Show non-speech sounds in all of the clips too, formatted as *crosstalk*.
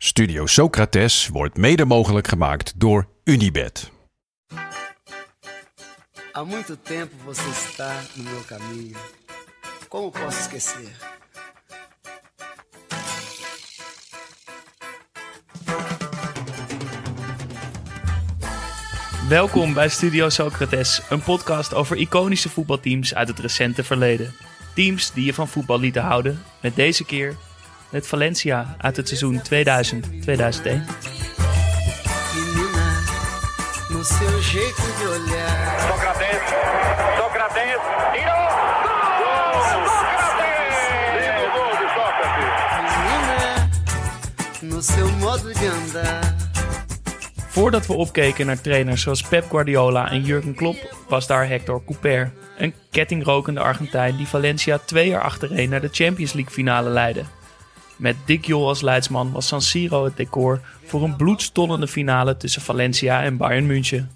Studio Socrates wordt mede mogelijk gemaakt door Unibed. Há muito tempo você está no meu caminho. Como posso esquecer? Welkom bij Studio Socrates, een podcast over iconische voetbalteams uit het recente verleden. Teams die je van voetbal lieten houden, met deze keer het Valencia uit het seizoen 2000-2001. Menina, no seu jeito de olhar. Socrates, Socrates, tirou! Gol! Socrates! Lindo gol de Sócrates. Menina, no seu modo de andar. Voordat we opkeken naar trainers zoals Pep Guardiola en Jurgen Klopp, was daar Hector Couper. Een kettingrokende Argentijn die Valencia twee jaar achtereen naar de Champions League finale leidde. Met Dick Jol als leidsman was San Siro het decor voor een bloedstollende finale tussen Valencia en Bayern München.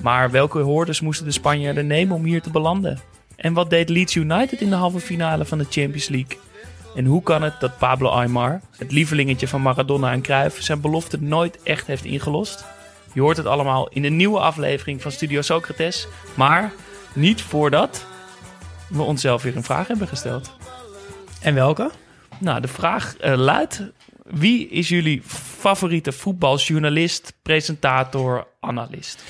Maar welke hoorders moesten de Spanjaarden nemen om hier te belanden? En wat deed Leeds United in de halve finale van de Champions League? En hoe kan het dat Pablo Aymar, het lievelingetje van Maradona en Cruyff, zijn belofte nooit echt heeft ingelost? Je hoort het allemaal in de nieuwe aflevering van Studio Socrates. Maar niet voordat we onszelf weer een vraag hebben gesteld. En welke? Nou, de vraag eh, luidt: wie is jullie favoriete voetbaljournalist, presentator, analist?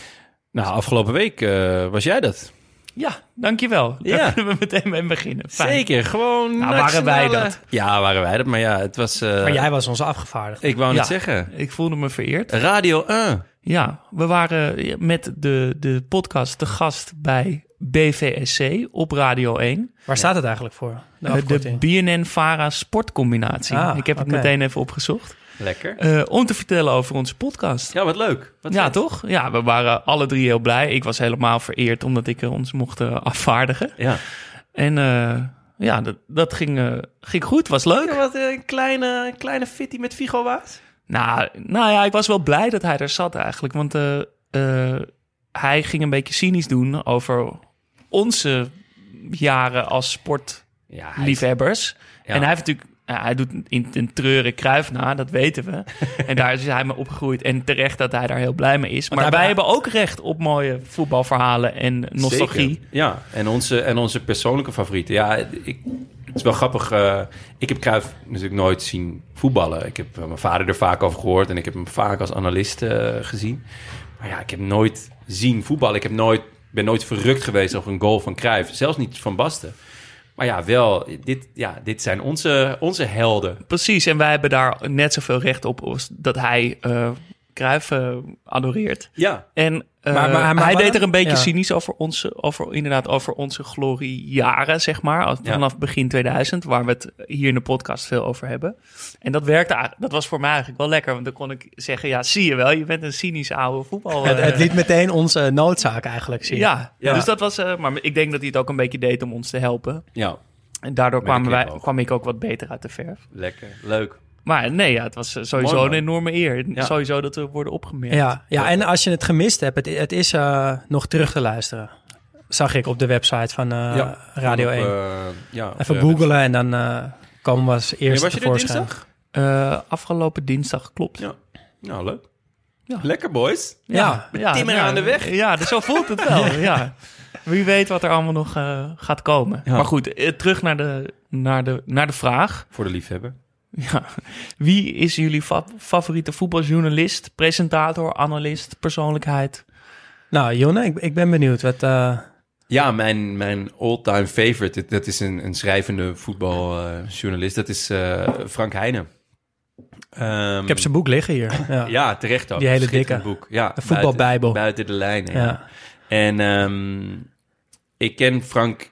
Nou, afgelopen week eh, was jij dat. Ja, dankjewel. Ja. Daar kunnen we meteen mee beginnen. Fijn. Zeker, gewoon. Nou, waren wij dat? Ja, waren wij dat. Maar ja, het was. eh, Maar jij was onze afgevaardigde. Ik wou Ja. net zeggen. Ik voelde me vereerd. Radio 1. Ja, we waren met de, de podcast te gast bij BVSC op Radio 1. Waar staat het eigenlijk voor? De Eh, de. BNN-Vara sportcombinatie. Ah, Ik heb het meteen even opgezocht. Lekker. Eh, om te vertellen over onze podcast. Ja, wat leuk. Wat ja, vet. toch? Ja, we waren alle drie heel blij. Ik was helemaal vereerd omdat ik eh, ons mocht afvaardigen. Ja. En eh, ja, dat, dat ging, ging goed. Was leuk. Ja, wat een kleine, kleine fitty met Figo was. Nou, nou ja, ik was wel blij dat hij er zat eigenlijk. Want eh, eh, hij ging een beetje cynisch doen over onze jaren als sportliefhebbers. Ja, En hij heeft natuurlijk... ja, hij doet in een treuren kruif na, dat weten we. *laughs* en daar is hij mee opgegroeid. En terecht dat hij daar heel blij mee is. Maar wij hebben ook recht op mooie voetbalverhalen en nostalgie. Zeker. Ja, en onze, en onze persoonlijke favorieten. Ja, ik, het is wel grappig. eh, ik heb Cruijff natuurlijk nooit zien voetballen. Ik heb eh, mijn vader er vaak over gehoord en ik heb hem vaak als analist eh, gezien. Maar ja, ik heb nooit zien voetballen. Ik heb nooit, ben nooit verrukt geweest over een goal van Cruijff. Zelfs niet van Basten. Maar ja, wel, dit, ja, dit zijn onze, onze helden. Precies, en wij hebben daar net zoveel recht op als dat hij eh Cruijff eh, adoreert. Ja, En eh, Maar- maar- maar hij deed er een beetje ja. cynisch over onze, over, inderdaad, over onze gloriejaren, zeg maar. Ja. Vanaf begin 2000, waar we het hier in de podcast veel over hebben. En dat werkte dat was voor mij eigenlijk wel lekker. Want dan kon ik zeggen, ja, zie je wel, je bent een cynische oude voetbal. Het, eh, het liet meteen onze noodzaak eigenlijk zien. ja, Ja. dus dat was, eh, maar ik denk dat hij het ook een beetje deed om ons te helpen. ja, En daardoor kwamen wij, kwam ik ook wat beter uit de verf. lekker, leuk. Maar nee, ja, het was eh, sowieso Mooi, een enorme eer. Ja. Sowieso dat we worden opgemerkt. Ja, ja, en als je het gemist hebt, het, het is eh, nog terug te luisteren. Zag ik op de website van eh, Ja, Radio Op, 1. eh, ja, Even googlen en dan eh, komen we als eerste was je er tevoorschijn. dinsdag? Eh, afgelopen dinsdag, klopt. Ja. Nou, leuk. Ja. Lekker, boys. Ja, timmer aan de weg. Ja, dus zo voelt het wel. *laughs* ja. Wie weet wat er allemaal nog eh, gaat komen. Ja. Maar goed, terug naar de, naar, de, naar de vraag. Voor de liefhebber. *laughs* Ja. Wie is jullie fa- favoriete voetbaljournalist, presentator, analist, persoonlijkheid? nou Jonne, ik, ik ben benieuwd. Wat, eh, Ja, mijn, mijn all-time favorite, dat- is een, een schrijvende voetbaljournalist. dat is eh, Frank Heijnen. Ehm, ik heb zijn boek liggen hier. Ja. *laughs* Ja, terecht ook. Die hele dikke. boek. Ja, De voetbalbijbel. Buiten, buiten de lijnen. Ja. Ja. En ehm, ik ken Frank...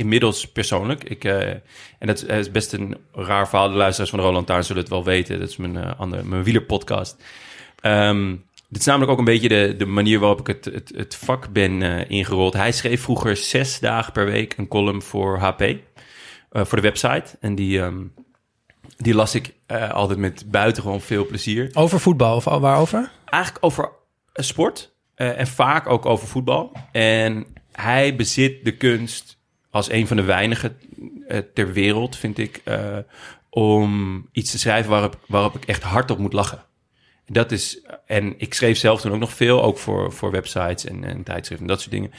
inmiddels persoonlijk. Ik, eh, en dat is, best een raar verhaal. De luisteraars van de Roland Taarn zullen het wel weten. Dat is mijn, eh, andere, mijn wielerpodcast. Ehm, dit is namelijk ook een beetje de, de manier waarop ik het, het, het vak ben eh, ingerold. Hij schreef vroeger zes dagen per week een column voor HP, voor de website. En die, ehm, die las ik altijd met buitengewoon veel plezier. Over voetbal of waarover? Eigenlijk over sport en vaak ook over voetbal. En hij bezit de kunst als een van de weinigen eh, ter wereld, vind ik, eh, om iets te schrijven waarop, waarop ik echt hardop moet lachen. Dat is, en ik schreef zelf toen ook nog veel, ook voor, voor websites en, en tijdschriften en dat soort dingen.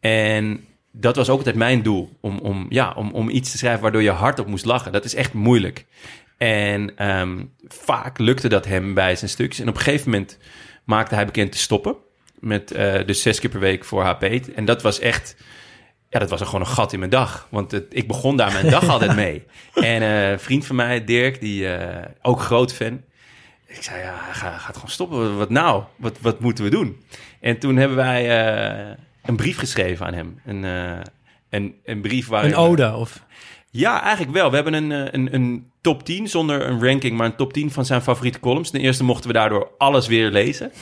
En dat was ook altijd mijn doel, om, om, ja, om, om iets te schrijven waardoor je hardop moest lachen. Dat is echt moeilijk. En ehm, vaak lukte dat hem bij zijn stukjes. En op een gegeven moment maakte hij bekend te stoppen. Met eh, dus zes keer per week voor HP. En dat was echt... Ja, dat was gewoon een gat in mijn dag. Want het, ik begon daar mijn dag altijd mee. *laughs* En eh, een vriend van mij, Dirk, die eh, ook groot fan. Ik zei, ja, hij gaat, gewoon stoppen. Wat nou? Wat, wat moeten we doen? En toen hebben wij eh, een brief geschreven aan hem. Een, een, een brief waar... Een ode of... Ja, eigenlijk wel. We hebben een, een, een top 10 zonder een ranking, maar een top 10 van zijn favoriete columns. Ten eerste mochten we daardoor alles weer lezen.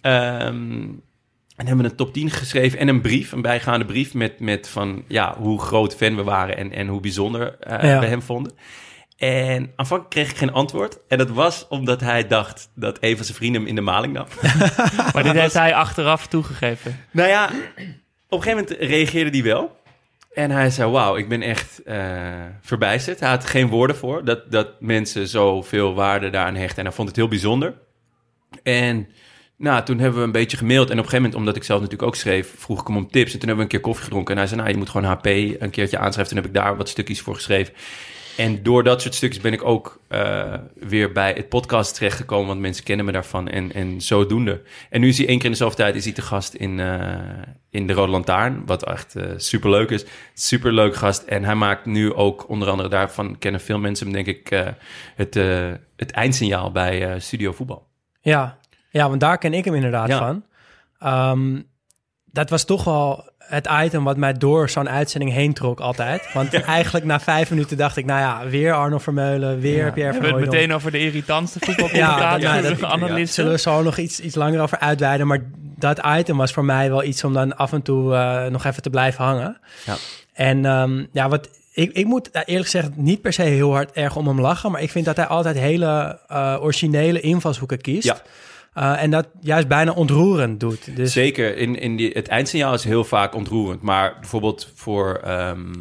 Ehm, en hebben we een top 10 geschreven en een brief, een bijgaande brief met, met van ja, hoe groot fan we waren en, en hoe bijzonder eh, Ja. we hem vonden. En aanvankelijk kreeg ik geen antwoord. En dat was omdat hij dacht dat een van zijn vrienden hem in de maling nam. *laughs* Maar dit heeft hij achteraf toegegeven. Nou ja, op een gegeven moment reageerde hij wel. En hij zei, wauw, ik ben echt eh, verbijsterd. Hij had geen woorden voor dat, dat mensen zoveel waarde daaraan hechten. En hij vond het heel bijzonder. En nou, toen hebben we een beetje gemaild. En op een gegeven moment, omdat ik zelf natuurlijk ook schreef, vroeg ik hem om tips. En toen hebben we een keer koffie gedronken. En hij zei, nou, je moet gewoon HP een keertje aanschrijven. Toen heb ik daar wat stukjes voor geschreven. En door dat soort stukjes ben ik ook eh, weer bij het podcast terechtgekomen. Want mensen kennen me daarvan en, en zodoende. En nu is hij één keer in de zoveel tijd is hij te gast in, eh, in de Rode Lantaarn. Wat echt super superleuk is. Superleuk gast. En hij maakt nu ook, onder andere daarvan kennen veel mensen hem denk ik, het, het eindsignaal bij Studio Voetbal. Ja. Ja, want daar ken ik hem inderdaad Ja. van. Ehm, dat was toch wel het item wat mij door zo'n uitzending heen trok altijd. Want *laughs* eigenlijk na vijf minuten dacht ik, nou ja, weer Arno Vermeulen, weer Pierre We hebben het meteen over de irritantste Ja, voetbalcommentator, *laughs* ja, dat- analisten. Zullen we zo nog iets, iets langer over uitweiden. Maar dat item was voor mij wel iets om dan af en toe eh, nog even te blijven hangen. Ja. En ehm, ja, wat ik, ik moet eerlijk gezegd niet per se heel hard erg om hem lachen. Maar ik vind dat hij altijd hele eh, originele invalshoeken kiest. Ja. Eh, en dat juist bijna ontroerend doet. Dus Zeker, in, in die, het eindsignaal is heel vaak ontroerend. Maar bijvoorbeeld voor, ehm,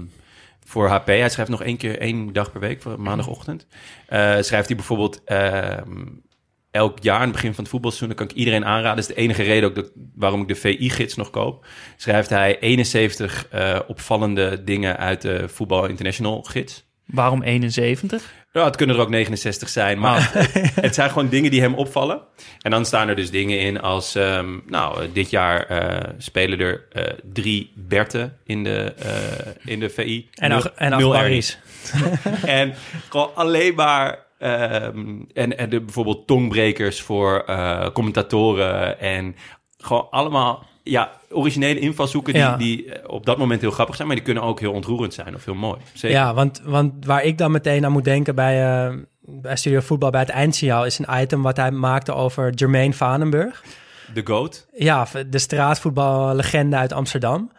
voor HP, hij schrijft nog één keer één dag per week, voor maandagochtend. Eh, schrijft hij bijvoorbeeld ehm, elk jaar aan het begin van het voetbalseizoen, kan ik iedereen aanraden. Dat is de enige reden ook dat, waarom ik de VI-gids nog koop. Schrijft hij 71 eh, opvallende dingen uit de Voetbal International gids. Waarom 71? Ja, het kunnen er ook 69 zijn, maar het, *laughs* het zijn gewoon dingen die hem opvallen. En dan staan er dus dingen in als, ehm, nou, dit jaar eh, spelen er eh, drie Berten in de, eh, in de VI. en, Nul- en nul *laughs* en gewoon alleen maar. ehm, en, en de, bijvoorbeeld tongbrekers voor commentatoren. En gewoon allemaal ja, originele invalshoeken die, Ja. die eh, op dat moment heel grappig zijn. Maar die kunnen ook heel ontroerend zijn of heel mooi. Zeker. Ja, want, want waar ik dan meteen aan moet denken bij, eh, bij Studio Voetbal, bij het eindsignaal, is een item wat hij maakte over Jermaine Vanenburg. De GOAT. Ja, de straatvoetballegende uit Amsterdam.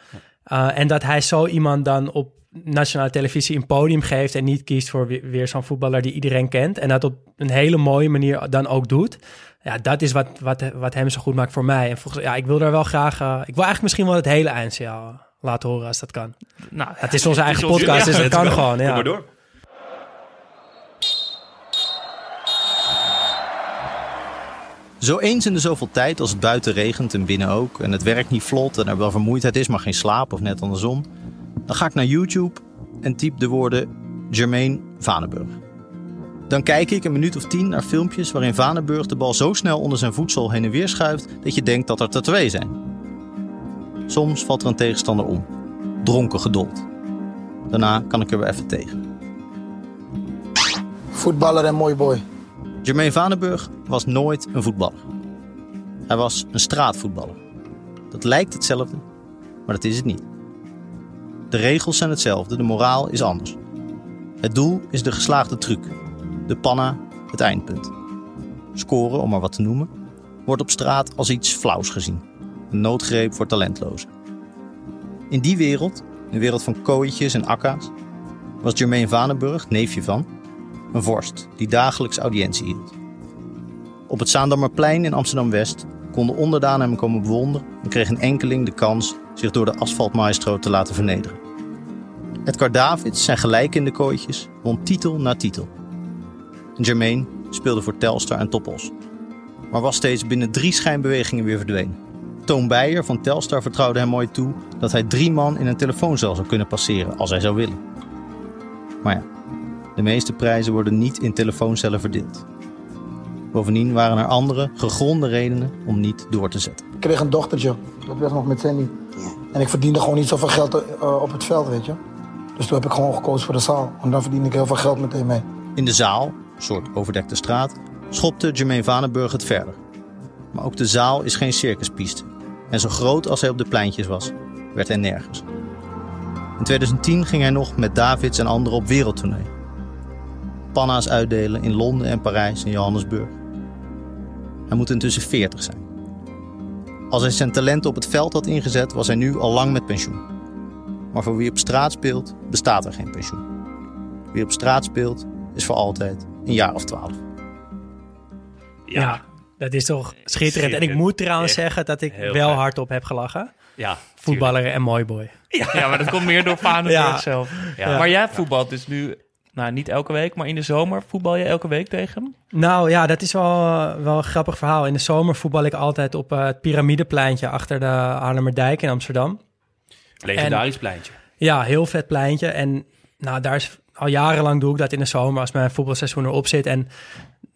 Uh, en dat hij zo iemand dan op nationale televisie een podium geeft en niet kiest voor weer, weer zo'n voetballer die iedereen kent. En dat op een hele mooie manier dan ook doet. Ja, dat is wat, wat, wat hem zo goed maakt voor mij. En volgens, ja, ik wil daar wel graag... eh, ik wil eigenlijk misschien wel het hele eindsignaal laten horen als dat kan. Nou, Het is onze *laughs* eigen ons- podcast, ja, dus dat kan gewoon. Kom Ja. maar door. Zo eens in de zoveel tijd, als het buiten regent en binnen ook, en het werk niet vlot en er wel vermoeidheid is, maar geen slaap of net andersom, dan ga ik naar YouTube en typ de woorden Jermaine Vanenburg. Dan kijk ik een minuut of tien naar filmpjes waarin Vanenburg de bal zo snel onder zijn voedsel heen en weer schuift dat je denkt dat er er twee zijn. Soms valt er een tegenstander om, dronken geduld. Daarna kan ik er weer even tegen. Voetballer en mooi boy. Jermaine Vanenburg was nooit een voetballer. Hij was een straatvoetballer. Dat lijkt hetzelfde, maar dat is het niet. De regels zijn hetzelfde, de moraal is anders. Het doel is de geslaagde truc. De panna, het eindpunt. Scoren, om maar wat te noemen, wordt op straat als iets flauws gezien. Een noodgreep voor talentlozen. In die wereld, een wereld van kooitjes en akka's, was Jermaine Vanenburg, neefje van, een vorst die dagelijks audiëntie hield. Op het Zaandammerplein in Amsterdam-West konden onderdanen hem komen bewonderen en kreeg een enkeling de kans zich door de asfaltmaestro te laten vernederen. Edgar Davids, zijn gelijk in de kooitjes, won titel na titel. En Jermaine speelde voor Telstar en Toppos, maar was steeds binnen drie schijnbewegingen weer verdwenen. Toon Beijer van Telstar vertrouwde hem mooi toe dat hij drie man in een telefooncel zou kunnen passeren als hij zou willen. Maar ja, de meeste prijzen worden niet in telefooncellen verdeeld. Bovendien waren er andere, gegronde redenen om niet door te zetten. Ik kreeg een dochtertje, dat werd nog met Sandy. En ik verdiende gewoon niet zoveel geld eh, op het veld, weet je. Dus toen heb ik gewoon gekozen voor de zaal. Want dan verdien ik heel veel geld meteen mee. In de zaal, soort overdekte straat, schopte Jermaine Vanenburg het verder. Maar ook de zaal is geen circuspiste. En zo groot als hij op de pleintjes was, werd hij nergens. In 2010 ging hij nog met Davids en anderen op wereldtournee. Panna's uitdelen in Londen en Parijs en Johannesburg. Hij moet intussen 40 zijn. Als hij zijn talent op het veld had ingezet, was hij nu al lang met pensioen. Maar voor wie op straat speelt, bestaat er geen pensioen. Wie op straat speelt, is voor altijd een jaar of twaalf. Ja, dat is toch schitterend. En ik moet trouwens Echt zeggen dat ik heel wel fijn. hardop heb gelachen. Ja, Voetballer en mooi boy. *laughs* Ja, maar dat komt meer door Ja. zelf. Ja. Maar jij voetbalt dus nu, nou niet elke week, maar in de zomer voetbal je elke week tegen hem? Nou ja, dat is wel, wel een grappig verhaal. In de zomer voetbal ik altijd op eh, het piramidepleintje achter de Haarlemmerdijk in Amsterdam. Legendarisch pleintje. Ja, heel vet pleintje. En nou, daar is al jarenlang doe ik dat in de zomer als mijn voetbalseizoen erop zit. En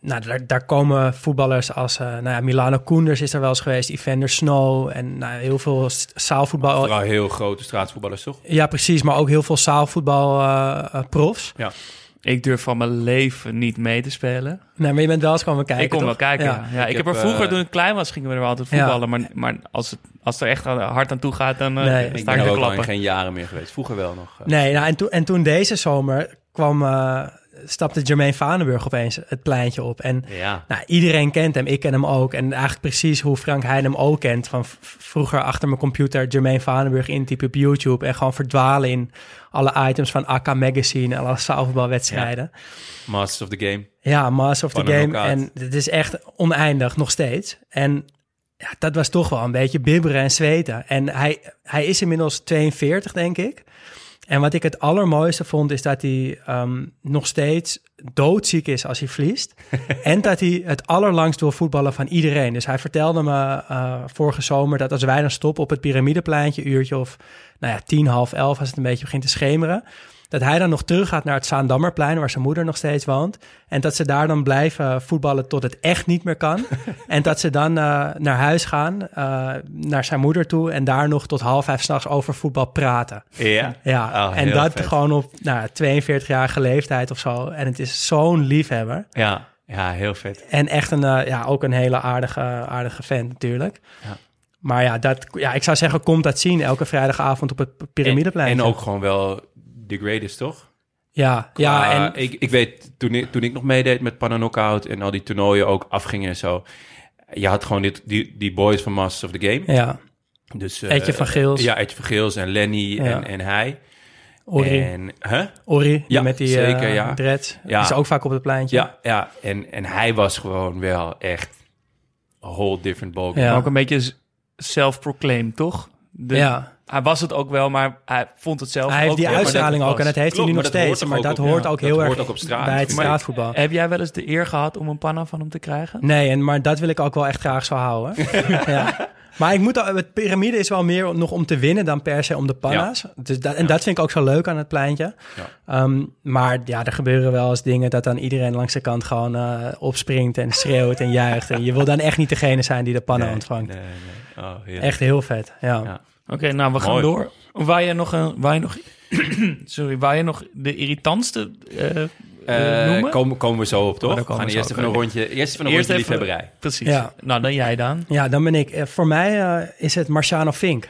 nou, daar, daar komen voetballers als eh, nou ja, Milano Koenders is er wel eens geweest, Evander Snow en nou, heel veel zaalvoetbal. Vooral heel grote straatvoetballers, toch? Ja, precies, maar ook heel veel zaalvoetbal eh, eh, profs. Ja. Ik durf van mijn leven niet mee te spelen. Nee, maar je bent wel eens komen kijken. ik kon wel kijken. Ja. Ja. ik, Ik heb er vroeger, eh, toen ik klein was, gingen we er wel altijd Ja. voetballen. Maar, maar als, het, als er echt hard aan toe gaat, dan eh, Nee. Ik sta ben ik er te ook al in klappen. geen jaren meer geweest. Vroeger wel nog. eh. Nee, nou, en, toen en toen deze zomer kwam, eh, stapte Jermaine Vanenburg opeens het pleintje op. En Ja. nou, iedereen kent hem, ik ken hem ook. En eigenlijk precies hoe Frank Heijn hem ook kent. Van vroeger achter mijn computer Jermaine Vanenburg intypen op YouTube... en gewoon verdwalen in alle items van AK Magazine... en alle zaalvoetbalwedstrijden. Masters of the Game. Ja, Master of the Van Game. En het is echt oneindig, nog steeds. En ja, dat was toch wel een beetje bibberen en zweten. En hij, hij is inmiddels 42, denk ik. En wat ik het allermooiste vond, is dat hij ehm, nog steeds doodziek is als hij verliest. *laughs* en dat hij het allerlangst wil voetballen van iedereen. Dus hij vertelde me eh, vorige zomer dat als wij dan stoppen op het piramidepleintje, uurtje of nou ja, tien, half elf, als het een beetje begint te schemeren. Dat hij dan nog terug gaat naar het Zaandammerplein, waar zijn moeder nog steeds woont. En dat ze daar dan blijven voetballen tot het echt niet meer kan. *laughs* en dat ze dan eh, naar huis gaan, eh, naar zijn moeder toe. En daar nog tot half vijf s'nachts over voetbal praten. Ja. Ja, Oh, en dat vet. gewoon op nou, 42-jarige leeftijd of zo. En het is zo'n liefhebber. Ja. Ja, heel vet. En echt een, eh, ja, ook een hele aardige, aardige fan natuurlijk. Ja. Maar ja, dat, ja, ik zou zeggen, komt dat zien elke vrijdagavond op het piramideplein. En, en ook gewoon wel the greatest, toch? Ja, ja en ik, ik weet, toen ik, toen ik nog meedeed met Panna Knockout en al die toernooien ook afgingen en zo. Je had gewoon dit, die, die boys van Masters of the Game. ja, Dus, eh, Etje van Geels. Ja, Etje van Geels en Lenny Ja. en, en hij. Ori, En, huh? Ori die Ja, met die zeker, eh, ja. dreads. Ja. Die is ook vaak op het pleintje. Ja, ja. En, en hij was gewoon wel echt a whole different ball. Ja. Maar ook een beetje self-proclaimed, toch? De- ja. Hij was het ook wel, maar hij vond het zelf Hij heeft ook die uitstraling ook en dat heeft hij nu nog maar dat hoort steeds. Maar ook dat hoort ook dat heel hoort erg ook op straat. bij het straatvoetbal. Heb jij wel eens de eer gehad om een panna van hem te krijgen? Nee, en, maar dat wil ik ook wel echt graag zo houden. *laughs* ja. Maar ik moet al, het piramide is wel meer nog om te winnen dan per se om de panna's. Dus dat, en dat vind ik ook zo leuk aan het pleintje. Ja. Ehm, maar ja, er gebeuren wel eens dingen dat dan iedereen langs de kant gewoon eh, opspringt en schreeuwt en juicht. En je wil dan echt niet degene zijn die de panna Nee, ontvangt. Nee, nee. Oh. Echt heel vet, ja. Oké, nou, we gaan Mooi. door. Waar je nog, een, waar je nog, *clears throat* sorry, waar je nog de irritantste eh, eh, Eh, noemen? komen, komen we zo op, Oh, toch? we gaan we eerst even een rondje, eerst even een Eerst rondje even- liefhebberij. Precies. Ja. Nou, dan jij dan. Ja, dan ben ik. eh, Voor mij eh, is het Marciano Fink.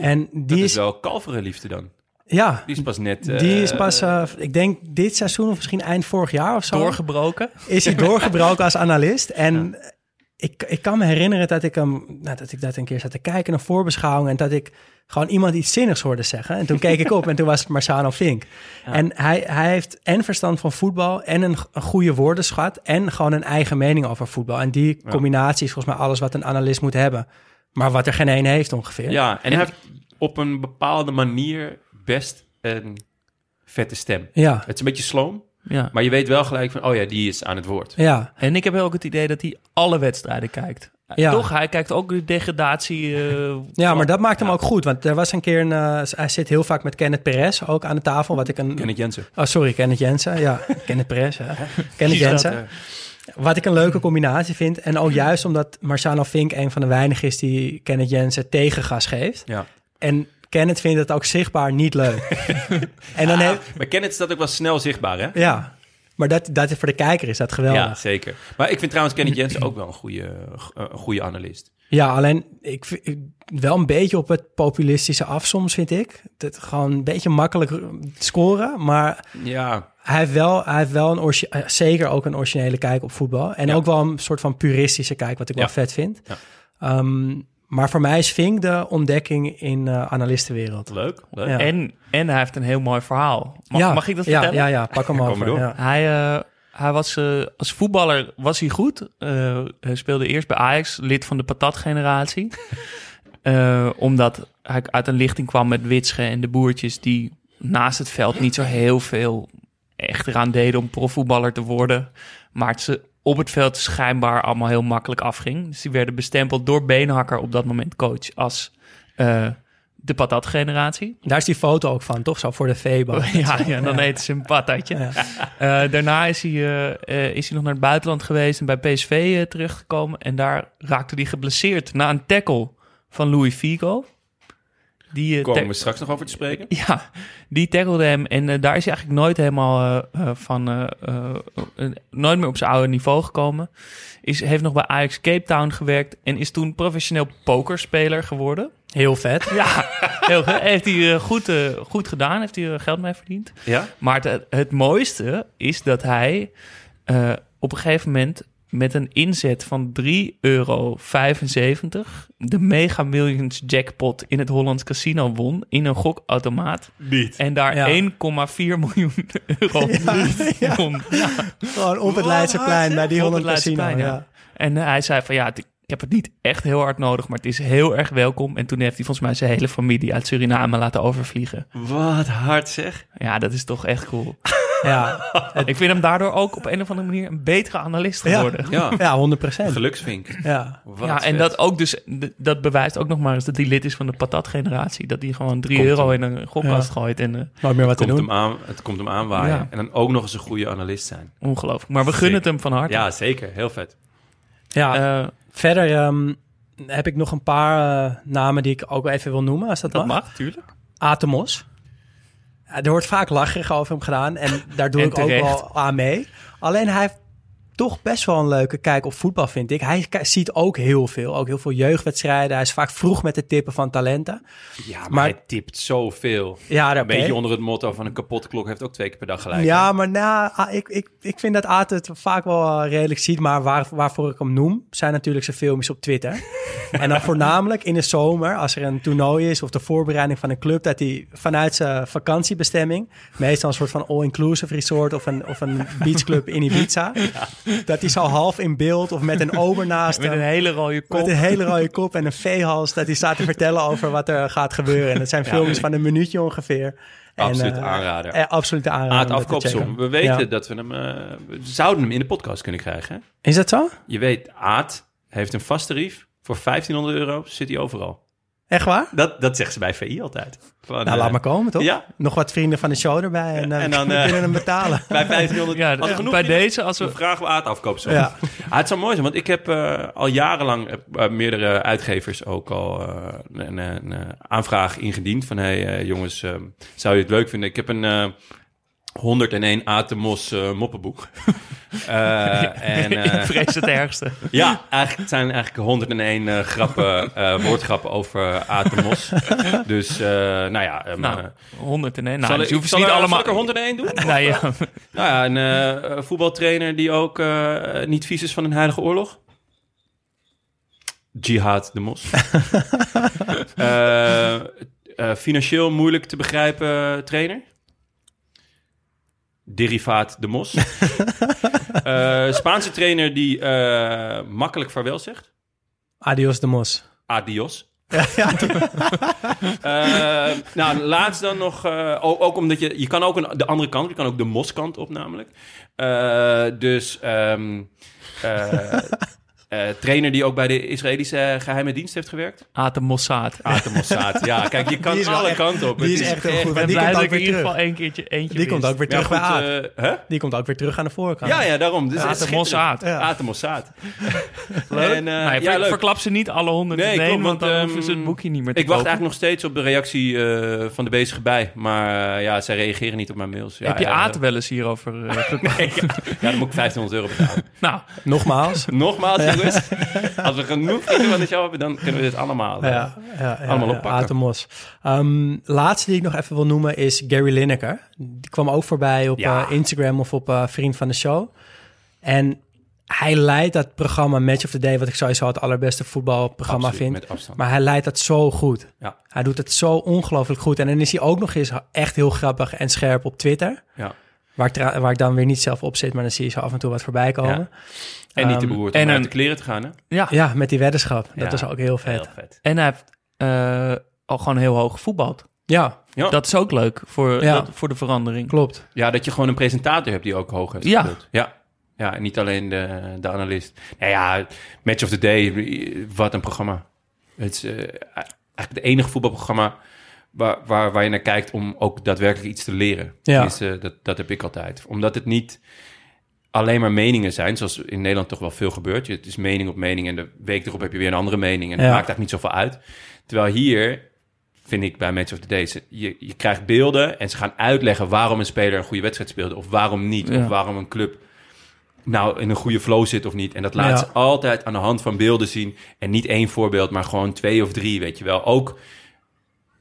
en die Dat is is wel kalvere liefde dan. Ja, Die is pas net... die is eh, pas, ik denk dit seizoen of misschien eind vorig jaar of zo. Doorgebroken. is hij doorgebroken als analist. En ik, ik kan me herinneren dat ik hem, nou, dat ik dat een keer zat te kijken, een voorbeschouwing, en dat ik gewoon iemand iets zinnigs hoorde zeggen. En toen keek ik op en toen was het Marciano Fink. En hij, hij heeft en verstand van voetbal en een, een goede woordenschat en gewoon een eigen mening over voetbal. En die combinatie is volgens mij alles wat een analist moet hebben. Maar wat er geen één heeft ongeveer. Ja, en hij heeft op een bepaalde manier best een vette stem. Ja, Het is een beetje sloom, Ja. maar je weet wel gelijk van... oh ja, die is aan het woord. ja. En ik heb ook het idee dat hij alle wedstrijden kijkt. Ja. Toch? Hij kijkt ook de degradatie. eh, Ja, maar dat maakt hem ook goed. Want er was een keer een... eh, hij zit heel vaak met Kenneth Perez ook aan de tafel. Wat ik een... Kenneth Jensen. Oh, sorry, Kenneth Jensen. Ja, *laughs* Kenneth Perez. Hè. Kenneth dat, Jensen. Wat ik een leuke combinatie vind. En ook juist omdat Marciano Fink een van de weinigen is die Kenneth Jensen tegengas geeft. Ja. En Kenneth vindt het ook zichtbaar niet leuk. *laughs* en dan heeft... Maar Kenneth dat ook wel snel zichtbaar, hè? Ja, maar dat, dat voor de kijker is dat geweldig. Ja, zeker. Maar ik vind trouwens Kenneth Jensen ook wel een goede, eh, een goede analist. Ja, alleen ik, wel een beetje op het populistische af soms, vind ik. Dat gewoon een beetje makkelijk scoren, maar Ja, hij heeft wel, hij heeft wel een eh, zeker ook een originele kijk op voetbal. En Ja. ook wel een soort van puristische kijk, wat ik Ja. wel vet vind. Ja. Ehm, maar voor mij is Vink de ontdekking in eh analistenwereld. leuk. leuk. Ja. En, en hij heeft een heel mooi verhaal. Mag, ja, mag ik dat vertellen? Ja, ja, pak hem over. maar door. Ja. Hij, eh, hij was eh, als voetballer was hij goed. Eh, hij speelde eerst bij Ajax, lid van de patatgeneratie. *laughs* Eh, omdat hij uit een lichting kwam met Witsche en de boertjes die naast het veld niet zo heel veel echt eraan deden om profvoetballer te worden. Maar het ze op het veld schijnbaar allemaal heel makkelijk afging. Dus die werden bestempeld door Beenhakker op dat moment coach als eh, de patatgeneratie. Daar is die foto ook van, toch? Zo voor de Febo. *laughs* Ja, ja, dan eten ze een patatje. Ja. Eh, daarna is hij, eh, is hij nog naar het buitenland geweest en bij PSV terechtgekomen. En daar raakte hij geblesseerd na een tackle van Louis Figo. Die, eh, Komen we straks nog over te spreken? ja, die tackelde hem en eh, daar is hij eigenlijk nooit helemaal eh, van, eh, eh, eh, nooit meer op zijn oude niveau gekomen. Is, heeft nog bij Ajax Cape Town gewerkt en is toen professioneel pokerspeler geworden. Heel vet. *laughs* Ja, heel goed. Heeft hij goed, eh, goed gedaan, heeft hij er geld mee verdiend. Ja? Maar het, het mooiste is dat hij eh, op een gegeven moment met een inzet van 3,75 euro de Mega Millions jackpot in het Hollands Casino won in een gokautomaat. Niet. En daar Ja. 1,4 miljoen euro won. Ja, Gewoon op het Leidseplein bij die Holland Casino. Ja. En hij zei van ja, ik heb het niet echt heel hard nodig, maar het is heel erg welkom. En toen heeft hij volgens mij zijn hele familie uit Suriname laten overvliegen. Wat hard zeg. Ja, dat is toch echt cool. *laughs* Ja. *laughs* Ik vind hem daardoor ook op een of andere manier een betere analist Ja. geworden. Ja, *laughs* ja, 100 procent. geluksvink. Ja. Wat ja, en vet. dat ook dus, dat bewijst ook nog maar eens dat hij lid is van de patatgeneratie. Dat hij gewoon 3 Komt euro hem. in een gokkast gooit en eh, Nooit meer wat te komt doen. hem aan, het komt hem aanwaaien. Ja. En dan ook nog eens een goede analist zijn. ongelooflijk. Maar we gunnen het hem van harte. Ja, zeker. Heel vet. Ja. Eh, Verder ehm, heb ik nog een paar eh, namen die ik ook even wil noemen, als dat, dat mag. mag, tuurlijk. Atemos. Ja, er wordt vaak lacherig over hem gedaan en daar doe En ik ook wel aan mee. Alleen hij heeft toch best wel een leuke kijk op voetbal, vind ik. Hij ziet ook heel veel, ook heel veel jeugdwedstrijden. Hij is vaak vroeg met het tippen van talenten. Ja, maar, Maar- hij tipt zoveel. Ja, Een beetje onder het motto van een kapotte klok heeft ook twee keer per dag gelijk. Ja, maar nou, ah, ik, ik, ik vind dat Aad het vaak wel eh, redelijk ziet. Maar waar, waarvoor ik hem noem, zijn natuurlijk zijn filmpjes op Twitter. *laughs* en dan voornamelijk in de zomer, als er een toernooi is of de voorbereiding van een club, dat hij vanuit zijn vakantiebestemming, meestal een soort van all-inclusive resort of een, of een beachclub in Ibiza, *laughs* dat hij zo half in beeld of met een ober *laughs* naast Met hem, een hele rode kop. met een hele rode kop en een veehals, dat hij staat te vertellen over wat er gaat gebeuren. En dat zijn filmpjes van een minuutje ongeveer. En, Absoluut eh, aanrader. eh, absoluut aanrader. Aad afkoopsom. We weten Ja. dat we hem... eh, we zouden hem in de podcast kunnen krijgen. Hè? Is dat zo? Je weet, Aad heeft een vast tarief. Voor 1500 euro zit hij overal. Echt waar? Dat, dat zeggen ze bij VI altijd. Van, Nou, eh, laat maar komen, toch? Ja, Nog wat vrienden van de show erbij en, eh, en dan, *laughs* we eh, kunnen hem betalen. *laughs* bij 1500. Ja, Als genoeg bij vrienden- deze, als we... vragen we Aad afkoopsom. Ja. *laughs* Ah, het zou mooi zijn, want ik heb eh, al jarenlang eh, eh, meerdere uitgevers ook al eh, een, een, een aanvraag ingediend. Van, hey eh, jongens, eh, zou je het leuk vinden? Ik heb een, eh, 101 Atemos eh, moppenboek. *laughs* Eh, en, *laughs* eh, ik vrees het ergste. *laughs* ja, eigenlijk, het zijn eigenlijk 101 eh, grappen, woordgrappen over Atemos. dus, nou ja... eh, Nou, maar- 101. zal Nou, ik, dus je hoeft ze zal niet allemaal... zal ik er 101 doen? Nou ja, Nou ja, een voetbaltrainer die ook niet vies is van een heilige oorlog. Jihad de Mos. Financieel moeilijk te begrijpen trainer. Derivaat de Mos. *laughs* Eh, Spaanse trainer die eh, makkelijk vaarwel zegt. Adios de Mos. Adios. *laughs* Eh, nou, laatst dan nog... ook, ook omdat je... Je kan ook een, de andere kant, je kan ook de moskant op namelijk. Dus... ehm, eh, eh, trainer die ook bij de Israëlische geheime dienst heeft gewerkt. Atem Mossad. Atem Mossad. Ja, *laughs* kijk, je kan alle echt- kanten op. die Het is echt heel goed. Ik Maar ben die blij komt dat ook ik weer in ieder terug. geval één keertje eentje Die komt ook weer terug bij eh, hè? Die komt ook weer terug aan de voorkant. Ja, ja, daarom. Dus Atem Mossad. Ja. Atem Mossad. *laughs* Leuk. En, eh, ja, leuk. verklap ze niet alle honderd Nee, want dan want, hoeven ze het ehm, boekje niet meer te Ik wacht kopen. eigenlijk nog steeds op de reactie eh, van de bezige bij. Maar eh, ja, zij reageren niet op mijn mails. Ja, Heb je Aad wel eens hierover *laughs* uh, Ja, dan moet ik 1500 euro betalen. Nou, Nogmaals. Nogmaals, jongens. Als we genoeg van de show hebben, dan kunnen we dit allemaal. eh, Ja, ja, ja, Allemaal oppakken. Aad de Mos. Ehm, laatste die ik nog even wil noemen is Gary Lineker. Die kwam ook voorbij op eh, Instagram of op eh, Vriend van de Show. En hij leidt dat programma Match of the Day, wat ik sowieso het allerbeste voetbalprogramma absoluut, vind. Met afstand. Maar hij leidt dat zo goed. Ja. Hij doet het zo ongelooflijk goed. En dan is hij ook nog eens echt heel grappig en scherp op Twitter. Ja. Waar ik, waar ik dan weer niet zelf op zit, maar dan zie je zo af en toe wat voorbij komen. En niet te Ehm, beroerd en om uit een- de kleren te gaan, hè? ja. Ja, met die weddenschap. Dat Ja. is ook heel vet. Heel vet. En hij heeft eh, al gewoon heel hoog gevoetbald. Ja, Ja. Dat is ook leuk voor, Ja. dat- voor de verandering. klopt. ja, dat je gewoon een presentator hebt die ook hoog heeft Ja. gespeeld. Ja. Ja, en niet alleen de, de analist. Nou ja, Match of the Day, wat een programma. Het is eh, eigenlijk het enige voetbalprogramma waar, waar, waar je naar kijkt om ook daadwerkelijk iets te leren. Ja. Tenminste, dat, dat heb ik altijd. Omdat het niet alleen maar meningen zijn, zoals in Nederland toch wel veel gebeurt. Je- Het is mening op mening en de week erop heb je weer een andere mening. En Ja. maakt eigenlijk niet zoveel uit. Terwijl hier, vind ik bij Match of the Day, je, je krijgt beelden en ze gaan uitleggen waarom een speler een goede wedstrijd speelde of waarom niet. Ja. Of waarom een club nou in een goede flow zit of niet. En dat laat Ja. ze altijd aan de hand van beelden zien. En niet één voorbeeld, maar gewoon twee of drie, weet je wel. Ook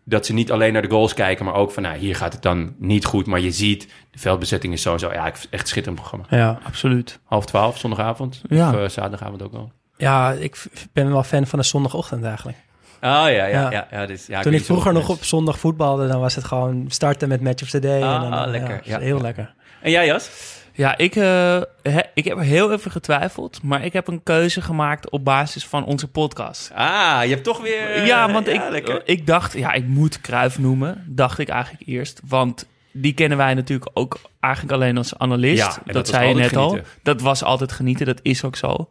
dat ze niet alleen naar de goals kijken, maar ook van, nou, hier gaat het dan niet goed. Maar je ziet, de veldbezetting is sowieso, ja, echt schitterend programma. Ja, Absoluut. Half twaalf, zondagavond. Ja. Of eh, zaterdagavond ook wel. ja ik ben wel fan van de zondagochtend eigenlijk. Oh ja, ja, Ja. ja. ja, dus, ja Toen ik vroeger nog op zondag voetbalde, dan was het gewoon starten met Match of the Day. Ah, en dan, lekker. Ja, heel lekker. En jij, Jas? Ja, ik, eh, he- ik heb heel even getwijfeld, maar ik heb een keuze gemaakt op basis van onze podcast. Ah, je hebt toch weer... eh, ja, want ik, ik dacht, ja, ik moet Kruif noemen, dacht ik eigenlijk eerst. Want die kennen wij natuurlijk ook eigenlijk alleen als analist. Ja, dat, zei je net al. Dat was altijd genieten, dat is ook zo.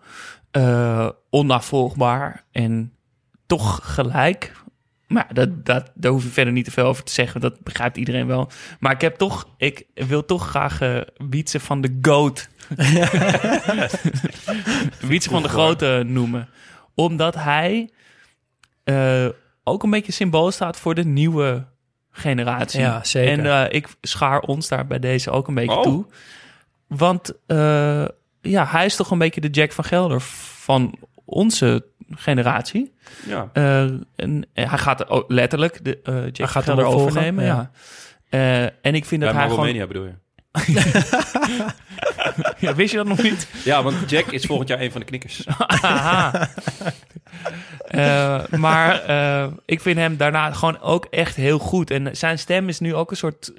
Eh onnavolgbaar en toch gelijk. Maar dat, dat, daar hoef je verder niet te veel over te zeggen. Dat begrijpt iedereen wel. Maar ik heb toch, ik wil toch graag eh Wietse van de GOAT. *laughs* Wietse van de Grote noemen. Omdat hij eh, ook een beetje symbool staat voor de nieuwe generatie. Ja, zeker. En eh, ik schaar ons daar bij deze ook een beetje Oh. toe. Want ja, hij is toch een beetje de Jack van Gelder van onze generatie. Ja. Eh, en hij gaat er ook letterlijk de uh, Jack gaat Gelder overnemen. Ja. ja. Eh, en ik vind dat hij gewoon... Romania bedoel je? *laughs* Ja, wist je dat nog niet? Ja, want Jack is volgend jaar een van de knikkers. *laughs* Eh, maar eh, ik vind hem daarna gewoon ook echt heel goed. En zijn stem is nu ook een soort...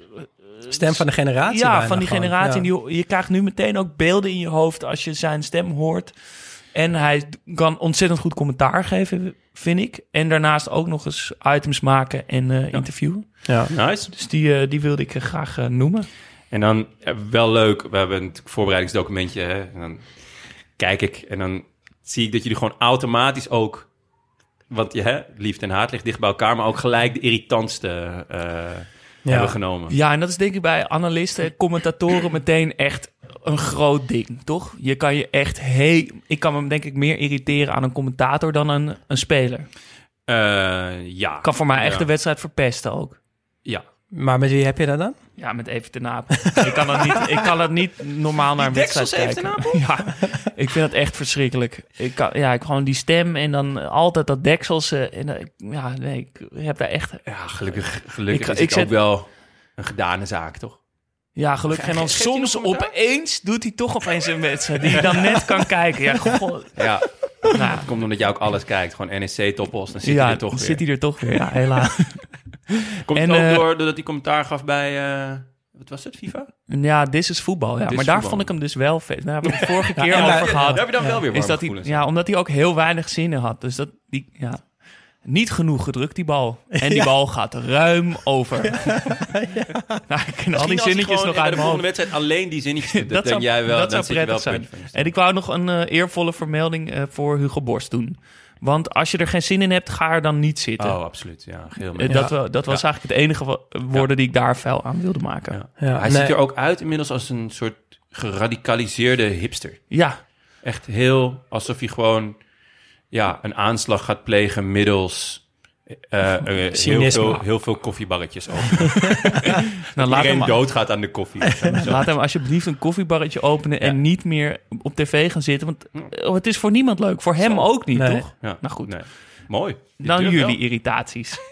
Stem van de generatie. ja, bijna van die gewoon. generatie. Ja. Die, je krijgt nu meteen ook beelden in je hoofd als je zijn stem hoort. En hij kan ontzettend goed commentaar geven, vind ik. En daarnaast ook nog eens items maken en eh, interviewen. Ja. Nice. Dus die, eh, die wilde ik eh, graag noemen. En dan, wel leuk, we hebben een voorbereidingsdocumentje. Hè, en dan kijk ik en dan zie ik dat jullie gewoon automatisch ook... Want je hè, liefde en haat ligt dicht bij elkaar... maar ook gelijk de irritantste eh, hebben genomen. Ja, en dat is denk ik bij analisten, commentatoren meteen echt een groot ding, toch? Je kan je echt heel... Ik kan me denk ik meer irriteren aan een commentator dan een, een speler. Eh, ja. Kan voor mij echt Ja. de wedstrijd verpesten ook. Ja. Maar met wie heb je dat dan? Ja, met even te naap. ik, kan dat niet, ik kan dat niet normaal naar een wedstrijd deksels kijken. Even *laughs* Ja, ik vind het echt verschrikkelijk. Ik kan, ja, ik gewoon die stem en dan altijd dat deksels. eh, en, eh, ja, nee, ik heb daar echt... Ja, gelukkig, gelukkig Ik- is ik het zet- ook wel een gedane zaak, toch? Ja, gelukkig. En dan Geeft soms opeens doet hij toch opeens een wedstrijd die je dan net kan kijken. Ja, goh. Ja, Nou, het komt omdat jij ook alles kijkt. Gewoon NEC toppos, dan zit ja, hij er toch dan weer. zit hij er toch weer. Ja, helaas. *laughs* Komt En, het ook eh, door doordat hij commentaar gaf bij... eh, wat was het, FIFA? Ja, dit is voetbal. Ja. Dit is maar daar voetbal. vond ik hem dus wel vet. Daar hebben we het vorige *laughs* keer over daar- gehad. Daar heb je dan wel weer is dat hij, ja, omdat hij ook heel weinig zinnen had. Dus dat die, ja, niet genoeg gedrukt, die bal. En die bal gaat ruim over. *laughs* Nou, ik ken al die zinnetjes nog uit de volgende wedstrijd alleen die zinnetjes. *laughs* Dat, Dat denk zou- jij wel, dat dan zou wel prettig je stoel. En ik wou nog een eh, eervolle vermelding eh, voor Hugo Borst doen. Want als je er geen zin in hebt, ga er dan niet zitten. Oh, absoluut. Ja, heel Eh, mee. dat, dat was eigenlijk het enige woorden die ik daar fel aan wilde maken. Ja. Ja, Ja, Hij nee. ziet er ook uit inmiddels als een soort geradicaliseerde hipster. ja, Echt heel alsof hij gewoon ja, een aanslag gaat plegen middels eh, eh, heel, veel, heel veel koffiebarretjes open. *laughs* nou, laat, Iedereen hem, doodgaat aan de koffie. *laughs* laat hem alsjeblieft een koffiebarretje openen en niet meer op tv gaan zitten. Want eh, het is voor niemand leuk. Voor hem ook niet, Nee. toch? Ja. Nou goed, Nee. Mooi. Je dan jullie wel. irritaties. *laughs*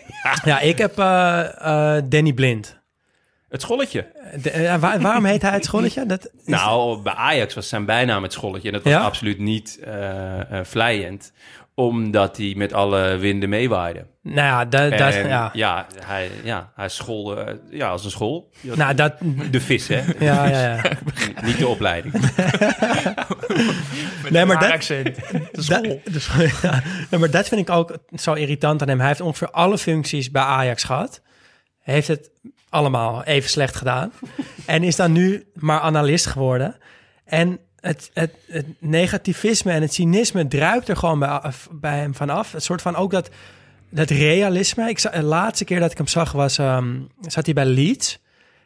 Ja, ik heb eh, eh, Danny Blind. Het scholletje. De- eh, waar- waarom heet hij het scholletje? Dat is- Nou, bij Ajax was zijn bijnaam het scholletje. En dat was Ja? absoluut niet eh eh, vlijend. Omdat hij met alle winden meewaaide. nou ja, dat, dat, ja. ja, hij, ja, hij scholde eh, ja, als een school. Nou, dat, De vis, hè? ja, ja, ja. *laughs* Niet de opleiding. Nee, maar dat, accent. *laughs* De dat, school. dus, ja, Nee, maar dat vind ik ook zo irritant aan hem. Hij heeft ongeveer alle functies bij Ajax gehad. Heeft het allemaal even slecht gedaan. *laughs* en is dan nu maar analist geworden. En het, het, het negativisme en het cynisme druipt er gewoon bij, bij hem vanaf. Het soort van ook dat, dat realisme. Ik, de laatste keer dat ik hem zag was, ehm, zat hij bij Leeds.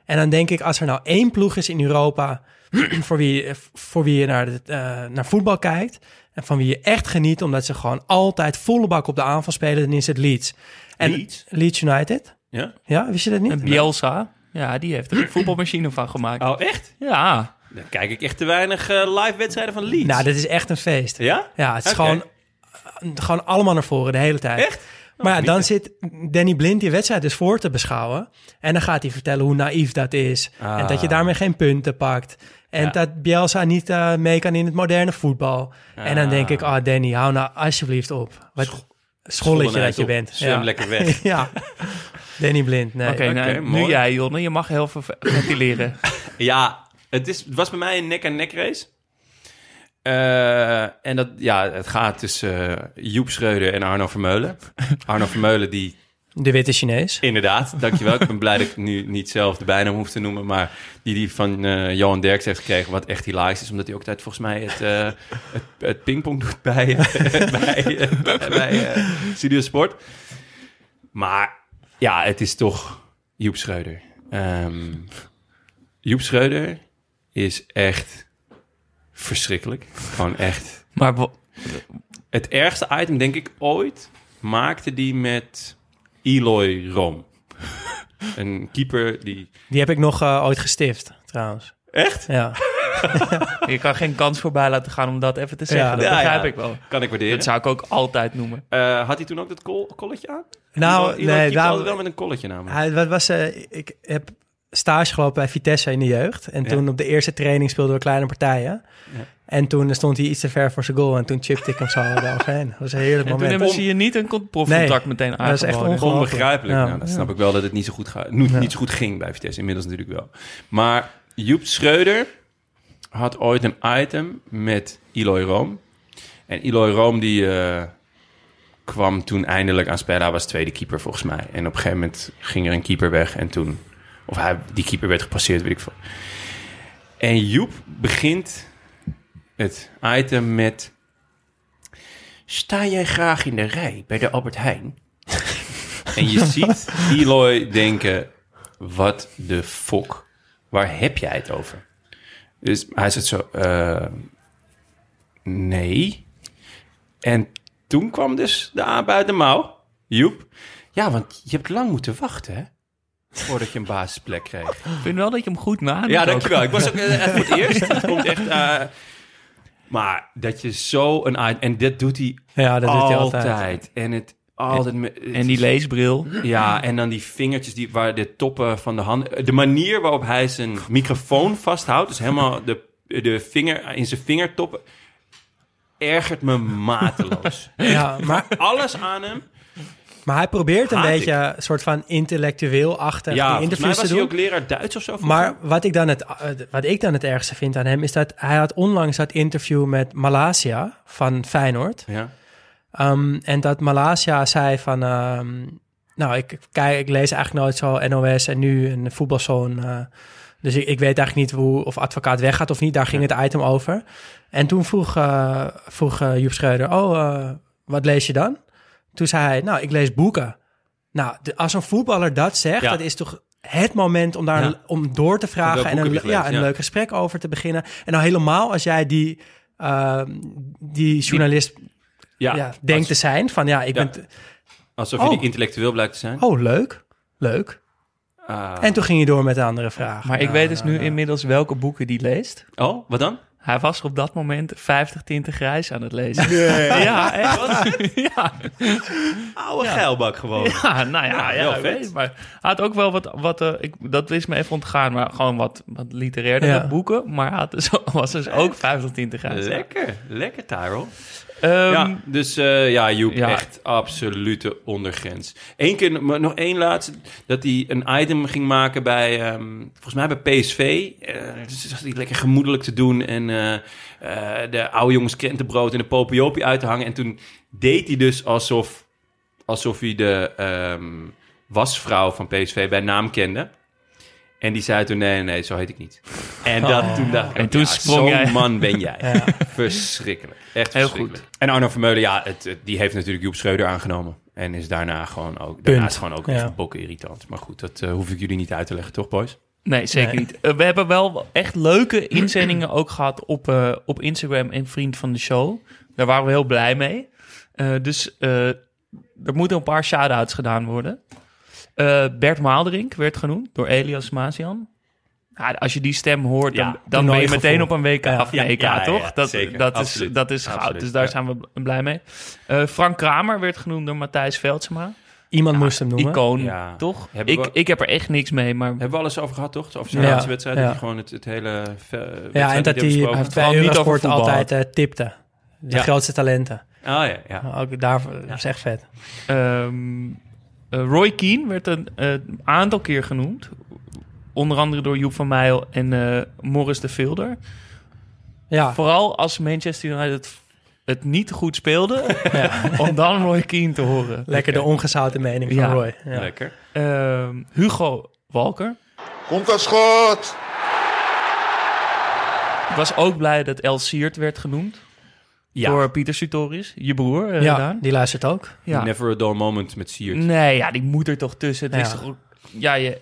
En dan denk ik, als er nou één ploeg is in Europa *clears throat* voor wie, voor wie je naar, de, eh, naar voetbal kijkt en van wie je echt geniet, omdat ze gewoon altijd volle bak op de aanval spelen, dan is het Leeds. En Leeds? Leeds United. Ja? Ja, wist je dat niet? En Bielsa, ja, die heeft er een voetbalmachine van gemaakt. Oh, echt? Ja, Dan kijk ik echt te weinig eh, live wedstrijden van Leeds. Nou, dit is echt een feest. Ja? Ja, het is gewoon, gewoon allemaal naar voren de hele tijd. Echt? Maar ja, niet, dan zit Danny Blind die wedstrijd dus voor te beschouwen. En dan gaat hij vertellen hoe naïef dat is. En dat je Ah. daarmee geen punten pakt. En Ja. dat Bielsa niet eh, mee kan in het moderne voetbal. En dan denk ik, oh Danny, hou nou alsjeblieft op. Wat scholletje dat je op. bent. Zwem lekker weg. *laughs* ja. *laughs* Danny Blind, nee. oké. nou, nu jij, Jonne. Je mag heel veel ventileren. *laughs* Ja, het, is, het was bij mij een nek-aan-nek race. Eh, en dat, ja, het gaat tussen eh, Joep Schreuder en Arno Vermeulen. *laughs* Arno Vermeulen die De witte Chinees. Inderdaad, dankjewel. ik ben blij dat ik nu niet zelf de bijnaam hoef te noemen, maar die die van eh, Johan Derks heeft gekregen, wat echt hilarisch is, omdat hij ook altijd volgens mij het, eh het, het pingpong doet bij, *laughs* bij, bij, bij eh, Studio Sport. Maar ja, het is toch Joep Schreuder. Ehm, Joep Schreuder is echt verschrikkelijk. Gewoon echt. Maar Het ergste item, denk ik, ooit maakte die met Eloy Rom. *laughs* Een keeper die... Die heb ik nog eh, ooit gestift, trouwens. Echt? Ja. *laughs* je kan geen kans voorbij laten gaan om dat even te zeggen. Ja. dat Ja, begrijp ja. ik wel. Kan ik waarderen. Dat zou ik ook altijd noemen. Eh, had hij toen ook dat kol colletje aan? Nou, nee, keepte nou, wel met een colletje namelijk. Hij, wat was, eh, ik heb stage gelopen bij Vitesse in de jeugd. En Ja. toen op de eerste training speelden we kleine partijen. Ja. En toen stond hij iets te ver voor zijn goal. En toen chipte ik hem zo *laughs* eroverheen. Dat was een heerlijk En toen moment. hebben ze je niet een con- profcontact meteen dat is echt. Onbegrijpelijk. Ja. Nou, dan snap ik wel dat het niet zo goed, niet, Ja. niet zo goed ging bij Vitesse. Inmiddels natuurlijk wel. Maar Joep Schreuder had ooit een item met Eloy Room. En Eloy Room die eh, kwam toen eindelijk aan spelen. Hij was tweede keeper volgens mij. En op een gegeven moment ging er een keeper weg. En toen... Of hij, die keeper werd gepasseerd, weet ik veel. En Joep begint het item met... Sta jij graag in de rij bij de Albert Heijn? *laughs* en je ziet Eloy denken... Wat de fok? Waar heb jij het over? Dus hij zegt zo... eh, nee. En toen kwam dus de aap uit de mouw. Joep. Ja, want je hebt lang moeten wachten, hè? voordat je een basisplek kreeg. Ik vind wel dat je hem goed nadenkt. Ja, ook. dankjewel. Ik was ook echt voor het *laughs* eerst. Het komt echt... eh, maar dat je zo een... En dit doet hij Ja, dat doet hij altijd. En het altijd... En die leesbril. Ja, en dan die vingertjes die, waar de toppen van de hand... De manier waarop hij zijn microfoon vasthoudt... dus helemaal de, de vinger in zijn vingertoppen... ergert me mateloos. *laughs* Ja, maar, Alles aan hem. maar hij probeert een Haat beetje een soort van intellectueel-achtig Ja, die volgens mij interviews was te hij doen. ook leraar Duits of zo. Maar wat ik, dan het, eh, wat ik dan het ergste vind aan hem... is dat hij had onlangs dat interview met Malasia van Feyenoord. Ja. Um, en dat Malasia zei van... ehm, nou, ik, kijk, ik lees eigenlijk nooit zo NOS en nu een voetbalzoon. eh, dus ik, ik weet eigenlijk niet hoe, of advocaat weggaat of niet. Daar ging het item over. En toen vroeg, eh, vroeg eh, Joep Schreuder... Oh, wat lees je dan? Toen zei hij, nou, ik lees boeken. Nou, de- als een voetballer dat zegt... Ja. dat is toch het moment om, daar Ja. om door te vragen... en een, ja, een leuk gesprek over te beginnen. En nou helemaal als jij die, ehm, die journalist Ja, ja, denkt te zijn. Van ja, ik Ja. ben... alsof je Oh. die intellectueel blijkt te zijn. Oh, leuk. Leuk. Ah. En toen ging je door met de andere vraag. Maar ik Ja, weet dus nou, nu nou. inmiddels welke boeken die leest. Oh, wat dan? Hij was op dat moment 50 tinten grijs aan het lezen. *laughs* Ja, echt. *laughs* ja. Oude geilbak gewoon. ja, nou ja, Ja, ja, heel ik vet. weet maar hij had ook wel wat, wat eh, ik, dat is me even ontgaan, maar gewoon wat, wat literairder Ja. boeken. Maar hij had dus, *laughs* was dus ook 50 tinten grijs. Lekker, lekker Tyrell. Ehm, ja, dus eh, ja, Joep, ja. echt absolute ondergrens. Eén keer, maar nog één laatste, dat hij een item ging maken bij, ehm, volgens mij bij PSV. Eh dus zat hij lekker gemoedelijk te doen en eh, de oude jongens krentenbrood en de popiopie uit te hangen. En toen deed hij dus alsof, alsof hij de ehm, wasvrouw van PSV bij naam kende. En die zei toen, nee, nee, zo heet ik niet. En dat, toen dacht ik, En toen ja, sprong zo'n jij. man ben jij. *laughs* Verschrikkelijk. Echt Heel verschrikkelijk. En Arno Vermeulen, ja, het, het- die heeft natuurlijk Joep Schreuder aangenomen. En is daarna gewoon ook, daarna Punt. is gewoon ook Ja. echt bokken irritant. Maar goed, dat eh, hoef ik jullie niet uit te leggen, toch boys? Nee, zeker Nee. niet. Eh, we hebben wel echt leuke inzendingen ook gehad op, eh, op Instagram en Vriend van de Show. Daar waren we heel blij mee. Eh, dus eh, er moeten een paar shout-outs gedaan worden. Eh, Bert Maalderink werd genoemd door Elias Mazian. Ja, als je die stem hoort, dan, Ja, dan ben je meteen op een WK, Ja. of een EK, toch? dat, zeker. dat, is, dat is goud, Absoluut, dus daar zijn we blij mee. Eh, Frank Kramer werd genoemd door Matthijs Veldsema. Iemand moest hem noemen. Icoon, toch? Hebben Ik, we- ik heb er echt niks mee, maar Hebben we alles over gehad, toch? Over zijn laatste wedstrijd. Dat hij gewoon het, het hele Ja, en dat hij bij Eurosport altijd eh, tipte. De grootste talenten. Ah ja, ja. Ook daarvoor, dat is echt vet. Ehm, eh, Roy Keane werd een eh, aantal keer genoemd. Onder andere door Joep van Meijel en eh Morris de Vilder. Ja, Vooral als Manchester United het niet goed speelde, *laughs* *laughs* om dan Roy Keane te horen. lekker de ongezouten mening van Ja. Roy. Ja. Lekker. Ehm, Hugo Walker. Komt dat schot? Ik was ook blij dat El Siert werd genoemd. Ja. Door Pieter Sutoris, je broer. eh, Ja, Daan. die luistert ook. ja. Never a dull moment met Siert. Nee, ja, die moet er toch tussen. Het is toch ook- ja, je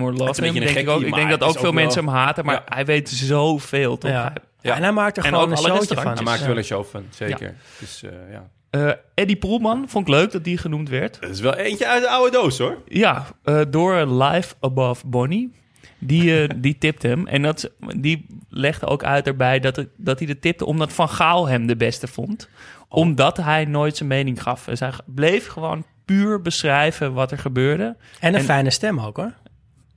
or Het love him, denk ik ook. Ik denk dat ook veel ook wel- mensen hem haten, maar Ja. hij weet zoveel, toch? Ja. En hij maakt er En gewoon een showtje van. Hij maakt er Ja. wel een show van, zeker. Dus eh, ja. Eh, Eddie Poelman vond ik leuk dat die genoemd werd. Het is wel eentje uit de oude doos, hoor. Ja, eh, door Life Above Bonnie. Die, eh, die tipte hem. En dat, die legde ook uit erbij dat, het, dat hij de tipte omdat Van Gaal hem de beste vond. Omdat hij nooit zijn mening gaf. Dus hij bleef gewoon puur beschrijven wat er gebeurde. En een En- fijne stem ook hoor.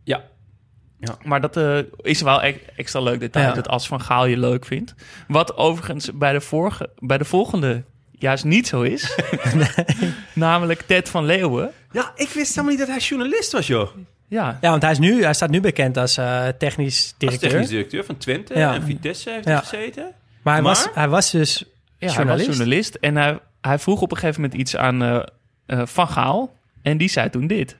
Ja. Maar dat eh, is wel e- extra leuk detail, Ja. dat als Van Gaal je leuk vindt. Wat overigens bij de, vorige, bij de volgende juist niet zo is. *laughs* Namelijk Ted van Leeuwen. Ja, ik wist helemaal niet dat hij journalist was, joh. Ja, Ja, want hij, is nu, hij staat nu bekend als eh, technisch Als directeur. technisch directeur van Twente Ja. en Vitesse heeft Ja. hij gezeten. Maar, hij, Maar? Was, hij was dus ja hij was journalist. journalist. En hij, hij vroeg op een gegeven moment iets aan eh, eh, Van Gaal. En die zei toen dit.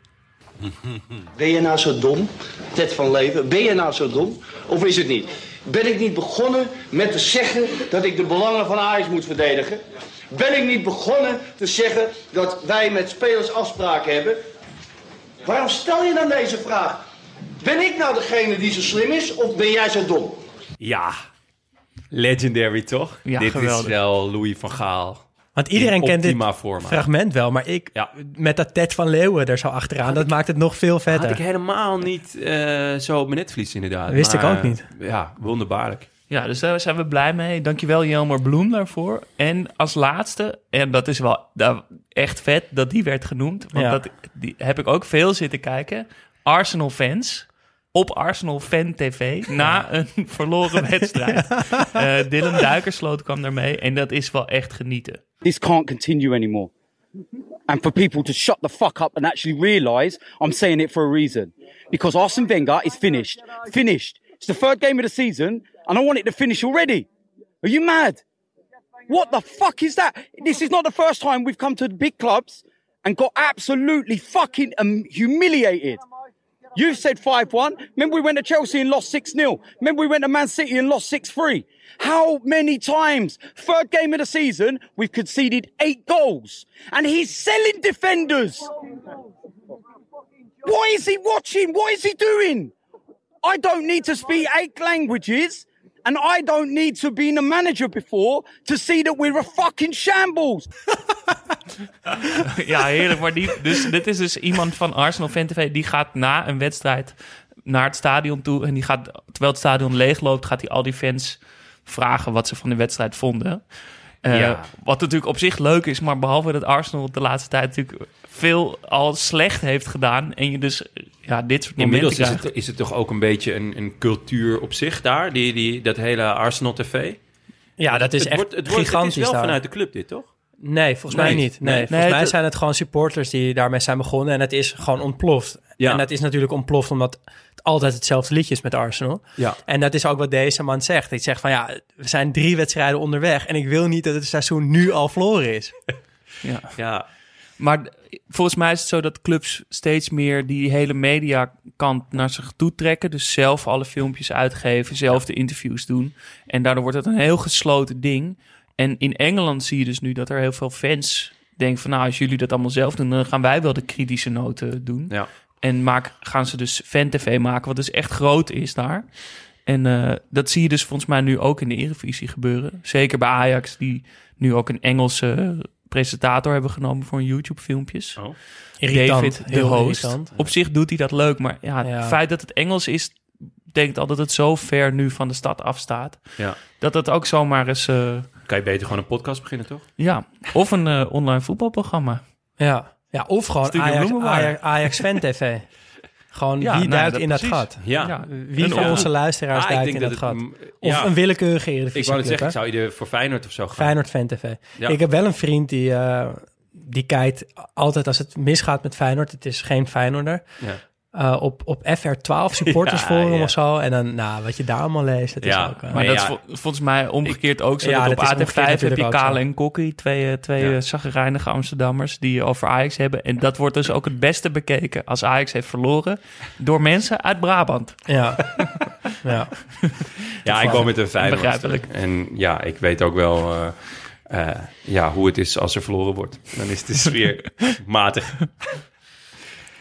*laughs* Ben je nou zo dom, Ted van Leven? Ben je nou zo dom? Of is het niet? Ben ik niet begonnen met te zeggen dat ik de belangen van Ajax moet verdedigen? Ben ik niet begonnen te zeggen dat wij met spelers afspraken hebben? Waarom stel je dan deze vraag? Ben ik nou degene die zo slim is of ben jij zo dom? Ja, legendary toch? Ja, Dit geweldig. is wel Louis van Gaal. Want iedereen kent dit forma. fragment wel, maar ik Ja. met dat Ted van Leeuwen er zo achteraan, dat maakt het nog veel Had vetter. ik helemaal niet eh, zo op mijn netvlies inderdaad. Wist ik ook niet. eh, Ja, wonderbaarlijk. Ja, dus daar zijn we blij mee. Dankjewel Jelmer Bloem daarvoor. En als laatste, en dat is wel nou, echt vet dat die werd genoemd. Want Ja. dat die heb ik ook veel zitten kijken. Arsenal fans op Arsenal Fan TV na een *laughs* verloren wedstrijd. *laughs* Eh, Dylan Duikersloot kwam daarmee en dat is wel echt genieten. This can't continue anymore. And for people to shut the fuck up and actually realise I'm saying it for a reason. Because Arsene Wenger is finished. Finished. It's the third game of the season and I want it to finish already. Are you mad? What the fuck is that? This is not the first time we've come to the big clubs and got absolutely fucking um, humiliated. You've said 5-1. Remember we went to Chelsea and lost 6-0. Remember we went to Man City and lost 6-3. How many times? Third game of the season, we've conceded eight goals. And he's selling defenders. What is he watching? What is he doing? I don't need to speak eight languages. And I don't need to be a manager before to see that we're a fucking shambles. Ja, heerlijk. Maar die, dus, dit is dus iemand van Arsenal Fan TV. Die gaat na een wedstrijd naar het stadion toe. En die gaat, terwijl het stadion leegloopt, gaat hij al die fans vragen wat ze van de wedstrijd vonden. Eh, Ja. Wat natuurlijk op zich leuk is, maar behalve dat Arsenal de laatste tijd natuurlijk veel al slecht heeft gedaan. En je dus ja, dit soort momenten Inmiddels is het, is het toch ook een beetje een, een cultuur op zich daar, die, die, dat hele Arsenal TV. Ja, dat is het echt wordt, het wordt, gigantisch Het is wel daar. vanuit de club dit, toch? Nee, volgens mij niet. Nee, Nee. volgens Nee, mij zijn het gewoon supporters die daarmee zijn begonnen. En het is gewoon ontploft. Ja. En dat is natuurlijk ontploft omdat het altijd hetzelfde liedje is met Arsenal. Ja. En dat is ook wat deze man zegt. Hij zegt van ja, we zijn drie wedstrijden onderweg. En ik wil niet dat het seizoen nu al verloren is. *laughs* Ja. Ja, Maar volgens mij is het zo dat clubs steeds meer die hele mediakant naar zich toe trekken. Dus zelf alle filmpjes uitgeven, zelf de interviews doen. En daardoor wordt het een heel gesloten ding. En in Engeland zie je dus nu dat er heel veel fans denken van... nou, als jullie dat allemaal zelf doen, dan gaan wij wel de kritische noten doen. ja. En maak, gaan ze dus fan-tv maken, wat dus echt groot is daar. En eh, dat zie je dus volgens mij nu ook in de Eredivisie gebeuren. Zeker bij Ajax, die nu ook een Engelse presentator hebben genomen voor hun YouTube-filmpjes. Oh. David, de heel host. irritant. Op zich doet hij dat leuk, maar ja, Ja. het feit dat het Engels is, betekent al dat het zo ver nu van de stad afstaat. ja. Dat het ook zomaar eens, eh, Kan je beter gewoon een podcast beginnen, toch? ja, of een eh, online voetbalprogramma. Ja. Ja, of gewoon Ajax. Ajax, Ajax Fan TV. *laughs* Gewoon Ja, wie nou, duikt dat in dat gat? Ja. Ja. Wie Een van onze luisteraars Ah, duikt in dat dat gat? het, mm, Of ja. een willekeurige Ik wou het zeggen, ik zou je voor Feyenoord of zo gaan. Feyenoord Fan TV. Ja. Ik heb wel een vriend die, eh, die kijkt altijd als het misgaat met Feyenoord. Het is geen Feyenoorder. Eh, op, op FR12 supportersforum *laughs* Ja, ja. of zo. En dan, nou, wat je daar allemaal leest, dat Ja, is ook... eh, Maar dat ja. is vol- volgens mij omgekeerd ook zo. Ja, dat op omgekeerd AT5 heb je Kale en Kokkie, twee, eh, twee Amsterdammers die over Ajax hebben. En dat wordt dus ook het beste bekeken als Ajax heeft verloren door mensen uit Brabant. ja. *laughs* ja. *laughs* Ja, ik woon met een Feyenoord. Begrijpelijk. En ja, ik weet ook wel eh, eh, ja, hoe het is als er verloren wordt. Dan is de sfeer matig.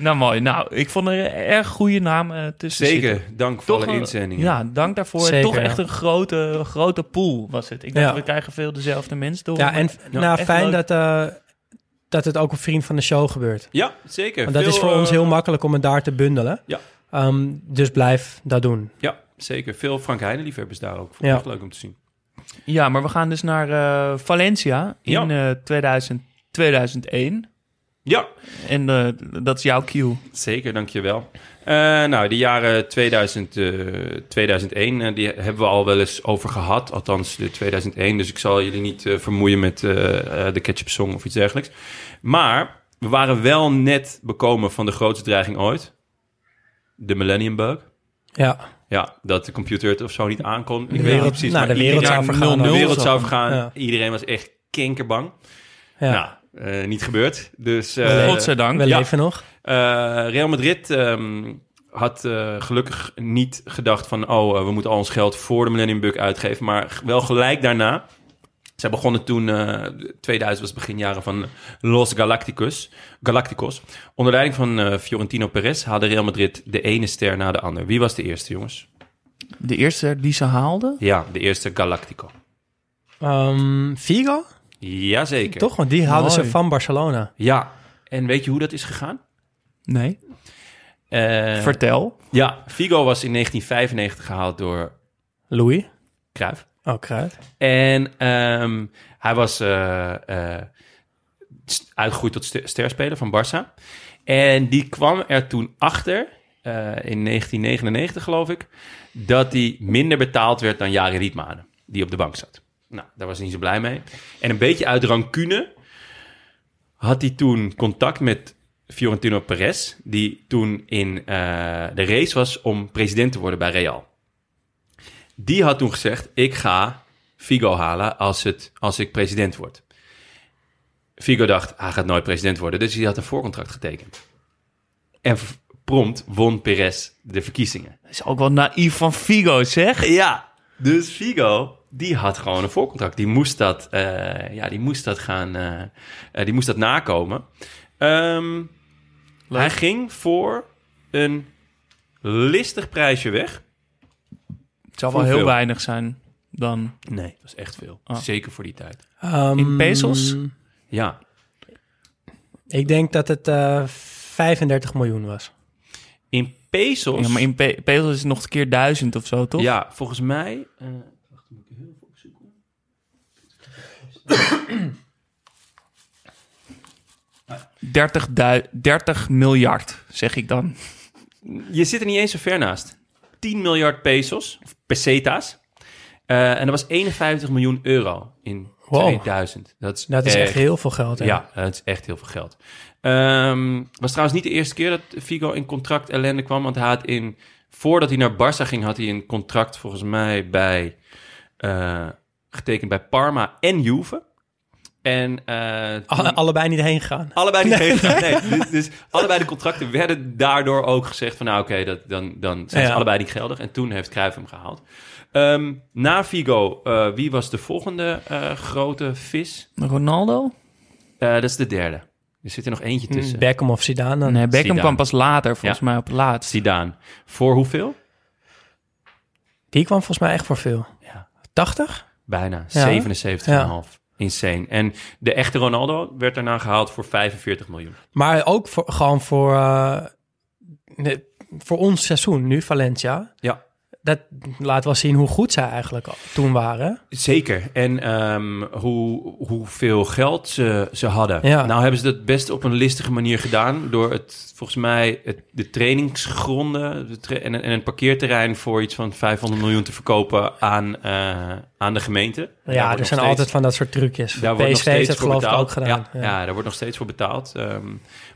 Nou mooi. Nou, ik vond er een erg goede naam eh, tussen Zeker, zitten. dank voor Toch alle een- inzendingen. Ja, dank daarvoor. Zeker, Toch ja. echt een grote, grote pool was het. Ik dacht, Ja. we krijgen veel dezelfde mensen door. ja, en nou, echt fijn leuk. dat, eh, dat het ook op Vriend van de Show gebeurt. Ja, zeker. Want dat Veel, is voor ons eh, heel makkelijk om het daar te bundelen. Ja. Ehm, dus blijf dat doen. Ja, zeker. Veel Frank Heijnen liefhebbers daar ook. Vond ik Ja. echt leuk om te zien. Ja, maar we gaan dus naar eh, Valencia in Ja. eh 2000, 2001. Ja, En eh, dat is jouw cue. zeker. Dankjewel. Eh nou, de jaren 2000, eh 2001, eh, die hebben we al wel eens over gehad. Althans, de 2001. Dus ik zal jullie niet eh, vermoeien met de ketchup song of iets dergelijks. Maar we waren wel net bekomen van de grootste dreiging ooit. De Millennium Bug. Ja, Ja, dat de computer het of zo niet aankon. Ik De weet niet precies. nou, de wereld iedereen- zou vergaan. De wereld Zo. zou vergaan. Ja. Iedereen was echt kinkerbang. ja. Nou, eh, niet gebeurd. Dus, eh, leven- Godzijdank. we ja. leven nog. eh, Real Madrid ehm, had gelukkig niet gedacht van... oh, we moeten al ons geld voor de Millennium Bug uitgeven. Maar wel gelijk daarna. Zij begonnen toen, eh 2000 was het beginjaren van Los Galacticos. Galacticos. Onder leiding van Fiorentino Perez haalde Real Madrid de ene ster na de ander. Wie was de eerste, jongens? De eerste die ze haalden? Ja, de eerste Galactico. Ehm, Figo? Jazeker. Toch? Want die hadden ze van Barcelona. Ja. En weet je hoe dat is gegaan? Nee. Eh, Vertel. ja, Figo was in 1995 gehaald door Louis. Cruijff. Oh, kruid. En ehm, hij was eh, eh, st- uitgegroeid tot ster- sterspeler van Barça. En die kwam er toen achter, eh, in 1999 geloof ik, dat hij minder betaald werd dan Jari Rietmanen, die op de bank zat. Nou, daar was hij niet zo blij mee. En een beetje uit rancune had hij toen contact met Fiorentino Perez, die toen in eh, de race was om president te worden bij Real. Die had toen gezegd, ik ga Figo halen als, het, als ik president word. Figo dacht, hij gaat nooit president worden, dus hij had een voorcontract getekend. En prompt won Perez de verkiezingen. Dat is ook wel naïef van Figo, zeg. Ja, dus Figo, die had gewoon een voorcontract. Die moest dat, eh, ja, die moest dat gaan, eh, eh, die moest dat nakomen. Ehm, hij ging voor een listig prijsje weg. Het zal wel heel weinig zijn dan... Nee, dat was echt veel. Ah. Zeker voor die tijd. Ehm, In pesos? Ja, Ik denk dat het eh 35 miljoen was. in pesos. Ja, maar in pe- pesos is het nog een keer duizend of zo, toch? Ja, volgens mij. eh, wacht, moet ik heel even opzoeken. 30, dui- 30 miljard, zeg ik dan. Je zit er niet eens zo ver naast. 10 miljard pesos, of peseta's. Eh, en dat was 51 miljoen euro in Wow. 2000. Dat is, Dat is echt heel veel geld. hè? Ja, dat is echt heel veel geld. Ehm was trouwens niet de eerste keer dat Figo in contract ellende kwam. Want hij had in, voordat hij naar Barça ging, had hij een contract volgens mij bij, eh, getekend bij Parma en Juve. En eh, toen- Alle- allebei niet heen gegaan. Allebei niet heen gegaan, nee. *laughs* Dus, dus allebei de contracten werden daardoor ook gezegd van... nou oké, dat dan, dan zijn ze Ja. allebei niet geldig. En toen heeft Cruijff hem gehaald. Ehm, na Figo, eh, wie was de volgende eh, grote vis? Ronaldo? Eh, dat is de derde. Er zit er nog eentje tussen. Beckham of Zidane. dan. Nee, Beckham Zidane. kwam pas later, volgens Ja. mij op het laatst. Zidane. Voor hoeveel? Die kwam volgens mij echt voor veel. Ja. 80? Bijna. Ja. 77,5. Insane. En de echte Ronaldo werd daarna gehaald voor 45 miljoen. Maar ook voor, gewoon voor, eh, voor ons seizoen nu, Valencia. Ja. Dat laat wel zien hoe goed zij eigenlijk toen waren. Zeker. En ehm, hoe, hoeveel geld ze, ze hadden. Ja. Nou hebben ze dat best op een listige manier gedaan. Door het, volgens mij, het, de trainingsgronden de tra- en, en een parkeerterrein voor iets van 500 miljoen te verkopen aan, eh, aan de gemeente. Ja, er zijn altijd van dat soort trucjes. Daar wordt nog PSV heeft steeds voor geloof ik betaald. ook gedaan. Ja, ja. daar wordt nog steeds voor betaald. Ehm,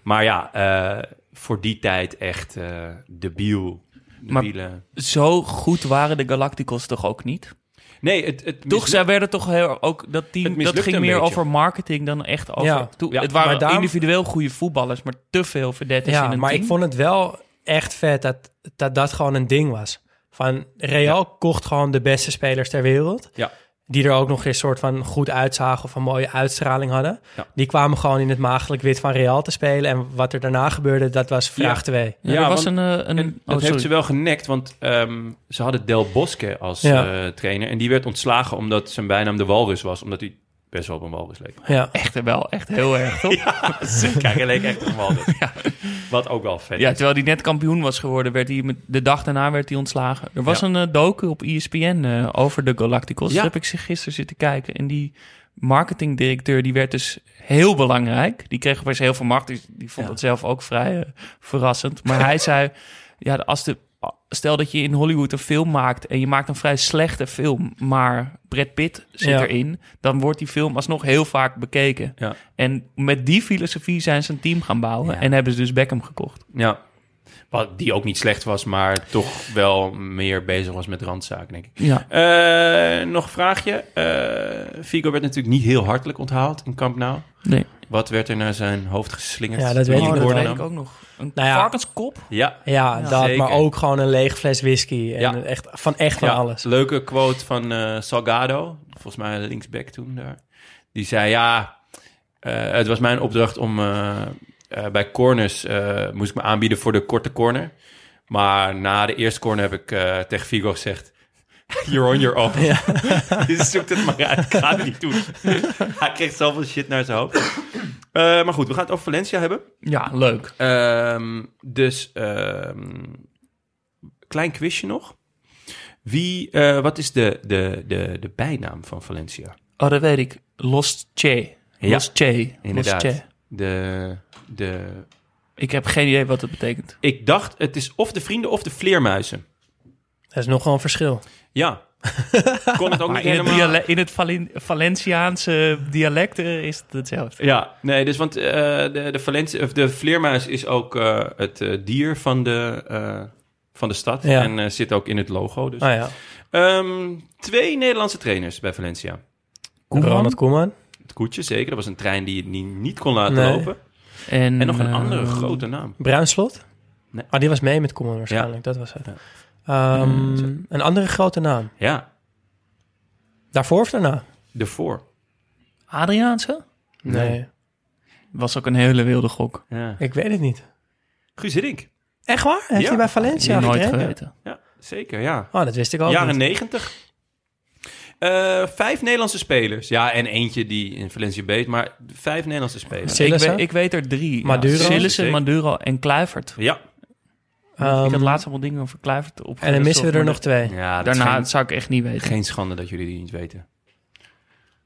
maar ja, eh, voor die tijd echt eh debiel. Maar-. Zo goed waren de Galacticos toch ook niet? Nee, het, het Toch, zij werden toch heel, ook dat team, dat ging meer beetje. over marketing dan echt over. Ja. Toe- Ja, het waren maar daarom- individueel goede voetballers, maar te veel verdettes in Ja, een maar team. ik vond het wel echt vet dat dat, dat gewoon een ding was. Van Real kocht gewoon de beste spelers ter wereld. Ja. Die er ook nog eens soort van goed uitzagen of een mooie uitstraling hadden. Ja. Die kwamen gewoon in het maagdelijk wit van Real te spelen. En wat er daarna gebeurde, dat was vraag Ja. 2. Ja, Ja, er was want- een... eh, een En oh, dat heeft ze wel genekt, want ehm, ze hadden Del Bosque als Ja. eh, trainer. En die werd ontslagen omdat zijn bijnaam de Walrus was. Omdat hij best wel op een walrus leek. Ja. Echt wel, echt heel erg, toch? *laughs* Ja, zeker. Hij leek echt op een walrus. *laughs* Wat ook wel vet Ja, terwijl hij net kampioen was geworden, werd hij met, de dag daarna werd hij ontslagen. Er was Ja. een eh, docu op ESPN eh, over de Galacticos. Ja. Heb ik zich gisteren zitten kijken. En die marketingdirecteur, die werd dus heel belangrijk. Die kreeg opeens heel veel macht. Die, die vond Ja. het zelf ook vrij eh, verrassend. Maar hij *laughs* zei, ja, als de, stel dat je in Hollywood een film maakt... en je maakt een vrij slechte film, maar Brad Pitt zit Ja. erin... dan wordt die film alsnog heel vaak bekeken. Ja. En met die filosofie zijn ze een team gaan bouwen... Ja. en hebben ze dus Beckham gekocht. Ja. Wat, die ook niet slecht was, maar toch wel meer bezig was met randzaken, denk ik. Ja. Eh, nog een vraagje. Eh Figo werd natuurlijk niet heel hartelijk onthaald in Camp Nou. Nee. Wat werd er naar zijn hoofd geslingerd? Ja, dat weet ik hoorde weet ik ook nog. Een Nou ja. varkenskop? Ja, Ja, dat, zeker. maar ook gewoon een lege fles whisky. En Ja. echt, van echt van Ja, alles. Leuke quote van eh, Salgado, volgens mij linksback toen daar. Die zei, ja, eh, het was mijn opdracht om eh, eh, bij corners, eh, moest ik me aanbieden voor de korte corner. Maar na de eerste corner heb ik eh, tegen Figo gezegd, You're on your own. *laughs* *laughs* Je zoekt het maar uit. Ik ga het niet doen. *laughs* Hij kreeg zoveel shit naar zijn hoofd. Eh, maar goed, we gaan het over Valencia hebben. Ja, leuk. Ehm, dus, ehm, klein quizje nog. Wie, eh, wat is de, de, de, de bijnaam van Valencia? Oh, dat weet ik. Los Che. Los Che. Inderdaad. Los Che. De, de, Ik heb geen idee wat het betekent. ik dacht, het is of de vrienden of de vleermuizen. Dat is nogal een verschil. Ja. *laughs* Kon het ook Maar niet in het, helemaal... diale- in het Valen- Valenciaanse dialect eh, is het hetzelfde. Ja, nee, dus want eh, de, de, Valencia, of de vleermuis is ook eh, het eh, dier van de, eh, van de stad. Ja. En zit ook in het logo. Dus. Ah ja. Ehm, twee Nederlandse trainers bij Valencia. Ronald Koeman. Het koetje, zeker. Dat was een trein die het niet, kon laten Nee. lopen. En, En nog een andere grote naam. Bruinslot? Nee. Ah, die was mee met Koeman waarschijnlijk. Dat was het. Ehm, een andere grote naam. Ja, Daarvoor of daarna? ervoor. Adriaanse? Nee. Was ook een hele wilde gok. Ja. Ik weet het niet. Guus Hiddink. Echt waar? Heeft Ja. hij bij Valencia nooit getraind? geweten. Ja, zeker, ja. Oh, dat wist ik ook Jaren negentig. Eh, vijf Nederlandse spelers. Ja, en eentje die in Valencia beet, maar vijf Nederlandse spelers. Ik weet, ik weet er drie. Maduro? Ja, Sillissen, Zeker. Maduro en Kluivert. Ja, Ehm, ik had laatst allemaal dingen over Kluivert op. en dan missen we er nog twee. ja Daarna geen- zou ik echt niet weten. Geen schande dat jullie die niet weten.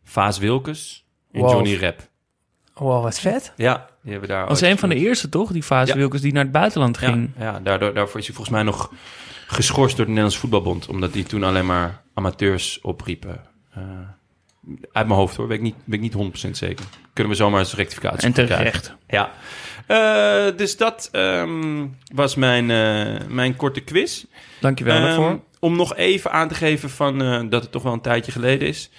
Vaas Wilkes en Wow. Johnny Rep. Wow, wat vet. Ja, die hebben daar. Dat was een van de eerste, toch? Die Ja. Wilkes die naar het buitenland ging. Ja, ja daardoor, daarvoor is hij volgens mij nog geschorst door de Nederlandse voetbalbond. Omdat hij toen alleen maar amateurs opriepen. Eh, uit mijn hoofd hoor, weet ik niet, weet ik niet 100% zeker. Kunnen we zomaar eens rectificatie En krijgen. terecht. Ja. Eh, dus dat ehm, was mijn, eh, mijn korte quiz. Dankjewel Ehm, daarvoor. Om nog even aan te geven van, eh, dat het toch wel een tijdje geleden is.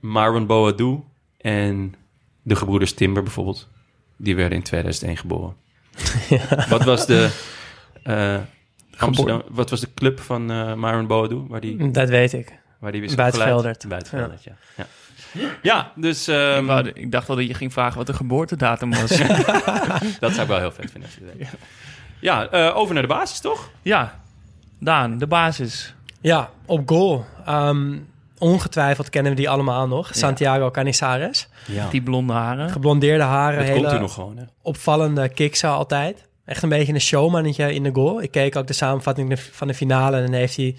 Marwan Boadu en de gebroeders Timber bijvoorbeeld. Die werden in 2001 geboren. *laughs* Wat was de... Amsterdam, wat was de club van Marwan Boadu? Waar die, Dat weet ik. waar die is Buitenveldert. opgeleid? Buitenveldert, ja. Ja, ja dus ehm, ik, wou- ik dacht al dat je ging vragen wat de geboortedatum was. *laughs* dat zou ik wel heel vet vinden. als je dat weet. Ja, eh, over naar de basis, toch? ja, Daan, de basis. Ja, op goal. Ehm, ongetwijfeld kennen we die allemaal nog. Santiago Canizares. Ja. Die blonde haren. Geblondeerde haren. Dat hele komt u nog gewoon, hè? opvallende kicks altijd. Echt een beetje een showmannetje in de goal. Ik keek ook de samenvatting van de finale en dan heeft hij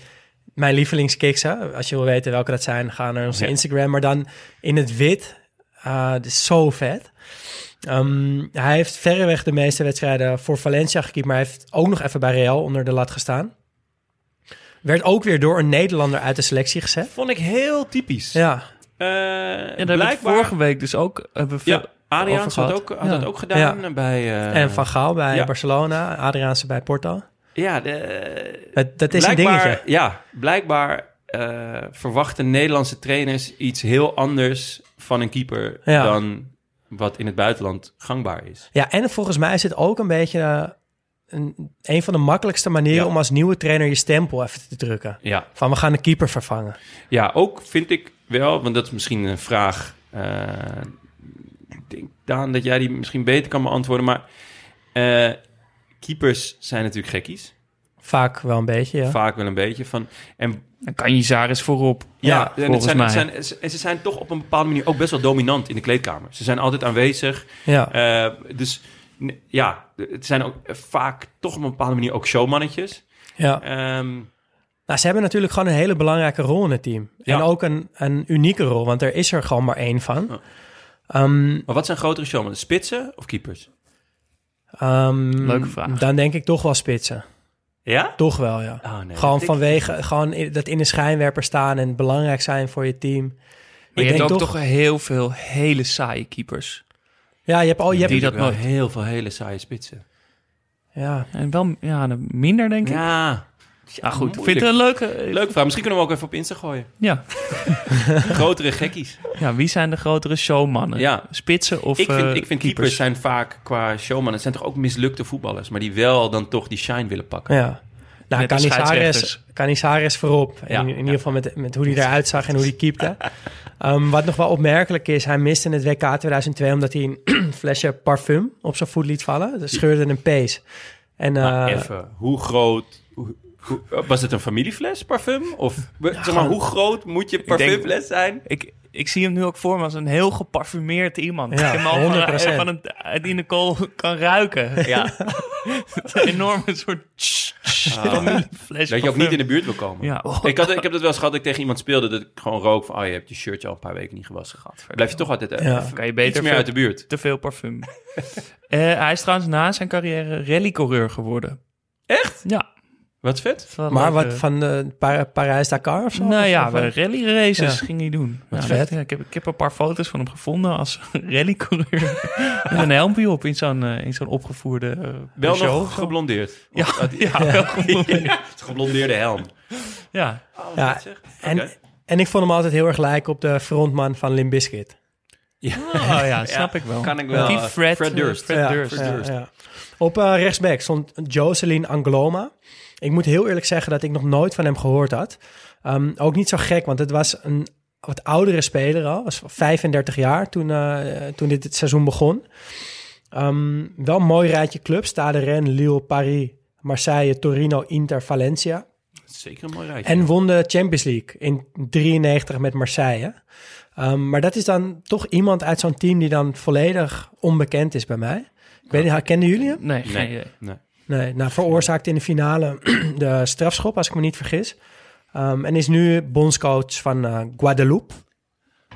mijn lievelingskicks. Als je wil weten welke dat zijn, ga naar onze Ja. Instagram. Maar dan in het wit. Uh, dat is zo vet. Ehm, hij heeft verreweg de meeste wedstrijden voor Valencia gekiept, maar hij heeft ook nog even bij Real onder de lat gestaan. Werd ook weer door een Nederlander uit de selectie gezet. Vond ik heel typisch. Ja, Eh, Ja, blijkbaar... vorige week dus ook hebben we Ja, Adriaans had, ook, had Ja. dat ook gedaan bij... eh, en Van Gaal bij ja. Barcelona, Adriaanse bij Porto. Ja, de, Dat, dat is een dingetje. Ja, blijkbaar eh, verwachten Nederlandse trainers iets heel anders van een keeper Ja. dan wat in het buitenland gangbaar is. Ja, en volgens mij is het ook een beetje eh, een, een van de makkelijkste manieren Ja. om als nieuwe trainer je stempel even te drukken. Ja, Van we gaan de keeper vervangen. ja ook vind ik wel, want dat is misschien een vraag. eh, ik denk, Daan, dat jij die misschien beter kan beantwoorden. Maar eh, keepers zijn natuurlijk gekkies. Vaak wel een beetje, ja. Vaak wel een beetje van. En Dan kan je Zaris voorop. Ja, Ja, en, het zijn, het zijn, ze- en ze zijn toch op een bepaalde manier ook best wel dominant in de kleedkamer. Ze zijn altijd aanwezig. ja. Eh, dus ja, het zijn ook vaak toch op een bepaalde manier ook showmannetjes. ja. Ehm, Nou, ze hebben natuurlijk gewoon een hele belangrijke rol in het team. Ja. En ook een, een unieke rol, want er is er gewoon maar één van. Ehm, maar wat zijn grotere showmannen? Spitsen of keepers? Ehm, Leuke vraag. Dan denk ik toch wel spitsen. Ja? Toch wel, ja. Oh, nee, gewoon ik- vanwege gewoon dat in de schijnwerper staan en belangrijk zijn voor je team. Maar ik je hebt denk ook toch- toch heel veel hele saaie keepers. Ja, je hebt, oh, je hebt, Die dat wel heel veel hele saaie spitsen. ja. En wel ja, minder, denk ik. Ja, Ah, goed. moeilijk. Vind je het een leuke... leuke vraag. Misschien kunnen we hem ook even op Insta gooien. Ja. *laughs* Grotere gekkies. ja, wie zijn de grotere showmannen? Ja. Spitsen of ik vind, eh, ik vind keepers. zijn vaak qua showman. Het zijn toch ook mislukte voetballers, maar die wel dan toch die shine willen pakken. Ja. Nou, Canizares, voorop. Ja, in, in ieder ja. geval met, met hoe hij eruit zag en hoe hij keepte. *laughs* Ehm, wat nog wel opmerkelijk is, hij miste in het WK 2002 omdat hij een *clears throat* flesje parfum op zijn voet liet vallen. Dat scheurde een pees. En Maar eh, even, hoe groot Hoe- Was het een familiefles parfum? Of zeg maar, hoe groot moet je Ik denk- parfumfles zijn? Ik, ik zie hem nu ook voor me als een heel geparfumeerd iemand. Ja, *laughs* die hem al van, 100%. van een, die Nicole kan ruiken. Ja. *laughs* een enorme soort familiefles *laughs* Dat je ook niet in de buurt wil komen. Ja. Ik, had, ik heb dat wel eens gehad dat ik tegen iemand speelde dat ik gewoon rook van, oh je hebt je shirtje al een paar weken niet gewassen. Blijf je toch altijd eh, Ja. even Kan je iets beter meer veel- uit de buurt. te veel parfum. Eh, hij is trouwens na zijn carrière rallycoureur geworden. Echt? Ja. Wat vet. is wel Maar leuk, wat eh. van Parijs-Dakar of zo? Nou Of- ja, of, we eh, rally races Ja. ging hij doen. Wat Ja, vet. ja, ik, heb, ik heb een paar foto's van hem gevonden als *laughs* rallycoureur. Met een helmpje op in zo'n eh, in zo'n opgevoerde eh, Wel nog *laughs* *laughs* geblondeerd. Ja, Of wel geblondeerd. Geblondeerde helm. Ja. Ja, en, en ik vond hem altijd heel erg lijken op de frontman van Limp Bizkit. Ja. Oh ja, snap ik wel. Kan ik wel. Die eh, Fred, Fred eh, Durst. Fred ja, Durst. ja, ja. Op eh, rechtsback stond Jocelyn Angloma. Ik moet heel eerlijk zeggen dat ik nog nooit van hem gehoord had. Ehm, ook niet zo gek, want het was een wat oudere speler al. Was 35 jaar toen, eh, toen dit het seizoen begon. Ehm, wel een mooi rijtje clubs. Stade Rennes, Lille, Paris, Marseille, Torino, Inter, Valencia. Zeker een mooi rijtje. En won de Champions League in 93 met Marseille. Ehm, maar dat is dan toch iemand uit zo'n team die dan volledig onbekend is bij mij. Ik weet niet, kenden jullie hem? Nee, geen idee. nee. Nee, nou veroorzaakte in de finale *clears throat* de strafschop, als ik me niet vergis. Ehm, en is nu bondscoach van eh, Guadeloupe.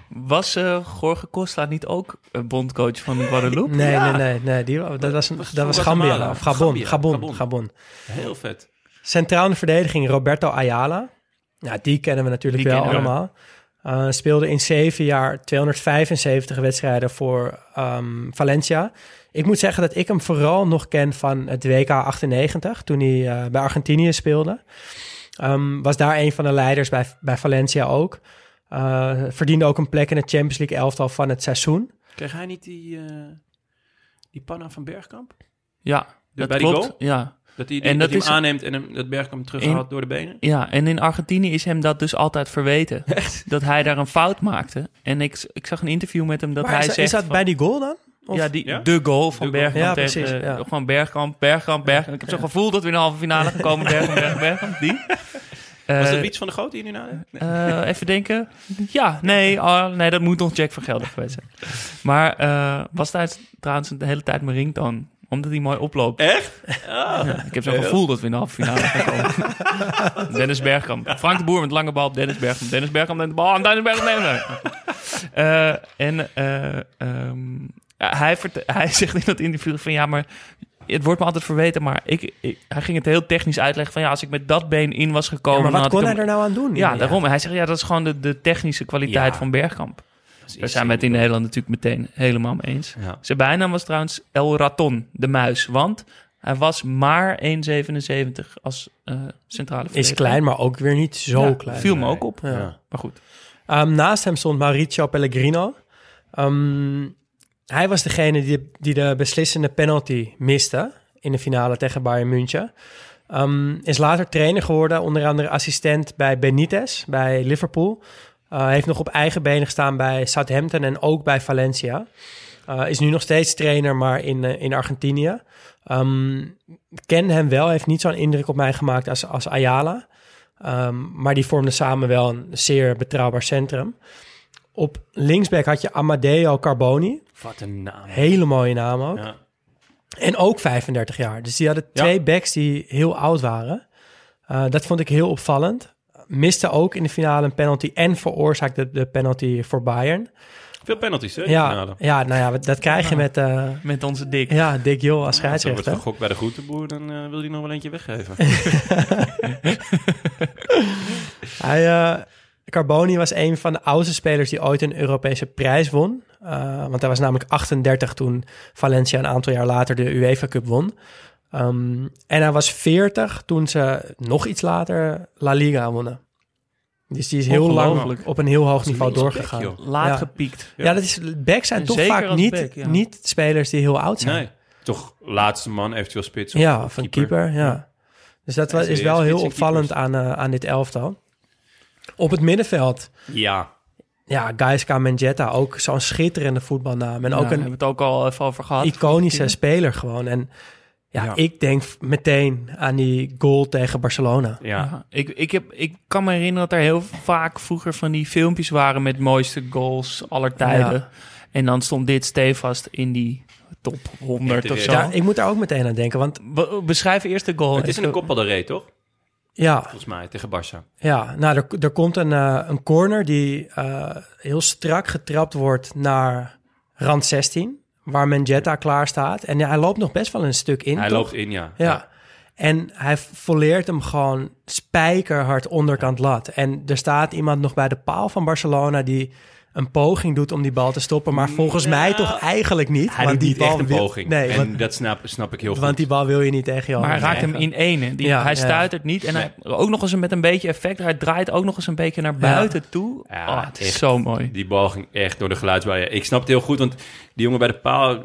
Was eh Jorge Costa niet ook eh, bondcoach van Guadeloupe? Nee, Ja. nee, nee, nee. Die, dat was, een, Was dat was Gambia. Of Gabon, Gambia, Gabon, Gabon. Gabon. Heel vet. Centraal in de verdediging Roberto Ayala. Ja, die kennen we natuurlijk Die wel we. Eh, speelde in zeven jaar 275 wedstrijden voor ehm, Valencia. Ik moet zeggen dat ik hem vooral nog ken van het WK 98, toen hij eh, bij Argentinië speelde. Ehm, was daar een van de leiders bij, bij Valencia ook. Eh, verdiende ook een plek in het Champions League elftal van het seizoen. Kreeg hij niet die, eh, die panna van Bergkamp? Ja, dat bij die klopt. Ja. Dat hij, die, En dat dat hij hem is- aanneemt en hem, dat Bergkamp terughaalt door de benen? ja, en in Argentinië is hem dat dus altijd verweten. *laughs* Dat hij daar een fout maakte. En ik, ik zag een interview met hem dat maar hij is, dat- zegt... is dat van- bij die goal dan? Of- ja, die, Ja? de goal van De goal. Bergkamp Ja, tegen... precies, eh, ja. Gewoon Bergkamp, Bergkamp, Bergkamp. Ik heb zo gevoeld dat we in de halve finale gaan komen. Bergkamp, Bergkamp, Bergkamp. Die. *laughs* Was Eh, dat iets van de Groot die je nu nadenkt? Eh, even denken. Ja, nee, oh, *laughs* nee, dat moet nog Jack van Gelder geweest zijn. Maar eh, was tijdens, trouwens de hele tijd mijn ringtoon. Omdat hij mooi oploopt. Echt? Ah. Ik heb zo'n gevoel dat we in de halve finale gaan komen. *laughs* Dennis Bergkamp. Frank de Boer met lange bal op Dennis Bergkamp. Dennis Bergkamp met de bal aan Dennis Bergkamp. Nee, nee. Eh, en eh, ehm, hij, vert- hij *laughs* zegt in dat interview van ja, maar het wordt me altijd verweten, maar ik, ik- hij ging het heel technisch uitleggen van ja, als ik met dat been in was gekomen... Ja, maar dan wat had kon ik hij er nou aan doen? Ja, daarom. Hij zegt ja, dat is gewoon de, de technische kwaliteit Ja. van Bergkamp. Daar zijn we het in Nederland natuurlijk meteen helemaal mee eens. Ja. Zijn bijnaam was trouwens El Raton, de muis. Want hij was maar 1,77 als eh, centrale Is klein, maar ook weer niet zo Ja, klein. Viel me ook op. Ja. Ja. Maar goed. Ehm, naast hem stond Mauricio Pellegrino. Ehm, hij was degene die, die de beslissende penalty miste in de finale tegen Bayern München. Ehm, is later trainer geworden, onder andere assistent bij Benitez, bij Liverpool. Uh, heeft nog op eigen benen gestaan bij Southampton en ook bij Valencia. Uh, is nu nog steeds trainer, maar in, uh, in Argentinië. Um, ken hem wel, heeft niet zo'n indruk op mij gemaakt als, als Ayala. Um, maar die vormden samen wel een zeer betrouwbaar centrum. Op linksback had je Amadeo Carboni. Wat een naam. Hele mooie naam ook. Ja. En ook 35 jaar. Dus die hadden twee Ja. backs die heel oud waren. Uh, dat vond ik heel opvallend. Miste ook in de finale een penalty en veroorzaakte de penalty voor Bayern. Veel penalties, hè? in de Ja, finale. ja, nou ja, dat krijg je met, uh, Met onze dik. ja, Dick Jol als Als er wordt scheidsrechter. gegokt bij de groenteboer, dan eh, wil hij nog wel eentje weggeven. *laughs* Hij, eh, Carboni was een van de oudste spelers die ooit een Europese prijs won. Uh, want hij was namelijk 38 toen Valencia een aantal jaar later de UEFA Cup won. Um, en hij was 40 toen ze nog iets later La Liga wonnen. Dus die is heel lang op een heel hoog niveau doorgegaan. Laat Ja. gepiekt. Ja. dat is, backs zijn En toch vaak niet, back, ja. niet spelers die heel oud zijn. nee. Toch laatste man, eventueel spits. Of, ja, of van keeper. ja. Dus dat is wel heel opvallend aan, uh, aan dit elftal. Op het middenveld Ja. Ja, Gaisca Menjetta, ook zo'n schitterende voetbalnaam. En ook een hebben we het ook al even over gehad. iconische speler gewoon. En Ja, Ja. ik denk meteen aan die goal tegen Barcelona. Ja. Ja, ik, ik, heb, ik kan me herinneren dat er heel vaak vroeger van die filmpjes waren met mooiste goals aller tijden. Ja. En dan stond dit stevast in die top 100 of zo. Ja, ik moet daar ook meteen aan denken, want Be- beschrijf eerst de goal. Het is een Copa del Rey, toch? ja, Volgens mij, tegen Barça. Ja, nou, er, er komt een, eh, een corner die eh, heel strak getrapt wordt naar rand 16, waar Menjetta klaar staat. En ja, hij loopt nog best wel een stuk in. Hij toch? loopt in, ja. Ja. En hij volleert hem gewoon spijkerhard onderkant lat. En er staat iemand nog bij de paal van Barcelona die een poging doet om die bal te stoppen. Maar volgens mij toch eigenlijk niet. Hij want doet die niet bal echt een wil- poging. Nee, en want, dat snap, snap ik heel goed. want die bal wil je niet tegen je Maar hij raakt hem in één. Die, Ja, hij ja. stuitert niet. En hij, ook nog eens met een beetje effect. Hij draait ook nog eens een beetje naar buiten toe. Ja, oh, het is echt. zo mooi. Die bal ging echt door de geluidsbuien. Ik snap het heel goed, want die jongen bij de paal... Ik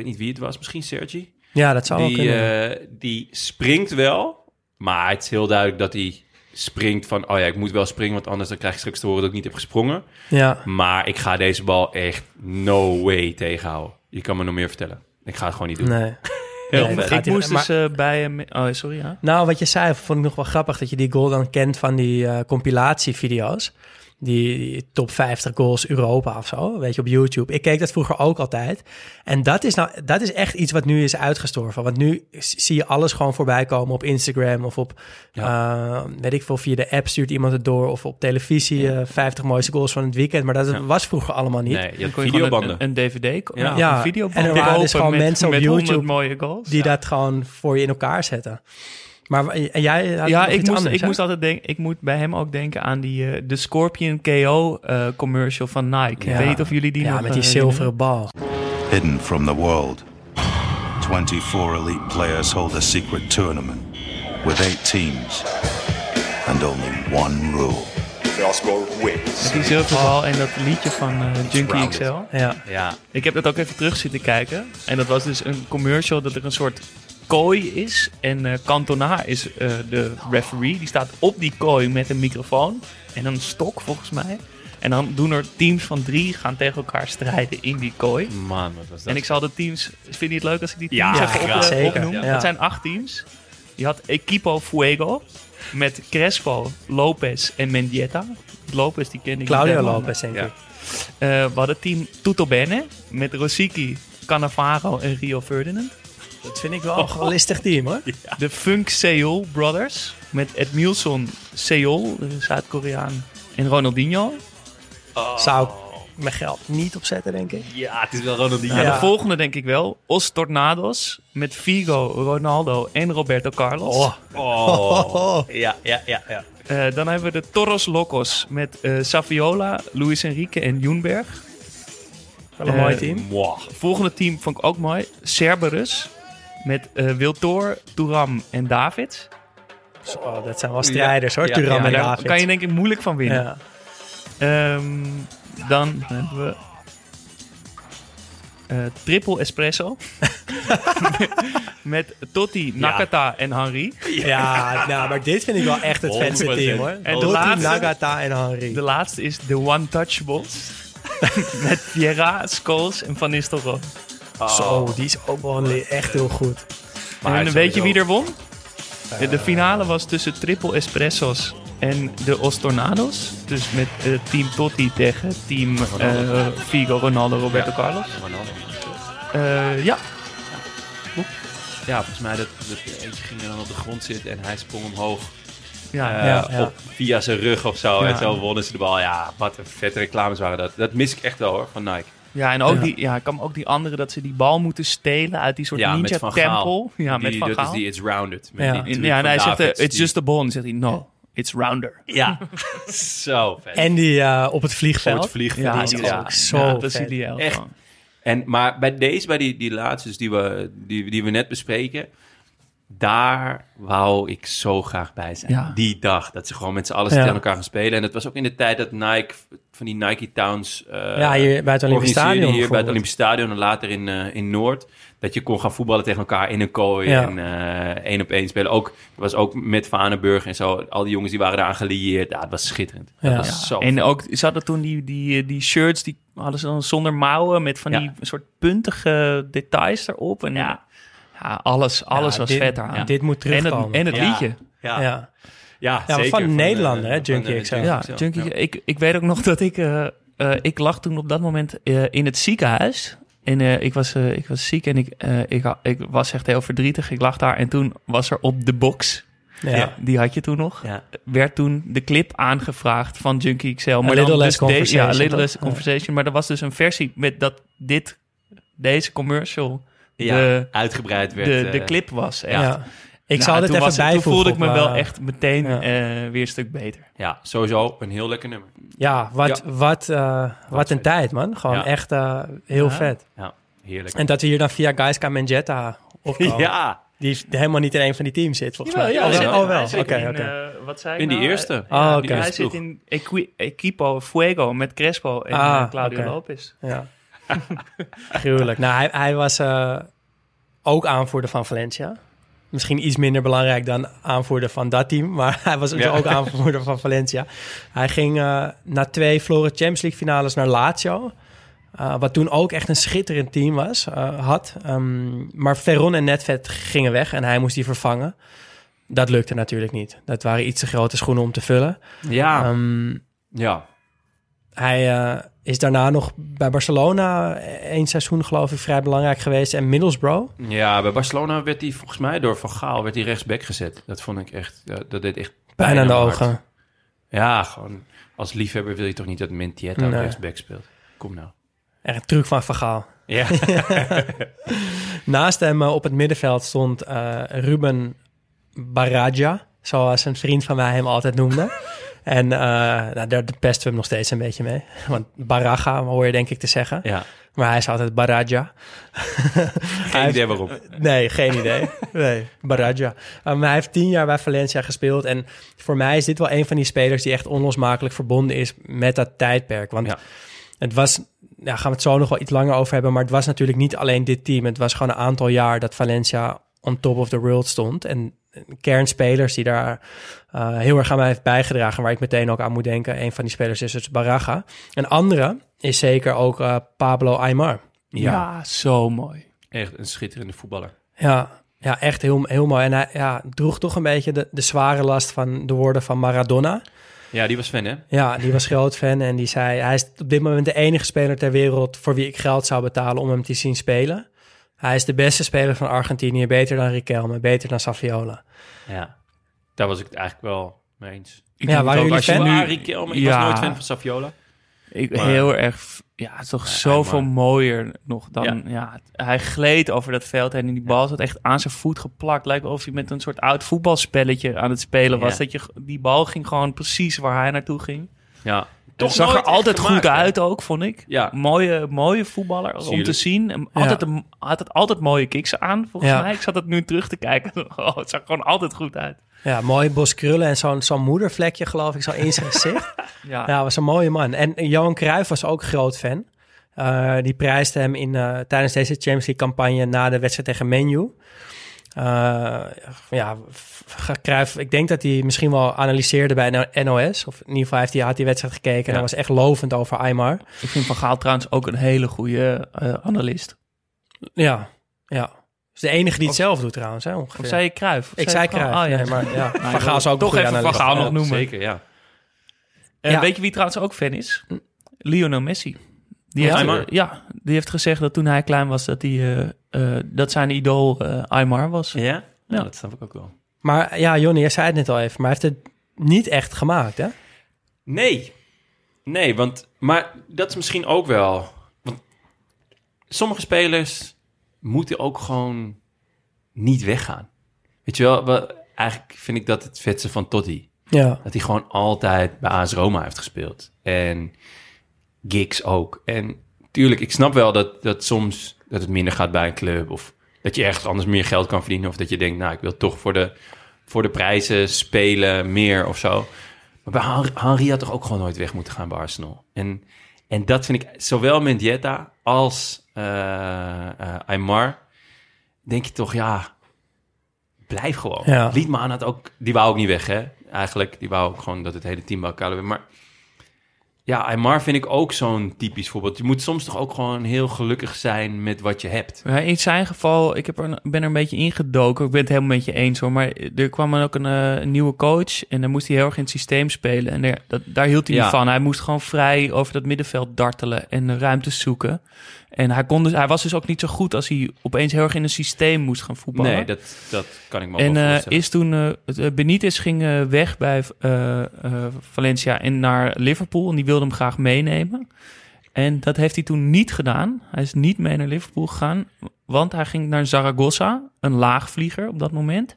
weet niet wie het was, misschien Sergi. Ja, dat zou wel Die, kunnen. eh, die springt wel, maar het is heel duidelijk dat hij springt van... Oh ja, ik moet wel springen, want anders dan krijg ik straks te horen dat ik niet heb gesprongen. ja. Maar ik ga deze bal echt no way tegenhouden. Je kan me nog meer vertellen. Ik ga het gewoon niet doen. Nee. *laughs* Heel Nee, Ik moest maar- dus eh, bij hem... Oh, sorry, ja. Nou, wat je zei, vond ik nog wel grappig dat je die goal dan kent van die eh, compilatievideo's. Die, die top 50 goals Europa of zo, weet je, op YouTube. Ik keek dat vroeger ook altijd. En dat is, nou, dat is echt iets wat nu is uitgestorven. Want nu zie je alles gewoon voorbij komen op Instagram of op, eh, weet ik veel, via de app stuurt iemand het door. Of op televisie, eh 50 mooiste goals van het weekend. Maar dat Ja. was vroeger allemaal niet. Nee, je kon videobanden. Een, een DVD, Ja. nou, Ja, een videoband en er waren dus gewoon met, mensen op met 100 YouTube mooie goals. Die Ja. dat gewoon voor je in elkaar zetten. Maar en jij had ja, ik iets moest, anders, ik moest altijd denken, ik moet bij hem ook denken aan die eh, de Scorpion KO eh, commercial van Nike. Ik weet niet of jullie die ja, nog met die eh, zilveren bal. Hidden from the world, 24 elite players hold a secret tournament with eight teams and only one rule. Met die zilveren bal en dat liedje van eh, Junkie XL. Ja. Ja, Ik heb dat ook even terug zitten kijken. En dat was dus een commercial dat er een soort kooi is. En eh Cantona is eh, de referee. Die staat op die kooi met een microfoon en een stok volgens mij. En dan doen er teams van drie gaan tegen elkaar strijden in die kooi. man, wat was dat? En ik zal de teams... Vind je het leuk als ik die Ja, teams even op, eh, Zeker, opnoem? ja. Het zijn acht teams. Je had Equipo Fuego met Crespo, Lopez en Mendieta. Lopez, die ken ik Claudio. Lopez, denk Ja. ik. Eh, we hadden team Tutto Bene met Rosicky, Cannavaro en Rio Ferdinand. Dat vind ik wel een wel listig team, hoor. De Funk Seoul Brothers met Edmilson Seoul, de Zuid-Koreaan, en Ronaldinho. Zou ik mijn geld niet opzetten, denk ik. Ja, het is wel Ronaldinho. Ja. De volgende denk ik wel. Os Tornados met Figo, Ronaldo en Roberto Carlos. Oh. Oh. *laughs* Ja, ja, ja, ja. Eh, dan hebben we de Toros Locos met eh, Saviola, Luis Enrique en Junberg. Wel een Eh, mooi team. Mwah. Volgende team vond ik ook mooi. Cerberus met eh Wiltor, Touram en David. Zo, dat zijn wel strijders, hoor. Ja, Turam ja, en daar David. kan je denk ik moeilijk van winnen. Ehm, dan hebben we eh, triple espresso *laughs* met Totti, Nakata en Henry. ja, nou, maar dit vind ik wel echt het vetste 100%. team, hoor. En laatste- Nagata en Henry. De laatste is de One Touchables *laughs* met Vieira, Scholes en Van Nistelrooy. Zo, die is ook wel echt heel goed. Maar en weet je wie er won? De, de finale was tussen triple espressos en de Ostornados. Dus met eh, team Totti tegen team eh, Figo, Ronaldo, Roberto Carlos. Ronaldo. Eh, ja, Ja, volgens mij dat, dat eentje ging er dan op de grond zitten en hij sprong omhoog. ja, ja, ja. Op, via zijn rug of zo. Ja. En zo wonnen ze de bal. Ja, wat een vette reclames waren dat. Dat mis ik echt wel hoor, van Nike. Ja, en ook Ja. die, ja, kwam ook die andere dat ze die bal moeten stelen uit die soort Ja, met ninja Van tempel. Gaal. Ja, die, met Van dat Gaal. is die It's Rounded. Met Ja. die ja, en hij zegt, Davids, it's just a ball. En dan zegt hij, no, it's rounder. Ja, *laughs* zo vet. En die eh, op het Op vliegveld. het vliegveld. Ja, die is ook zo ja, vet. Brazilië Echt. En, maar bij deze, bij die, die laatste dus die we, die, die we net bespreken, daar wou ik zo graag bij zijn. Ja. Die dag, dat ze gewoon met z'n allen Ja. tegen elkaar gaan spelen. En het was ook in de tijd dat Nike, van die Nike Towns... eh, Ja, hier bij het Olympisch Stadion Hier bij het. Olympisch Stadion en later in, eh, in Noord. Dat je kon gaan voetballen tegen elkaar in een kooi Ja. en eh, één op één spelen. Ook, dat was ook met Vanenburg en zo. Al die jongens die waren eraan gelieerd. Ja, het was schitterend. Dat Ja. was zo En ook, ze hadden toen die, die, die shirts, die hadden ze dan zonder mouwen met van Ja. die soort puntige details erop. En ja, Ja, alles, alles Ja, was dit- vet aan. dit moet En het, terugkomen. en het liedje. Ja, Ja. ja, Ja, zeker. van de- Nederlander, hè, van Junkie XL. Ja. Junkie, Ja. Ik, ik weet ook nog dat ik... eh, eh, ik lag toen op dat moment eh, in het ziekenhuis. En eh, ik, was, eh, ik was ziek en ik, eh, ik, ik was echt heel verdrietig. Ik lag daar en toen was er op de box... Ja. Die had je toen nog. Ja. Werd toen de clip aangevraagd van Junkie XL. Maar A Little dus de- Ja, A Little? Less. Conversation. Maar er was dus een versie met dat dit, deze commercial Ja, de, uitgebreid werd. de, eh, de clip was. Ja. Echt. Ik Nou, zal dit even bijvoegen. Toen voelde ik me wel eh, echt meteen ja. eh, weer een stuk beter. Ja, sowieso een heel lekker nummer. Ja, wat, Ja. wat, eh, wat een vet. tijd, man. Gewoon Ja. echt eh, heel Ja. vet. Ja, heerlijk. En dat we hier dan via Gaiska Menjetta opkomen. *laughs* ja, Die helemaal niet in een van die teams zit, volgens mij. ja, oh, wel? oh, wel. Oké, eh, wat zei ik in die nou? eerste. Oh, Ja, oké. die- Hij Die zit in Equi- Equipo Fuego met Crespo en Ah, eh, Claudio. Lopez. Ja. Gruwelijk. Nou, hij, hij was eh, ook aanvoerder van Valencia. Misschien iets minder belangrijk dan aanvoerder van dat team. Maar *laughs* hij was Ja. ook aanvoerder van Valencia. Hij ging eh, na twee verloren Champions League finales naar Lazio. Eh, wat toen ook echt een schitterend team was, had. Ehm, maar Veron en Netvet gingen weg en hij moest die vervangen. Dat lukte natuurlijk niet. Dat waren iets te grote schoenen om te vullen. Ja, Ehm, ja. hij is daarna nog bij Barcelona één seizoen, geloof ik, vrij belangrijk geweest. En Middlesbrough. ja, bij Barcelona werd hij volgens mij door Van Gaal werd hij rechtsback gezet. Dat vond ik echt, dat deed echt pijn aan de ogen. Ja, gewoon als liefhebber wil je toch niet dat Mentietta Nee. rechtsback speelt. Kom nou. Echt een truc van Van Gaal. Ja, *laughs* Naast hem eh, op het middenveld stond eh, Ruben Baraja, zoals een vriend van mij hem altijd noemde. En eh, nou, daar pesten we hem nog steeds een beetje mee. *laughs* Want Baraga hoor je denk ik te zeggen. ja. Maar hij is altijd Baraja. *laughs* Geen idee waarom. Nee, geen idee. *laughs* Nee, Baraja. Um, hij heeft tien jaar bij Valencia gespeeld. En voor mij is dit wel een van die spelers die echt onlosmakelijk verbonden is met dat tijdperk. Want Ja. het was, ja, gaan we het zo nog wel iets langer over hebben. Maar het was natuurlijk niet alleen dit team. Het was gewoon een aantal jaar dat Valencia on top of the world stond. En kernspelers die daar eh, heel erg aan mij heeft bijgedragen. Waar ik meteen ook aan moet denken. Een van die spelers is dus Baraga. Een andere is zeker ook eh, Pablo Aymar. Ja. Ja. zo mooi. Echt een schitterende voetballer. Ja, ja echt heel, heel mooi. En hij ja, droeg toch een beetje de, de zware last van de woorden van Maradona. Ja, die was fan, hè? Ja, die was groot fan en die zei... hij is op dit moment de enige speler ter wereld... voor wie ik geld zou betalen om hem te zien spelen. Hij is de beste speler van Argentinië. Beter dan Riquelme, beter dan Saviola. Ja. Daar was ik het eigenlijk wel mee eens. Ik Ja, waren jullie fan? nu- Riquelme, ik Ja. was nooit fan van Saviola. Ik, Maar- heel erg. Ja, het is toch zoveel mooier nog dan. Ja. Ja. hij gleed over dat veld en die bal zat echt aan zijn voet geplakt. Lijkt of hij met een soort oud voetbalspelletje aan het spelen was. Ja. Dat je die bal ging gewoon precies waar hij naartoe ging. Ja. Het zag er altijd gemaakt, goed uit ook, vond ik. Ja. Mooie, mooie voetballer om te zien. En Altijd, een, had het altijd mooie kicks aan, volgens Ja. mij. Ik zat het nu terug te kijken. *laughs* Oh, het zag gewoon altijd goed uit. Ja, mooi bos krullen en zo'n zo'n moedervlekje geloof ik zo in zijn *laughs* gezicht. Ja. Ja, was een mooie man. En Johan Cruijff was ook groot fan. Eh, die prijsde hem in, eh, tijdens deze Champions League campagne na de wedstrijd tegen Menu. Eh, ja, Cruijff, ik denk dat hij misschien wel analyseerde bij No- NOS. Of in ieder geval heeft hij had die wedstrijd gekeken. En hij was echt lovend over Aymar. Ik vind Van Gaal trouwens ook een hele goede eh, analist. Ja, ja. is de enige die het zelf doet trouwens, hè, ongeveer. Of zei je Kruif? ik zei Cruijff, Oh, ja. nee, maar ja, *laughs* Nou, Van ik Gaal is ook een toch goede even Van. Gaal nog Ja, noemen. Zeker, ja. En Ja. weet je wie trouwens ook fan is? Lionel Messi. Die Ja? heeft, Aymar? eh, ja, die heeft gezegd dat toen hij klein was, dat, hij, eh, eh, dat zijn idool eh Aymar was. Ja? Ja. Ja, dat snap ik ook wel. Maar ja, Jonny, jij zei het net al even, maar hij heeft het niet echt gemaakt, hè? Nee. Nee, want... Maar dat is misschien ook wel... Want sommige spelers moeten ook gewoon niet weggaan. Weet je wel, wel, eigenlijk vind ik dat het vetste van Totti. Ja. Dat hij gewoon altijd bij AS Roma heeft gespeeld. En gigs ook. En tuurlijk, ik snap wel dat, dat soms dat het minder gaat bij een club. Of dat je ergens anders meer geld kan verdienen. Of dat je denkt, nou, ik wil toch voor de, voor de prijzen spelen, meer of zo. Maar bij Henri, had toch ook gewoon nooit weg moeten gaan bij Arsenal. En, en dat vind ik, zowel Mendieta als Aymar, denk je toch, ja, blijf gewoon. Ja. Liedman had ook, die wou ook niet weg, hè? Eigenlijk, die wou ook gewoon dat het hele team bij elkaar werd. Maar Ja, Aymar vind ik ook zo'n typisch voorbeeld. Je moet soms toch ook gewoon heel gelukkig zijn met wat je hebt. Ja, in zijn geval, ik heb er, ben er een beetje ingedoken. Ik ben het helemaal met je eens hoor. Maar er kwam dan ook een, eh, nieuwe coach. En dan moest hij heel erg in het systeem spelen. En daar, dat, daar hield hij Ja. niet van. Hij moest gewoon vrij over dat middenveld dartelen en ruimtes zoeken. En hij, kon dus, hij was dus ook niet zo goed als hij opeens heel erg in een systeem moest gaan voetballen. Nee, dat, dat kan ik me En voorstellen. is toen eh, Benitez ging weg bij Valencia en naar Liverpool. En die wilde hem graag meenemen. En dat heeft hij toen niet gedaan. Hij is niet mee naar Liverpool gegaan. Want hij ging naar Zaragoza, een laagvlieger op dat moment.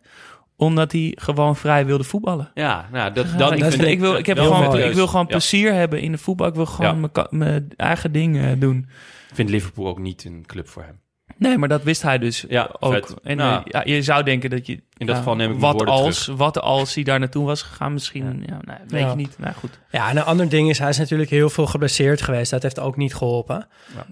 Omdat hij gewoon vrij wilde voetballen. Ja, nou, dat, dat, ik, vind vind- ik, wil, ik, heb gewoon, ik wil gewoon Ja. plezier hebben in de voetbal. Ik wil gewoon Ja. mijn eigen ding eh, doen. Ik vind Liverpool ook niet een club voor hem. Nee, maar dat wist hij dus Ja, ook. vet. En Nou, eh, ja, je zou denken dat je... in dat geval neem ik wat als, terug. Wat als hij daar naartoe was gegaan misschien... Ja. nee, weet Ja. je niet. Maar goed. Ja, en een ander ding is, hij is natuurlijk heel veel geblesseerd geweest. Dat heeft ook niet geholpen.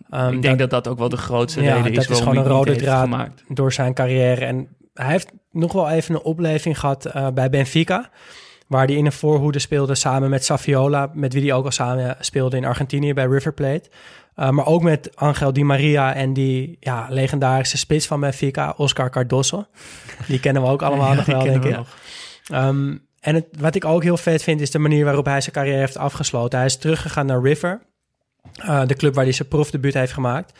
Ehm, ik denk dat dat ook wel de grootste Ja, reden is dat is gewoon een rode draad gemaakt. door zijn carrière. En hij heeft nog wel even een opleving gehad eh, bij Benfica. Waar hij in een voorhoede speelde samen met Saviola. Met wie hij ook al samen speelde in Argentinië bij River Plate. Eh, maar ook met Angel Di Maria en die ja, legendarische spits van Benfica, Oscar Cardoso. Die kennen we ook allemaal *laughs* Ja, nog wel, denk ik. Ehm, en het, wat ik ook heel vet vind, is de manier waarop hij zijn carrière heeft afgesloten. Hij is teruggegaan naar River, eh, de club waar hij zijn profdebuut heeft gemaakt.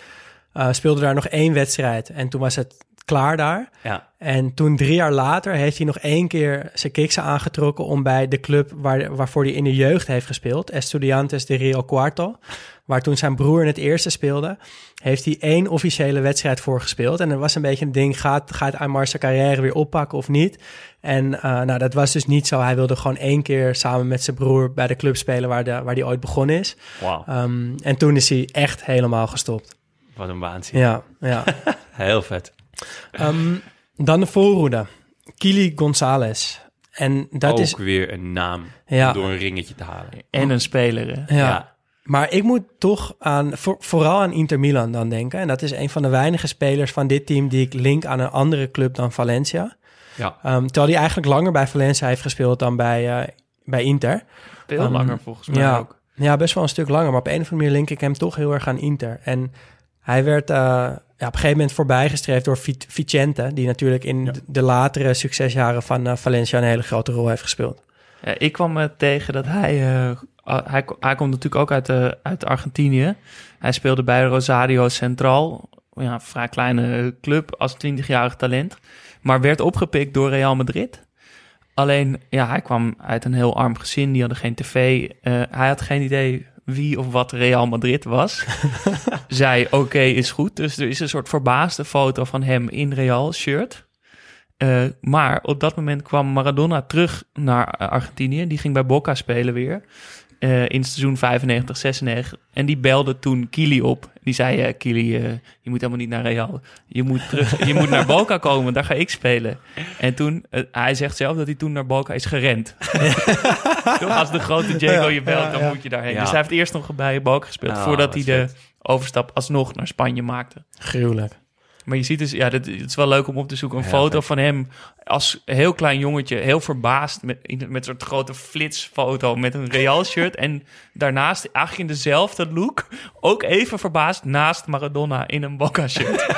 Eh, speelde daar nog één wedstrijd en toen was het klaar daar. Ja. En toen drie jaar later heeft hij nog één keer zijn kiksen aangetrokken om bij de club waar, waarvoor hij in de jeugd heeft gespeeld, Estudiantes de Rio Cuarto, waar toen zijn broer in het eerste speelde, heeft hij één officiële wedstrijd voor gespeeld. En er was een beetje een ding, gaat, gaat Aymar zijn carrière weer oppakken of niet? En eh, nou, dat was dus niet zo. Hij wilde gewoon één keer samen met zijn broer bij de club spelen waar, de, waar hij ooit begonnen is. Wauw, Ehm, en toen is hij echt helemaal gestopt. wat een waanzin. Ja, ja. *laughs* Heel vet. Ehm, dan de voorhoede. Kili Gonzalez. En dat ook is... weer een naam Ja. door een ringetje te halen. En een speler. hè. Ja. Ja. Maar ik moet toch aan, voor- vooral aan Inter Milan dan denken. En dat is een van de weinige spelers van dit team die ik link aan een andere club dan Valencia. Ja. Ehm, terwijl hij eigenlijk langer bij Valencia heeft gespeeld dan bij, eh, bij Inter. Veel Ehm, langer volgens mij ja, ook. Ja, best wel een stuk langer. Maar op een of andere manier link ik hem toch heel erg aan Inter. En hij werd eh, ja, op een gegeven moment voorbijgestreefd door Vi- Vicente... die natuurlijk in de- de latere succesjaren van eh, Valencia een hele grote rol heeft gespeeld. Ik kwam tegen dat hij, hij... Hij komt natuurlijk ook uit, eh, uit Argentinië. Hij speelde bij Rosario Central. Ja, een vrij kleine club als 20-jarig talent. Maar werd opgepikt door Real Madrid. Alleen, ja, hij kwam uit een heel arm gezin. Die hadden geen tv. Eh, hij had geen idee wie of wat Real Madrid was. *laughs* Zei, oké, is goed. Dus er is een soort verbaasde foto van hem in Real shirt. Eh, maar op dat moment kwam Maradona terug naar Argentinië. Die ging bij Boca spelen weer. Eh, in het seizoen 95, 96. En die belde toen Kili op. Die zei, eh, Kili, eh, je moet helemaal niet naar Real. Je moet, terug, je moet naar Boca komen, daar ga ik spelen. En toen, hij zegt zelf dat hij toen naar Boca is gerend. *laughs* Toch, Als de grote Diego je belt, dan moet je daarheen. Ja. Dus hij heeft eerst nog bij Boca gespeeld... Ah, voordat hij de vet. overstap alsnog naar Spanje maakte. Gruwelijk. Maar je ziet dus, ja, dit, het is wel leuk om op te zoeken. Een Ja, foto vet. van hem als heel klein jongetje, heel verbaasd met, in- met een soort grote flitsfoto met een Real shirt. en daarnaast, eigenlijk in dezelfde look, ook even verbaasd naast Maradona in een Boca shirt. *laughs*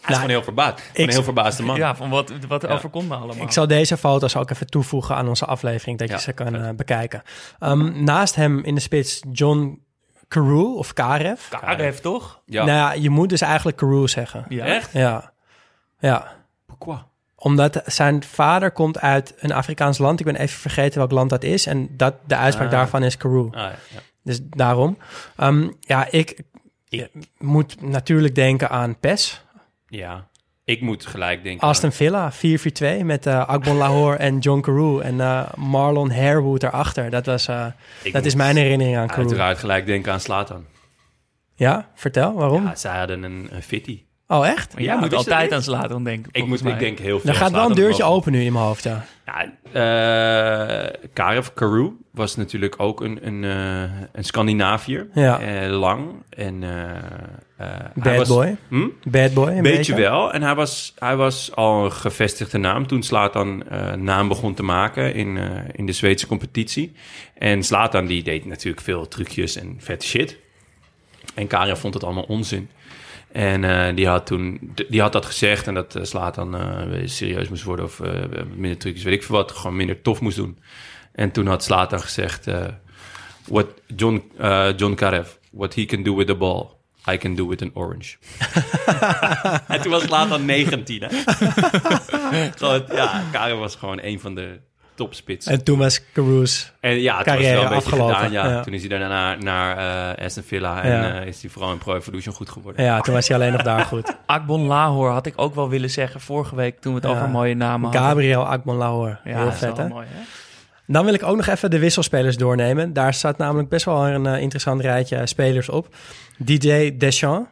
Hij is gewoon heel verbaasd. Gewoon een heel verbaasde man. Ja, van wat, wat Ja. overkomt me allemaal. Ik zal deze foto's ook even toevoegen aan onze aflevering, dat Ja, je ze kan eh, bekijken. Ehm, naast hem in de spits John Carew, of Karev. Karev, toch? Ja. Nou ja, je moet dus eigenlijk Carew zeggen. Ja. Echt? Ja. Ja. Pourquoi? Omdat zijn vader komt uit een Afrikaans land. Ik ben even vergeten welk land dat is. En dat, de uitspraak Ah. daarvan is Carew. Ah, ja, ja. Dus daarom. Ehm, ja, ik, Ik- moet natuurlijk denken aan PES. Ja. Ik moet gelijk denken Aston Villa, 4-4-2 met eh Agbon Lahore en John Carew. En eh, Marlon Harewood erachter. Dat, was, Ik dat is mijn herinnering aan aan Carew. uiteraard gelijk denken aan Slatan. Ja, vertel, waarom? Ja, zij hadden een, een fitty. Oh, echt? Maar jij Ja, moet altijd aan Zlatan denken. Ik, moet, mij. ik denk heel veel. Er gaat wel een deurtje open nu in mijn hoofd, ja. Ja, eh Karev Karu was natuurlijk ook een, een, eh, een Scandinaviër. Ja. Eh, lang. En, eh, eh, hij Bad was- boy. Hm? Bad boy, een Beetje, beetje. wel. En hij was, hij was al een gevestigde naam toen Slatan eh naam begon te maken in, eh, in de Zweedse competitie. En Slatan die deed natuurlijk veel trucjes en vette shit. En Karia vond het allemaal onzin. En eh, die had toen die had dat gezegd en dat uh, Slatan eh, serieus moest worden of eh, minder trucjes, weet ik veel wat, gewoon minder tof moest doen. En toen had Slatan gezegd: eh, what John, eh, John Karev, what he can do with the ball, I can do with an orange. *laughs* en toen was Slatan 19. Hè? *laughs* Ja, Karev was gewoon een van de topspitsen. En toen was En ja, het carrière was wel een beetje afgelopen. gedaan. Ja. Ja. Toen is hij daarna naar, naar eh, Aston Villa en Ja. eh, is hij vooral in Pro Evolution goed geworden. Ja, toen was hij alleen nog daar goed. *laughs* Akbon Lahore had ik ook wel willen zeggen vorige week toen we het Ja. over mooie namen hadden. Gabriel Akbon Lahore. Ja, Heel dat is vet, wel hè? mooi, hè? Dan wil ik ook nog even de wisselspelers doornemen. Daar staat namelijk best wel een eh, interessant rijtje spelers op. DJ Deschamps,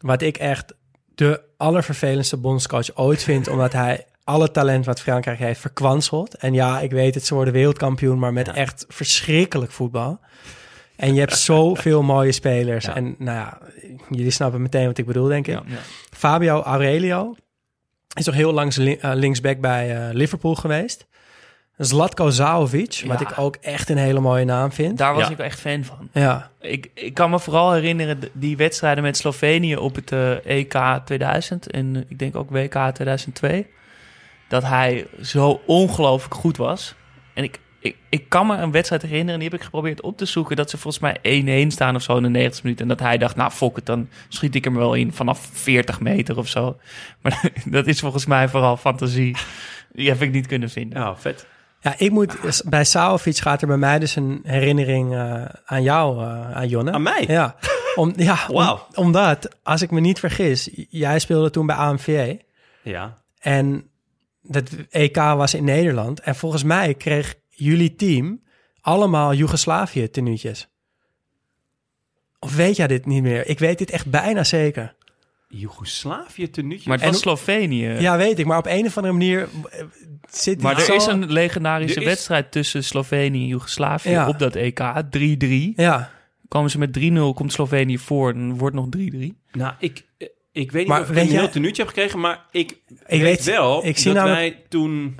wat ik echt de allervervelendste bondscoach ooit vind, omdat hij alle talent wat Frankrijk heeft verkwanseld. En ja, ik weet het, ze worden wereldkampioen, maar met echt verschrikkelijk voetbal. En je hebt zoveel *laughs* mooie spelers. Ja. En nou ja, jullie snappen meteen wat ik bedoel, denk ik. Ja, ja. Fabio Aurelio is toch heel lang li- eh, linksback bij eh, Liverpool geweest. Zlatko Zaovic, wat Ja. ik ook echt een hele mooie naam vind. Daar was Ja. ik echt fan van. Ja, Ik, ik kan me vooral herinneren die wedstrijden met Slovenië op het eh, EK 2000 en ik denk ook WK 2002. Dat hij zo ongelooflijk goed was. En ik, ik, ik kan me een wedstrijd herinneren, die heb ik geprobeerd op te zoeken, dat ze volgens mij 1-1 staan of zo in de 90 minuten. En dat hij dacht, nou fok het, dan schiet ik hem wel in vanaf 40 meter of zo. *laughs* Maar dat is volgens mij vooral fantasie. Die heb ik niet kunnen vinden. Ja, vet. ja ik moet, bij Zaovic gaat er bij mij dus een herinnering eh, aan jou, eh, aan Jonne. Aan mij? Ja, om, ja om- Wauw. omdat, als ik me niet vergis, jij speelde toen bij AMVA. Ja. En dat EK was in Nederland. En volgens mij kreeg jullie team allemaal Joegoslavië tenuutjes. Of weet jij dit niet meer? Ik weet dit echt bijna zeker. Joegoslavië tenuutje. Maar het En was Slovenië. Ja, weet ik. Maar op een of andere manier eh, zit Maar er zo- is een legendarische is- wedstrijd tussen Slovenië en Joegoslavië Ja. op dat EK. 3-3. Ja, Komen ze met 3-0, komt Slovenië voor en wordt nog 3-3. Nou, ik, ik weet niet of ik een heel tenuutje heb gekregen, maar ik, Ik weet, wel ik zie dat namelijk- wij toen...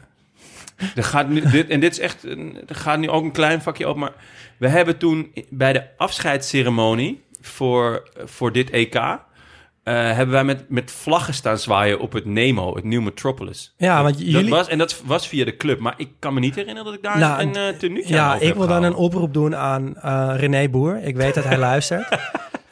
Er gaat nu, dit, en dit is echt, er gaat nu ook een klein vakje op, maar we hebben toen bij de afscheidsceremonie voor, voor dit EK, eh, hebben wij met, met vlaggen staan zwaaien op het Nemo, het New Metropolis. ja want Dat jullie... was, en dat was via de club, maar ik kan me niet herinneren dat ik daar Nou, een uh, tenuutje ja, aan ik wil dan een oproep doen aan eh, René Boer. Ik weet dat hij *laughs* luistert.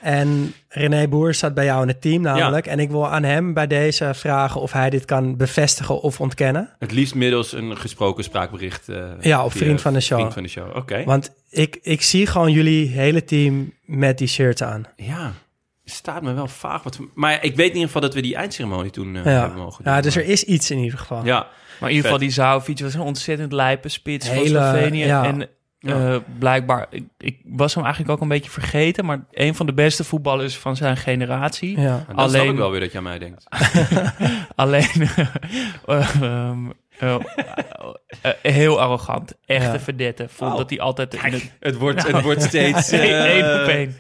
En René Boer staat bij jou in het team namelijk. En ik wil aan hem bij deze vragen of hij dit kan bevestigen of ontkennen. Het liefst middels een gesproken spraakbericht. eh, Ja, via Vriend van de Show. Vriend van de show, oké. Want ik, ik zie gewoon jullie hele team met die shirts aan. Ja, staat me wel vaag wat. Maar ik weet in ieder geval dat we die eindceremonie toen eh, Ja, hebben mogen doen. ja dus Maar- er is iets in ieder geval. Ja, Maar in ieder geval, die Zaovic was een ontzettend lijpe spits van Hele, Slovenië. ja. En eh, blijkbaar, ik, ik was hem eigenlijk ook een beetje vergeten, maar een van de beste voetballers van zijn generatie. Ja. en Alleen- ik wel weer dat je aan mij denkt. *laughs* Alleen *laughs* eh, ehm, eh, heel arrogant. Echte Ja. verdette. Vond dat hij altijd in het Het wordt, *laughs* het wordt steeds... Eén eh, één op één.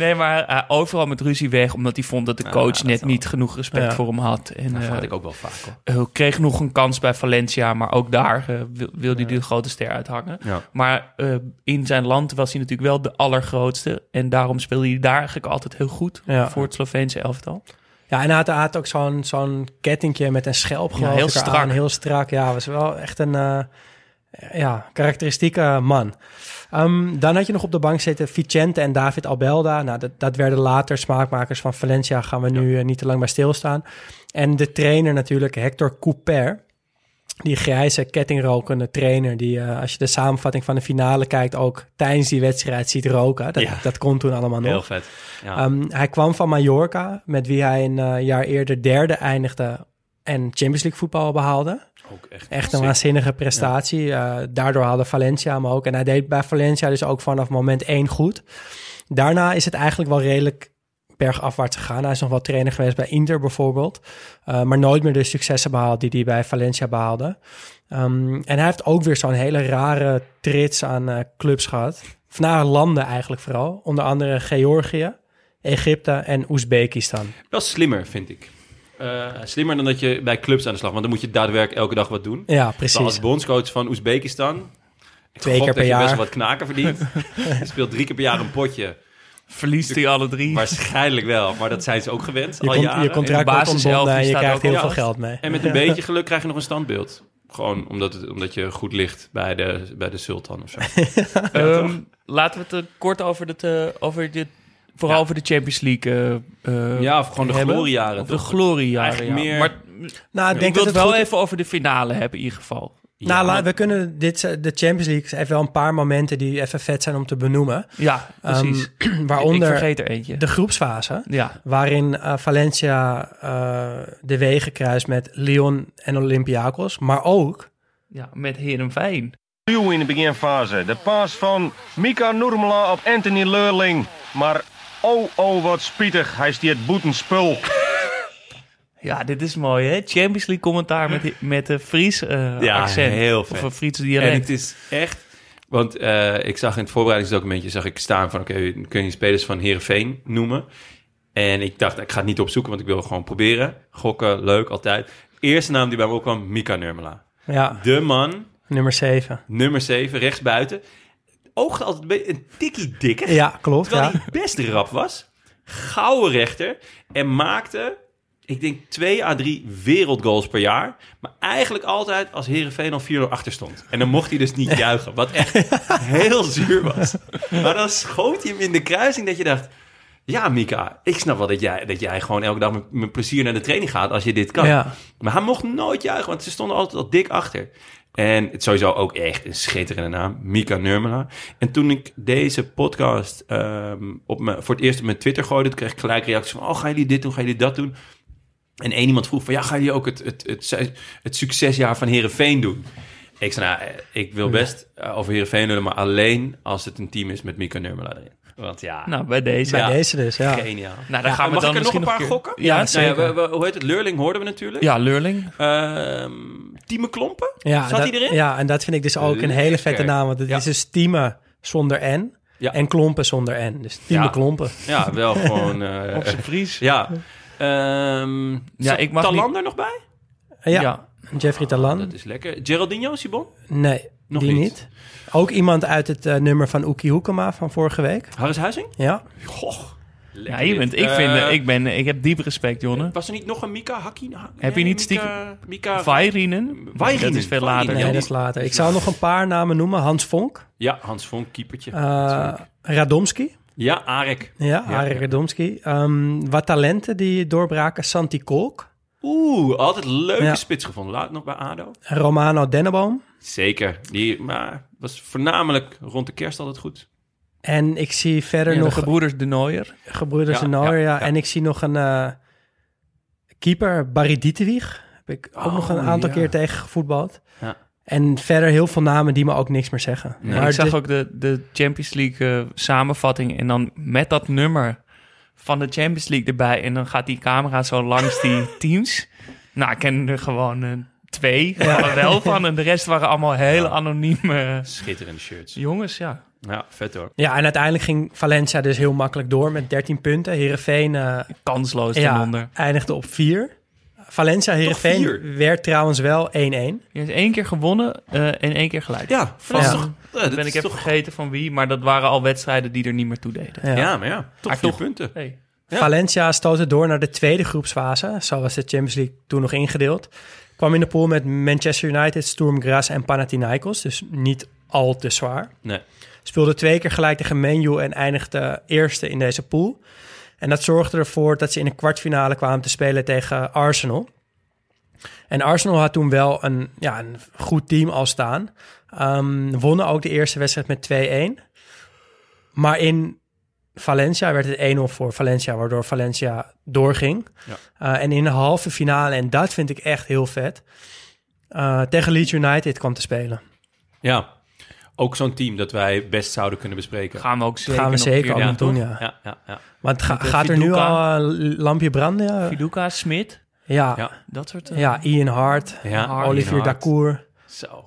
Nee, maar eh, overal met ruzie weg, omdat hij vond dat de Ah, coach dat net niet genoeg respect Ja. voor hem had. En Dat eh, had ik ook wel vaak hoor. eh, kreeg nog een kans bij Valencia, maar ook daar eh, wil, wilde hij de grote ster uithangen. Ja. Maar eh, in zijn land was hij natuurlijk wel de allergrootste. En daarom speelde hij daar eigenlijk altijd heel goed Ja. voor het Sloveense elftal. Ja, en hij had, hij had ook zo'n zo'n kettingje met een schelp geloof heel ik eraan. strak. Heel strak, ja. Was wel echt een eh, ja, karakteristieke man. Ehm, dan had je nog op de bank zitten Vicente en David Albelda. Nou, dat, dat werden later smaakmakers van Valencia. Gaan we nu eh, niet te lang bij stilstaan. En de trainer natuurlijk, Hector Couper. Die grijze kettingrokende trainer die, eh, als je de samenvatting van de finale kijkt, ook tijdens die wedstrijd ziet roken. Dat, Ja. dat kon toen allemaal nog. Heel vet. Ja. Ehm, hij kwam van Mallorca, met wie hij een eh, jaar eerder derde eindigde en Champions League voetbal behaalde. Ook echt, Echt een waanzinnige prestatie. Eh, daardoor haalde Valencia hem ook. En hij deed bij Valencia dus ook vanaf moment één goed. Daarna is het eigenlijk wel redelijk bergafwaarts gegaan. Hij is nog wel trainer geweest bij Inter bijvoorbeeld. Uh, maar nooit meer de successen behaald die hij bij Valencia behaalde. Um, en hij heeft ook weer zo'n hele rare trits aan uh, clubs gehad. Naar landen eigenlijk vooral. Onder andere Georgië, Egypte en Oezbekistan. Wel slimmer, vind ik. Uh, slimmer dan dat je bij clubs aan de slag... want dan moet je daadwerkelijk elke dag wat doen. Ja, precies. Maar als bondscoach van Oezbekistan... Twee keer per dat jaar. je best wel wat knaken verdient. *laughs* je speelt drie keer per jaar een potje. Verliest hij alle drie? Waarschijnlijk wel, maar dat zijn ze ook gewend Je, al jaren. je contract wordt ontbonden en je krijgt heel veel geld mee. En met een *laughs* beetje geluk krijg je nog een standbeeld. Gewoon omdat, het, omdat je goed ligt bij de, bij de sultan of zo. *laughs* Ehm, laten we het eh, kort over, het, eh, over dit, vooral Ja. over de Champions League eh, eh, Ja, of gewoon de hebben. gloriejaren, Of de gloriejaren, Eigenlijk ja. meer- Maar Nou, ik ik denk wil dat het het wel goed- even over de finale hebben in ieder geval. Nou, la- we kunnen dit, eh, de Champions League heeft wel een paar momenten die even vet zijn om te benoemen. Ja, precies. Ehm, *clears throat* waaronder Ik vergeet er eentje. de groepsfase, Ja. waarin eh, Valencia eh, de wegen kruist met Lyon en Olympiakos, maar ook Ja, met Heerenveen. Duw in de beginfase. De paas van Mika Nurmela op Anthony Leurling. Maar oh, oh, wat spietig. Hij stiert boetenspul. *laughs* Ja, dit is mooi, hè? Champions League commentaar met, met de Fries eh, Ja, accent. heel Of vet. een Friese dialect. En het is echt... Want eh, ik zag in het voorbereidingsdocumentje zag ik staan van... oké, kun je spelers van Heerenveen noemen? En ik dacht, ik ga het niet opzoeken, want ik wil gewoon proberen. Gokken, leuk, altijd. Eerste naam die bij me opkwam, Mika Nurmela. ja, De man, nummer 7. nummer 7, rechtsbuiten. Oogde altijd een beetje een tikkie dikker. Ja, klopt. Terwijl Ja. hij best rap was. Gouden rechter. En maakte, ik denk, twee à drie wereldgoals per jaar. Maar eigenlijk altijd als Herenveen al 4-0 achter stond. En dan mocht hij dus niet *laughs* juichen. Wat echt heel zuur was. Maar dan schoot hij hem in de kruising dat je dacht... Ja, Mika, ik snap wel dat jij, dat jij gewoon elke dag met, met plezier naar de training gaat als je dit kan. Ja. Maar hij mocht nooit juichen, want ze stonden altijd al dik achter. En het is sowieso ook echt een schitterende naam, Mika Nurmela. En toen ik deze podcast ehm, op me, voor het eerst op mijn Twitter gooide, toen kreeg ik gelijk reacties van, oh, gaan jullie dit doen, gaan jullie dat doen? En één iemand vroeg van, ja, gaan jullie ook het, het, het, het succesjaar van Herenveen doen? Ik zei, nou, eh, ik wil best eh, over Herenveen lullen, maar alleen als het een team is met Mika Nurmela erin. Want ja, Nou, bij deze. Bij Ja. deze dus, ja. geniaal. Nou, dan Ja, gaan we mag dan ik er nog een paar gokken? Ja, Nou zeker. we- we- hoe heet het? Leurling hoorden we natuurlijk. Ja, Leurling. Ehm Tieme Klompen? Ja, Zat dat, hij erin? Ja, en dat vind ik dus ook een hele vette naam. Want het Ja. is dus Tieme zonder N Ja. en Klompen zonder N. Dus Tieme Ja. Klompen. Ja, wel gewoon... *laughs* eh, Op zijn Fries. ja. Ehm Ja, ja, ik mag Talander niet- nog bij? Ja, Ja. Jeffrey Talan. Dat is lekker. Geraldinho, Sibon? Nee, Nog die niet. niet. Ook iemand uit het eh, nummer van Oeki Hoekema van vorige week. Harris Huizing? Ja. Goh. Ja, je bent, ik, vind, eh, ik, ben, ik heb diep respect, Jonne. Was er niet nog een Mika Hakki? Ha- Heb je niet stiekem- Mika, Mika Vairinen? Vairinen, Dat is veel later. Nee, dat is later. Ik zou nog een paar namen noemen. Hans Vonk. Ja, Hans Vonk, keepertje. eh. Radomski. ja, Arek. Ja, ja. Radomski. Ehm, wat talenten die doorbraken. Santi Kolk. Oeh, altijd leuke Ja. spits gevonden. Laat nog bij ADO. Romano Denneboom. Zeker. Die maar, was voornamelijk rond de kerst altijd goed. En ik zie verder Ja, de nog gebroeders de Nooier. gebroeders Ja, en Nooier, ja, ja, ja. En ik zie nog een eh, keeper, Barry Dieterwig. Heb ik ook Oh, nog een aantal ja. keer tegen gevoetbald. Ja. En verder heel veel namen die me ook niks meer zeggen. Nee, Maar ik zag ook de, de Champions League eh, samenvatting en dan met dat nummer van de Champions League erbij. En dan gaat die camera zo langs die *laughs* teams. Nou, ik ken er gewoon eh, twee ja. wel van. En de rest waren allemaal hele anonieme Schitterende shirts. jongens, ja. Ja, vet hoor. Ja, en uiteindelijk ging Valencia dus heel makkelijk door met 13 punten. Heerenveen eh Kansloos ten ja, onder. eindigde op 4. Valencia Heerenveen vier? werd trouwens wel 1-1. Je hebt één keer gewonnen eh, en één keer gelijk. Ja, Van, Ja. toch- ja, dat ben ik even toch- vergeten van wie, maar dat waren al wedstrijden die er niet meer toe deden. Ja. Ja, maar ja, toch Maar vier toch- punten. Hey. Ja. Valencia stootte door naar de tweede groepsfase. Zo was de Champions League toen nog ingedeeld. Kwam in de pool met Manchester United, Sturm Graz en Panathinaikos. Dus niet al te zwaar. Nee. Speelde twee keer gelijk tegen Man U en eindigde eerste in deze pool. En dat zorgde ervoor dat ze in de kwartfinale kwamen te spelen tegen Arsenal. En Arsenal had toen wel een, ja, een goed team al staan. Ehm, wonnen ook de eerste wedstrijd met 2-1. Maar in Valencia werd het 1-0 voor Valencia, waardoor Valencia doorging. Ja. Uh, en in de halve finale, en dat vind ik echt heel vet, uh, tegen Leeds United kwam te spelen. Ja. ook zo'n team dat wij best zouden kunnen bespreken. Gaan we ook zeker Gaan we zeker keer doen, ja. Ja, ja, ja. Ga- eh, gaat er nu al een lampje branden? Viduka, Smit, Ja, dat soort... eh, Ian Hart, Ja, Olivier Ian Hart. Dacour, Zo.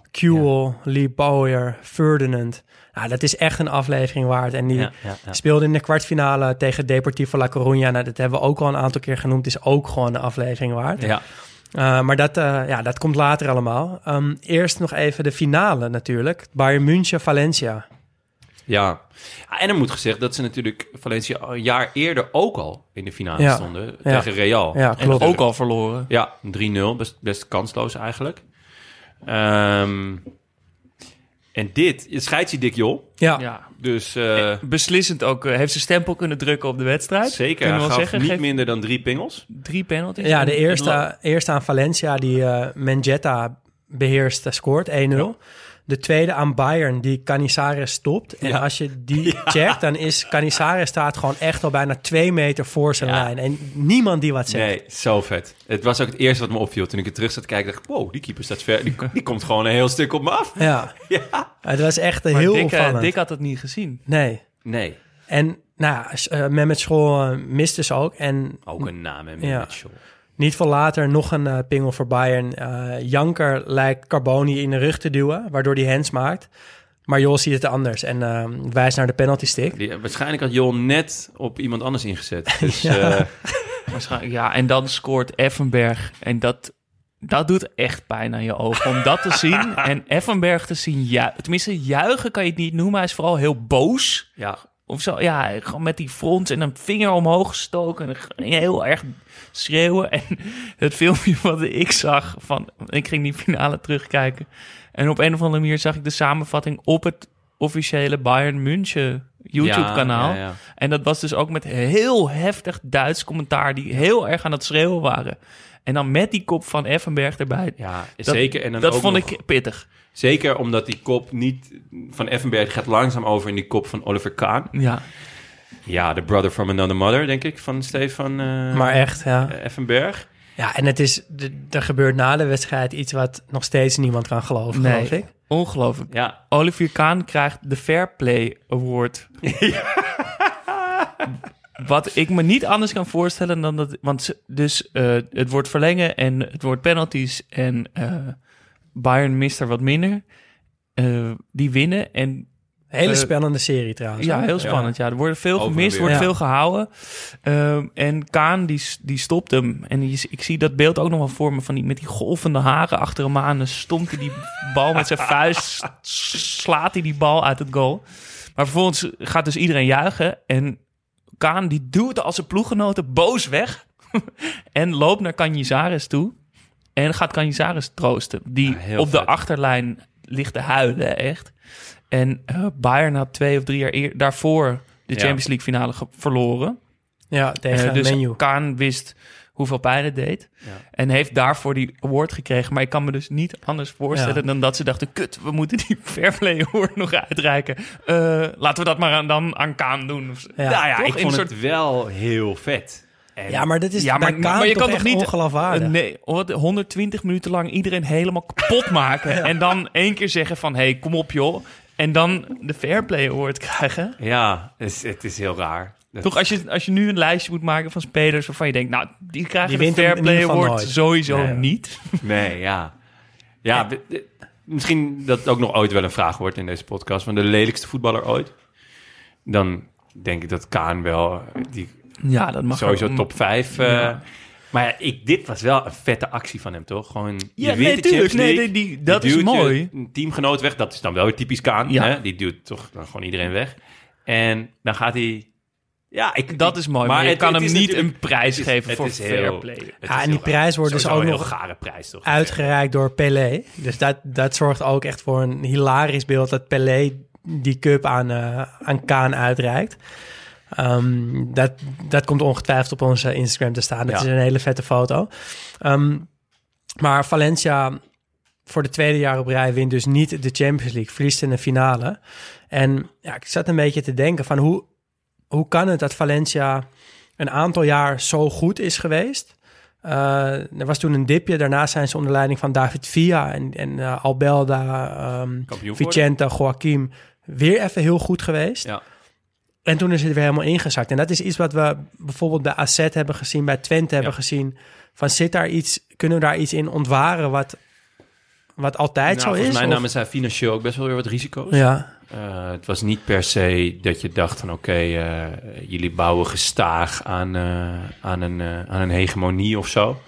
Lee Bowyer, Ferdinand. Nou, dat is echt een aflevering waard. En die speelde in de kwartfinale tegen Deportivo La Coruña. Nou, dat hebben we ook al een aantal keer genoemd. is ook gewoon een aflevering waard. Ja. Uh, maar dat, uh, ja, dat komt later allemaal. Um, eerst nog even de finale natuurlijk. Bayern München, Valencia. Ja. ja, en er moet gezegd dat ze natuurlijk Valencia een jaar eerder ook al in de finale Ja. stonden Ja. tegen Real. Ja, En klopt. ook al verloren. Ja, 3-0, best, best kansloos eigenlijk. Ehm, en dit, het scheidt Dick Jol. Ja. Ja. Dus eh, Beslissend ook. eh, heeft zijn stempel kunnen drukken op de wedstrijd. zeker, Kunnen hij we gaf wel zeggen. niet minder dan drie pingels. drie penalties. Ja, En- de en eerste, eerste aan Valencia, die eh Menjetta beheerst, eh, scoort 1-0. De tweede aan Bayern, die Canizares stopt. En Ja. als je die *laughs* checkt, dan is Canizares staat gewoon echt al bijna twee meter voor zijn Ja. lijn. En niemand die wat zegt. Nee, zo vet. Het was ook het eerste wat me opviel. Toen ik er terug zat te kijken, dacht ik, wow, die keeper staat ver. Die, die komt gewoon een heel stuk op me af. Ja, *laughs* Ja. het was echt Maar heel Dick, eh, opvallend. Dick had het niet gezien. Nee. Nee, En nou, ja, eh, Mehmet School uh, miste ze ook. En ook een naam, hè, Ja. Niet veel later nog een eh, pingel voor Bayern. Eh, Janker lijkt Carboni in de rug te duwen, waardoor hij hands maakt. Maar Jos ziet het anders en eh, wijst naar de penalty stick. Die, waarschijnlijk had Jol net op iemand anders ingezet. *laughs* Dus Ja. eh, *laughs* Waarschijnlijk, ja, en dan scoort Effenberg. En dat, dat doet echt pijn aan je ogen om dat te *laughs* zien. En Effenberg te zien, ja, tenminste juichen kan je het niet noemen. Hij is vooral heel boos. ja, Of zo, ja, gewoon met die front en een vinger omhoog gestoken. En heel erg schreeuwen. En het filmpje wat ik zag van... Ik ging die finale terugkijken. En op een of andere manier zag ik de samenvatting op het officiële Bayern München YouTube-kanaal. Ja, ja, ja. En dat was dus ook met heel heftig Duits commentaar... die heel erg aan het schreeuwen waren. En dan met die kop van Effenberg erbij. Ja, Dat- zeker. En dan dat ook vond nog- ik pittig. Zeker omdat die kop niet van Effenberg gaat langzaam over in die kop van Oliver Kahn. Ja. Ja, The Brother from Another Mother, denk ik, van Stefan eh, Maar echt, ja. Effenberg. Ja, en het is, de- er gebeurt na de wedstrijd iets wat nog steeds niemand kan geloven, Nee. geloof ik. Ongelooflijk. Ja, Olivier Kahn krijgt de Fair Play Award. *laughs* *laughs* Wat ik me niet anders kan voorstellen dan dat... Want dus eh, het wordt verlengen en het wordt penalties en eh, Bayern mist er wat minder. Eh, die winnen en Hele spannende serie trouwens. ja, hè? heel spannend. Ja. Er wordt veel Over gemist, weer. wordt Ja. veel gehouden. Ehm, en Kaan, die, die stopt hem. En die, ik zie dat beeld ook nog wel voor me, van die, met die golvende haren achter hem aan. Dan stompt hij die bal met zijn vuist, slaat hij die bal uit het goal. Maar vervolgens gaat dus iedereen juichen. En Kaan, die duwt als zijn ploeggenoten boos weg. *laughs* en loopt naar Canizares toe. En gaat Canizares troosten. Die Ja, op de achterlijn ligt te huilen, echt. En eh, Bayern had twee of drie jaar eer, daarvoor de Ja. Champions League finale verloren. Ja, tegen Eh, dus Menu. Kaan wist hoeveel pijn het deed. Ja. En heeft daarvoor die award gekregen. Maar ik kan me dus niet anders voorstellen Ja. dan dat ze dachten... kut, we moeten die *laughs* Fair Play Award nog uitreiken. Eh, laten we dat maar aan, dan aan Kaan doen. Ja. nou ja, toch? ik vond een het wel heel vet. En Ja, maar dat is Ja, maar- je toch kan toch echt niet- ongeloofwaardig? Nee, wat, 120 minuten lang iedereen helemaal kapot *laughs* maken. En dan één keer zeggen van... hey, kom op joh. En dan de Fair Play Award krijgen. Ja, het is, het is heel raar. Toch als je, als je nu een lijstje moet maken van spelers waarvan je denkt, nou, die krijgen Die hem Fair Play Award nooit. sowieso Nee. niet. Nee, ja. Ja, we- de- misschien dat het ook nog ooit wel een vraag wordt in deze podcast. Van de lelijkste voetballer ooit. Dan denk ik dat Kaan wel, die Ja, dat mag sowieso ook. top 5. Ja. Maar ja, ik, dit was wel een vette actie van hem, toch? Gewoon, je Ja, wint nee, tuurlijk. Nee, League, die- die- dat je is je mooi. een teamgenoot weg, dat is dan wel weer typisch Kaan. Ja. Hè? Die duwt toch dan gewoon iedereen weg. En dan gaat hij... Ja, ik, Dat is mooi, maar, je het- kan het hem niet een prijs is- geven het voor is Fair heel- Play. Ja, en die prijs wordt dus ook een nog gare prijs, toch? Uitgereikt door Pelé. Dus dat, dat zorgt ook echt voor een hilarisch beeld dat Pelé die cup aan, eh, aan Kaan uitreikt. Ehm, dat, dat komt ongetwijfeld op onze Instagram te staan. Dat Ja. is een hele vette foto. Ehm, maar Valencia voor de tweede jaar op rij wint dus niet de Champions League. Verliest in de finale. En ja, ik zat een beetje te denken van hoe, hoe kan het dat Valencia een aantal jaar zo goed is geweest... Eh, er was toen een dipje. Daarna zijn ze onder leiding van David Villa en, en eh, Albelda, ehm Vicente, Joaquim weer even heel goed geweest. Ja. En toen is het weer helemaal ingezakt. En dat is iets wat we bijvoorbeeld bij AZ hebben gezien, bij Twente hebben gezien. Van zit daar iets, kunnen we daar iets in ontwaren wat, wat altijd Nou, zo volgens is? mij Of- namen zij financieel ook best wel weer wat risico's. Ja. Eh, het was niet per se dat je dacht van oké, eh, jullie bouwen gestaag aan, eh, aan, een, aan een hegemonie of zo.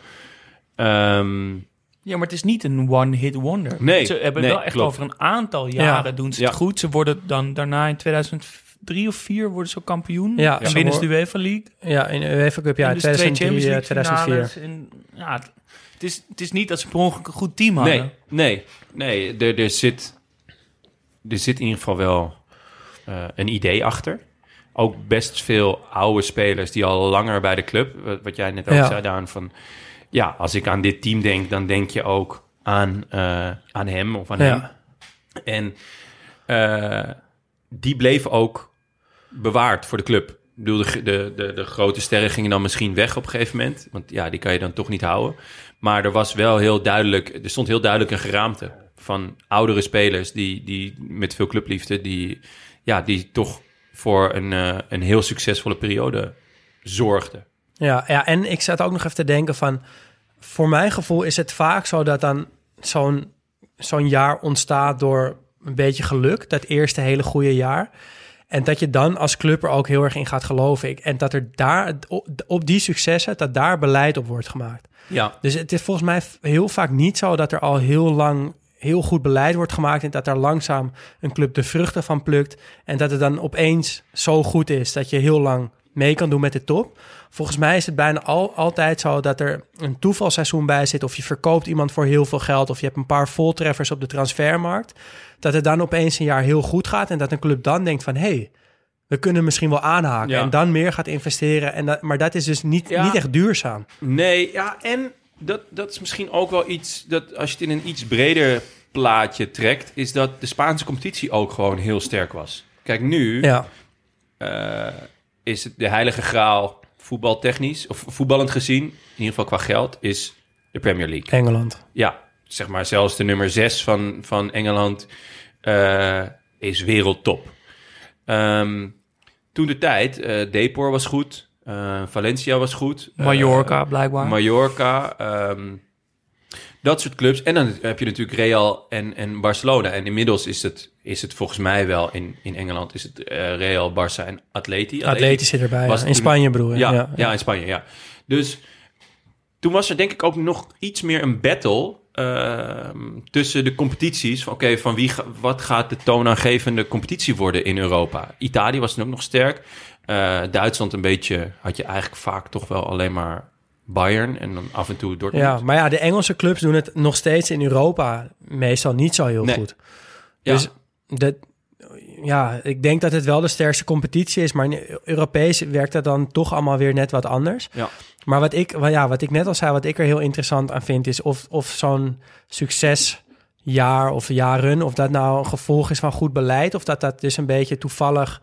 Ehm, Ja, maar het is niet een one-hit wonder. Nee, Ze hebben nee, wel echt klopt. over een aantal jaren doen ze het Ja. goed. Ze worden dan daarna in 2003 of 4 worden ze kampioen. Ja, en winnen ze de UEFA League. Ja, in de UEFA Cup, ja, En dus twee 2003, Champions eh, League 2004. finales. En, ja, het, het is, het is niet dat ze per ongeluk een goed team hadden. nee, nee, nee. Er, er, zit, er zit in ieder geval wel eh, een idee achter. Ook best veel oude spelers die al langer bij de club, wat, wat jij net ook Ja. zei, Daan, van ja, als ik aan dit team denk, dan denk je ook aan, eh, aan hem of aan hem. En eh, die bleef ook bewaard voor de club. Ik bedoel, de, de, de, de grote sterren gingen dan misschien weg op een gegeven moment. Want ja, die kan je dan toch niet houden. Maar er was wel heel duidelijk, er stond heel duidelijk een geraamte van oudere spelers die, die met veel clubliefde, die, ja, die toch voor een, eh, een heel succesvolle periode zorgden. Ja, ja, en ik zat ook nog even te denken van... Voor mijn gevoel is het vaak zo dat dan zo'n zo'n jaar ontstaat door een beetje geluk. Dat eerste hele goede jaar. En dat je dan als club er ook heel erg in gaat geloven. Ik- En dat er daar, op, op die successen, dat daar beleid op wordt gemaakt. Ja, Dus het is volgens mij heel vaak niet zo dat er al heel lang heel goed beleid wordt gemaakt en dat daar langzaam een club de vruchten van plukt en dat het dan opeens zo goed is dat je heel lang mee kan doen met de top. Volgens mij is het bijna al, altijd zo dat er een toevalseizoen bij zit of je verkoopt iemand voor heel veel geld of je hebt een paar voltreffers op de transfermarkt, dat het dan opeens een jaar heel goed gaat en dat een club dan denkt van hé, hey, we kunnen misschien wel aanhaken Ja. en dan meer gaat investeren. En dat, maar dat is dus niet, Ja. niet echt duurzaam. Nee, ja, en dat, dat is misschien ook wel iets dat als je het in een iets breder plaatje trekt, is dat de Spaanse competitie ook gewoon heel sterk was. Kijk, nu Ja. eh, is het de heilige graal voetbaltechnisch, of voetballend gezien, in ieder geval qua geld, is de Premier League. Engeland. Ja, zeg maar zelfs de nummer 6 van, van Engeland eh, is wereldtop. Ehm, toen de tijd, eh Depor was goed, eh, Valencia was goed. eh, Mallorca, blijkbaar. Mallorca, ehm, dat soort clubs. En dan heb je natuurlijk Real en, en Barcelona. En inmiddels is het, is het volgens mij wel in, in Engeland is het eh, Real, Barça en Atleti. Atleti zit erbij, was ja. In Spanje bedoel je, Ja, ja. ja, in Spanje, ja. Dus toen was er denk ik ook nog iets meer een battle ehm, tussen de competities. Oké, van wie, wat gaat de toonaangevende competitie worden in Europa? Italië was toen ook nog sterk. Eh, Duitsland een beetje, had je eigenlijk vaak toch wel alleen maar Bayern en dan af en toe Dortmund. Ja, maar ja, de Engelse clubs doen het nog steeds in Europa meestal niet zo heel Nee. goed. Ja. Dus dat, ja, ik denk dat het wel de sterkste competitie is, maar in Europees werkt dat dan toch allemaal weer net wat anders. Ja. Maar wat ik, ja, wat ik net al zei, wat ik er heel interessant aan vind, is of, of zo'n succesjaar of jaren, of dat nou een gevolg is van goed beleid, of dat dat dus een beetje toevallig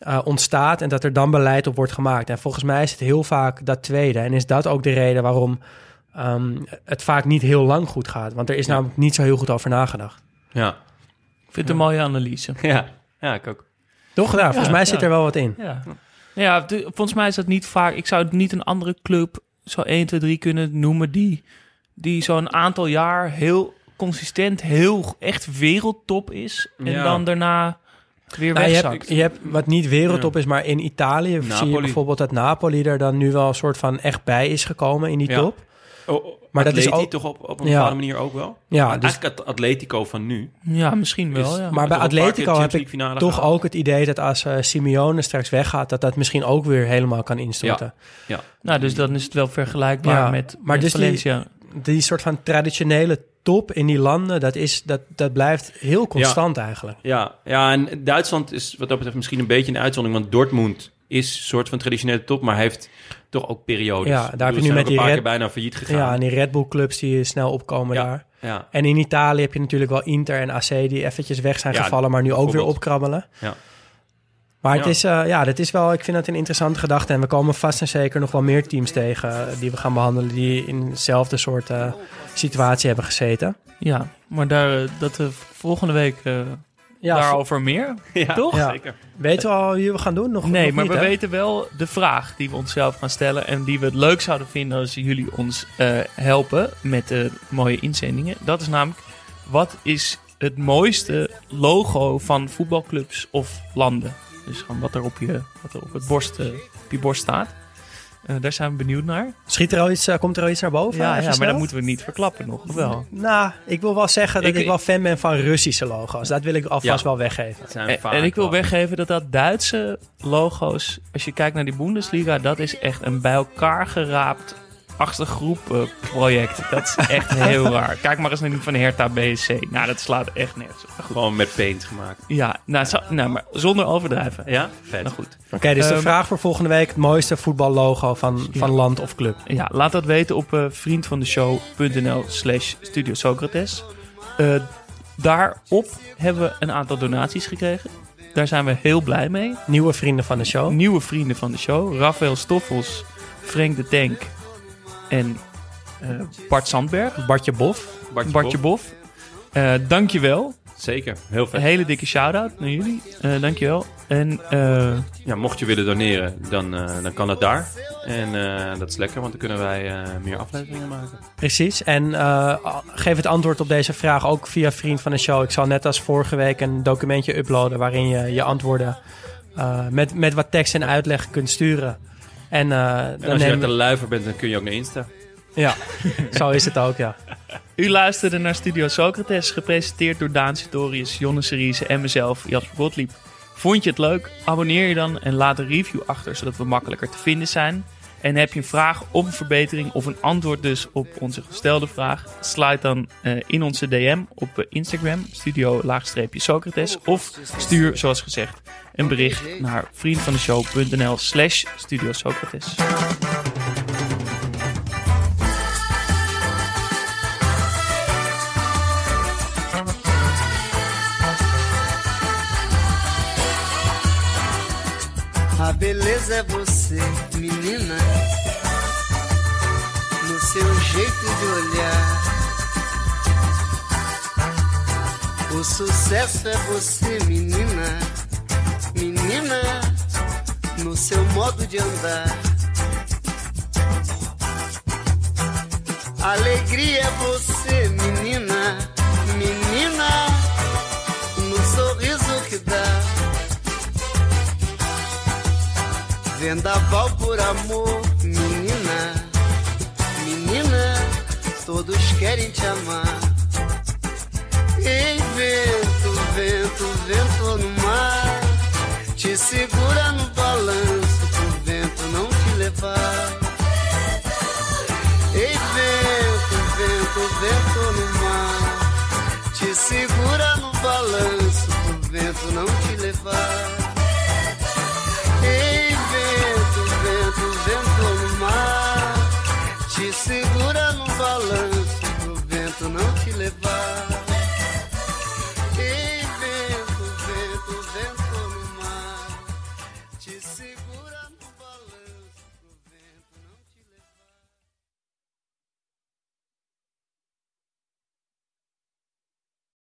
eh, ontstaat en dat er dan beleid op wordt gemaakt. En volgens mij is het heel vaak dat tweede. En is dat ook de reden waarom ehm, het vaak niet heel lang goed gaat? Want er is namelijk niet zo heel goed over nagedacht. Ja. Ik vind het een mooie analyse. Ja, ja ik ook. Toch? Ja, volgens Ja, mij zit er wel wat in. Ja, ja volgens mij is dat niet vaak. Ik zou het niet een andere club zo 1, 2, 3 kunnen noemen die, die zo'n aantal jaar heel consistent, heel echt wereldtop is. En Ja. dan daarna weer Nou, je, hebt, je hebt wat niet wereldtop is, maar in Italië zie je bijvoorbeeld dat Napoli er dan nu wel een soort van echt bij is gekomen in die Ja. top. Oh, Maar dat is ook- toch op, op een Ja. bepaalde manier ook wel? Ja, Maar dus- Eigenlijk het Atletico van nu. Ja, misschien wel. is- ja. Maar bij Atletico heb ik toch ook het idee dat als eh, Simeone straks weggaat, dat dat misschien ook weer helemaal kan instorten. Ja. nou, dus dan is het wel vergelijkbaar Ja, met, maar met dus Valencia. Die soort van traditionele top in die landen, dat, is, dat, dat blijft heel constant eigenlijk. Ja, ja, en Duitsland is wat dat betreft misschien een beetje een uitzondering. Want Dortmund is een soort van traditionele top, maar heeft toch ook periodes. Ja, daar heb je bedoel, nu met die paar Red- keer bijna failliet gegaan. Ja, en die Red Bull clubs die snel opkomen Ja, daar. ja. En in Italië heb je natuurlijk wel Inter en AC die eventjes weg zijn Ja, gevallen, maar nu ook weer opkrabbelen. Ja. Maar het is, eh, ja, dat is wel, ik vind het een interessante gedachte. En we komen vast en zeker nog wel meer teams tegen eh, die we gaan behandelen. die in dezelfde soort eh, situatie hebben gezeten. Ja, maar daar, dat we volgende week eh, Ja, daarover meer, Ja, toch? Ja. zeker. Weten we al wie we gaan doen? Nog, Nee, nog maar niet, we hè? weten wel de vraag die we onszelf gaan stellen. En die we het leuk zouden vinden als jullie ons eh, helpen met de mooie inzendingen. Dat is namelijk, wat is het mooiste logo van voetbalclubs of landen? Dus gewoon wat er op je, wat er op, het borst, eh, op je borst staat. Eh, daar zijn we benieuwd naar. Schiet er al iets, eh, komt er al iets naar boven? Ja, ja maar dat moeten we niet verklappen nog, of wel? Nou, ik wil wel zeggen dat ik, Ik- wel fan ben van Russische logo's. Dat wil ik alvast Ja. wel weggeven. Zijn En, vaak en ik wil wel- weggeven dat dat Duitse logo's, als je kijkt naar die Bundesliga, dat is echt een bij elkaar geraapt groep eh, project. Dat is echt heel *laughs* raar. Kijk maar eens naar die van Hertha BSC. Nou, dat slaat echt nergens op. Gewoon met paint gemaakt. Ja, nou, zo- nou, maar zonder overdrijven. Ja, vet. Nou goed. Oké, dus de Ehm, vraag voor volgende week. Het mooiste voetballogo van, van land of club. Ja, laat dat weten op eh vriendvandeshow.nl slash Studio Socrates. Eh, daarop hebben we een aantal donaties gekregen. Daar zijn we heel blij mee. Nieuwe vrienden van de show. Nieuwe vrienden van de show. Rafael Stoffels, Frank de Tank en eh, Bart Sandberg. Bartje Bof. Bartje, Bartje Bof. Eh dankjewel. Zeker, heel vet. Een hele dikke shout-out naar jullie. Eh dankjewel. En eh, Ja, mocht je willen doneren, dan, eh, dan kan dat daar. En eh, dat is lekker, want dan kunnen wij eh, meer afleveringen maken. Precies. En eh, geef het antwoord op deze vraag ook via vriend van de show. Ik zal net als vorige week een documentje uploaden waarin je je antwoorden eh, met, met wat tekst en uitleg kunt sturen. En, eh, En dan als je uit de luiver bent, dan kun je ook naar Insta. Ja, zo is het ook, ja. u luisterde naar Studio Socrates, gepresenteerd door Daan Sitorius, Jonne Seriese en mezelf, Jasper Gottlieb. Vond je het leuk? Abonneer je dan en laat een review achter, zodat we makkelijker te vinden zijn. En heb je een vraag of een verbetering of een antwoord dus op onze gestelde vraag? Sluit dan eh, in onze DM op eh, Instagram, studio-socrates. Of stuur, zoals gezegd, een bericht naar vriendvandeshow.nl slash studio Socrates. A beleza é você, menina, no seu jeito de olhar. O sucesso é você, menina, menina, no seu modo de andar. Alegria é você, menina, menina, no sorriso que dá. Vendaval por amor, menina, menina, todos querem te amar. Ei, vento, vento, vento no mar, te segura no balanço pro vento não te levar. Ei, vento, vento, vento no mar. Te segura no balanço pro vento não te levar. Ei, vento, vento, vento no mar. Te segura no balanço pro vento não te levar.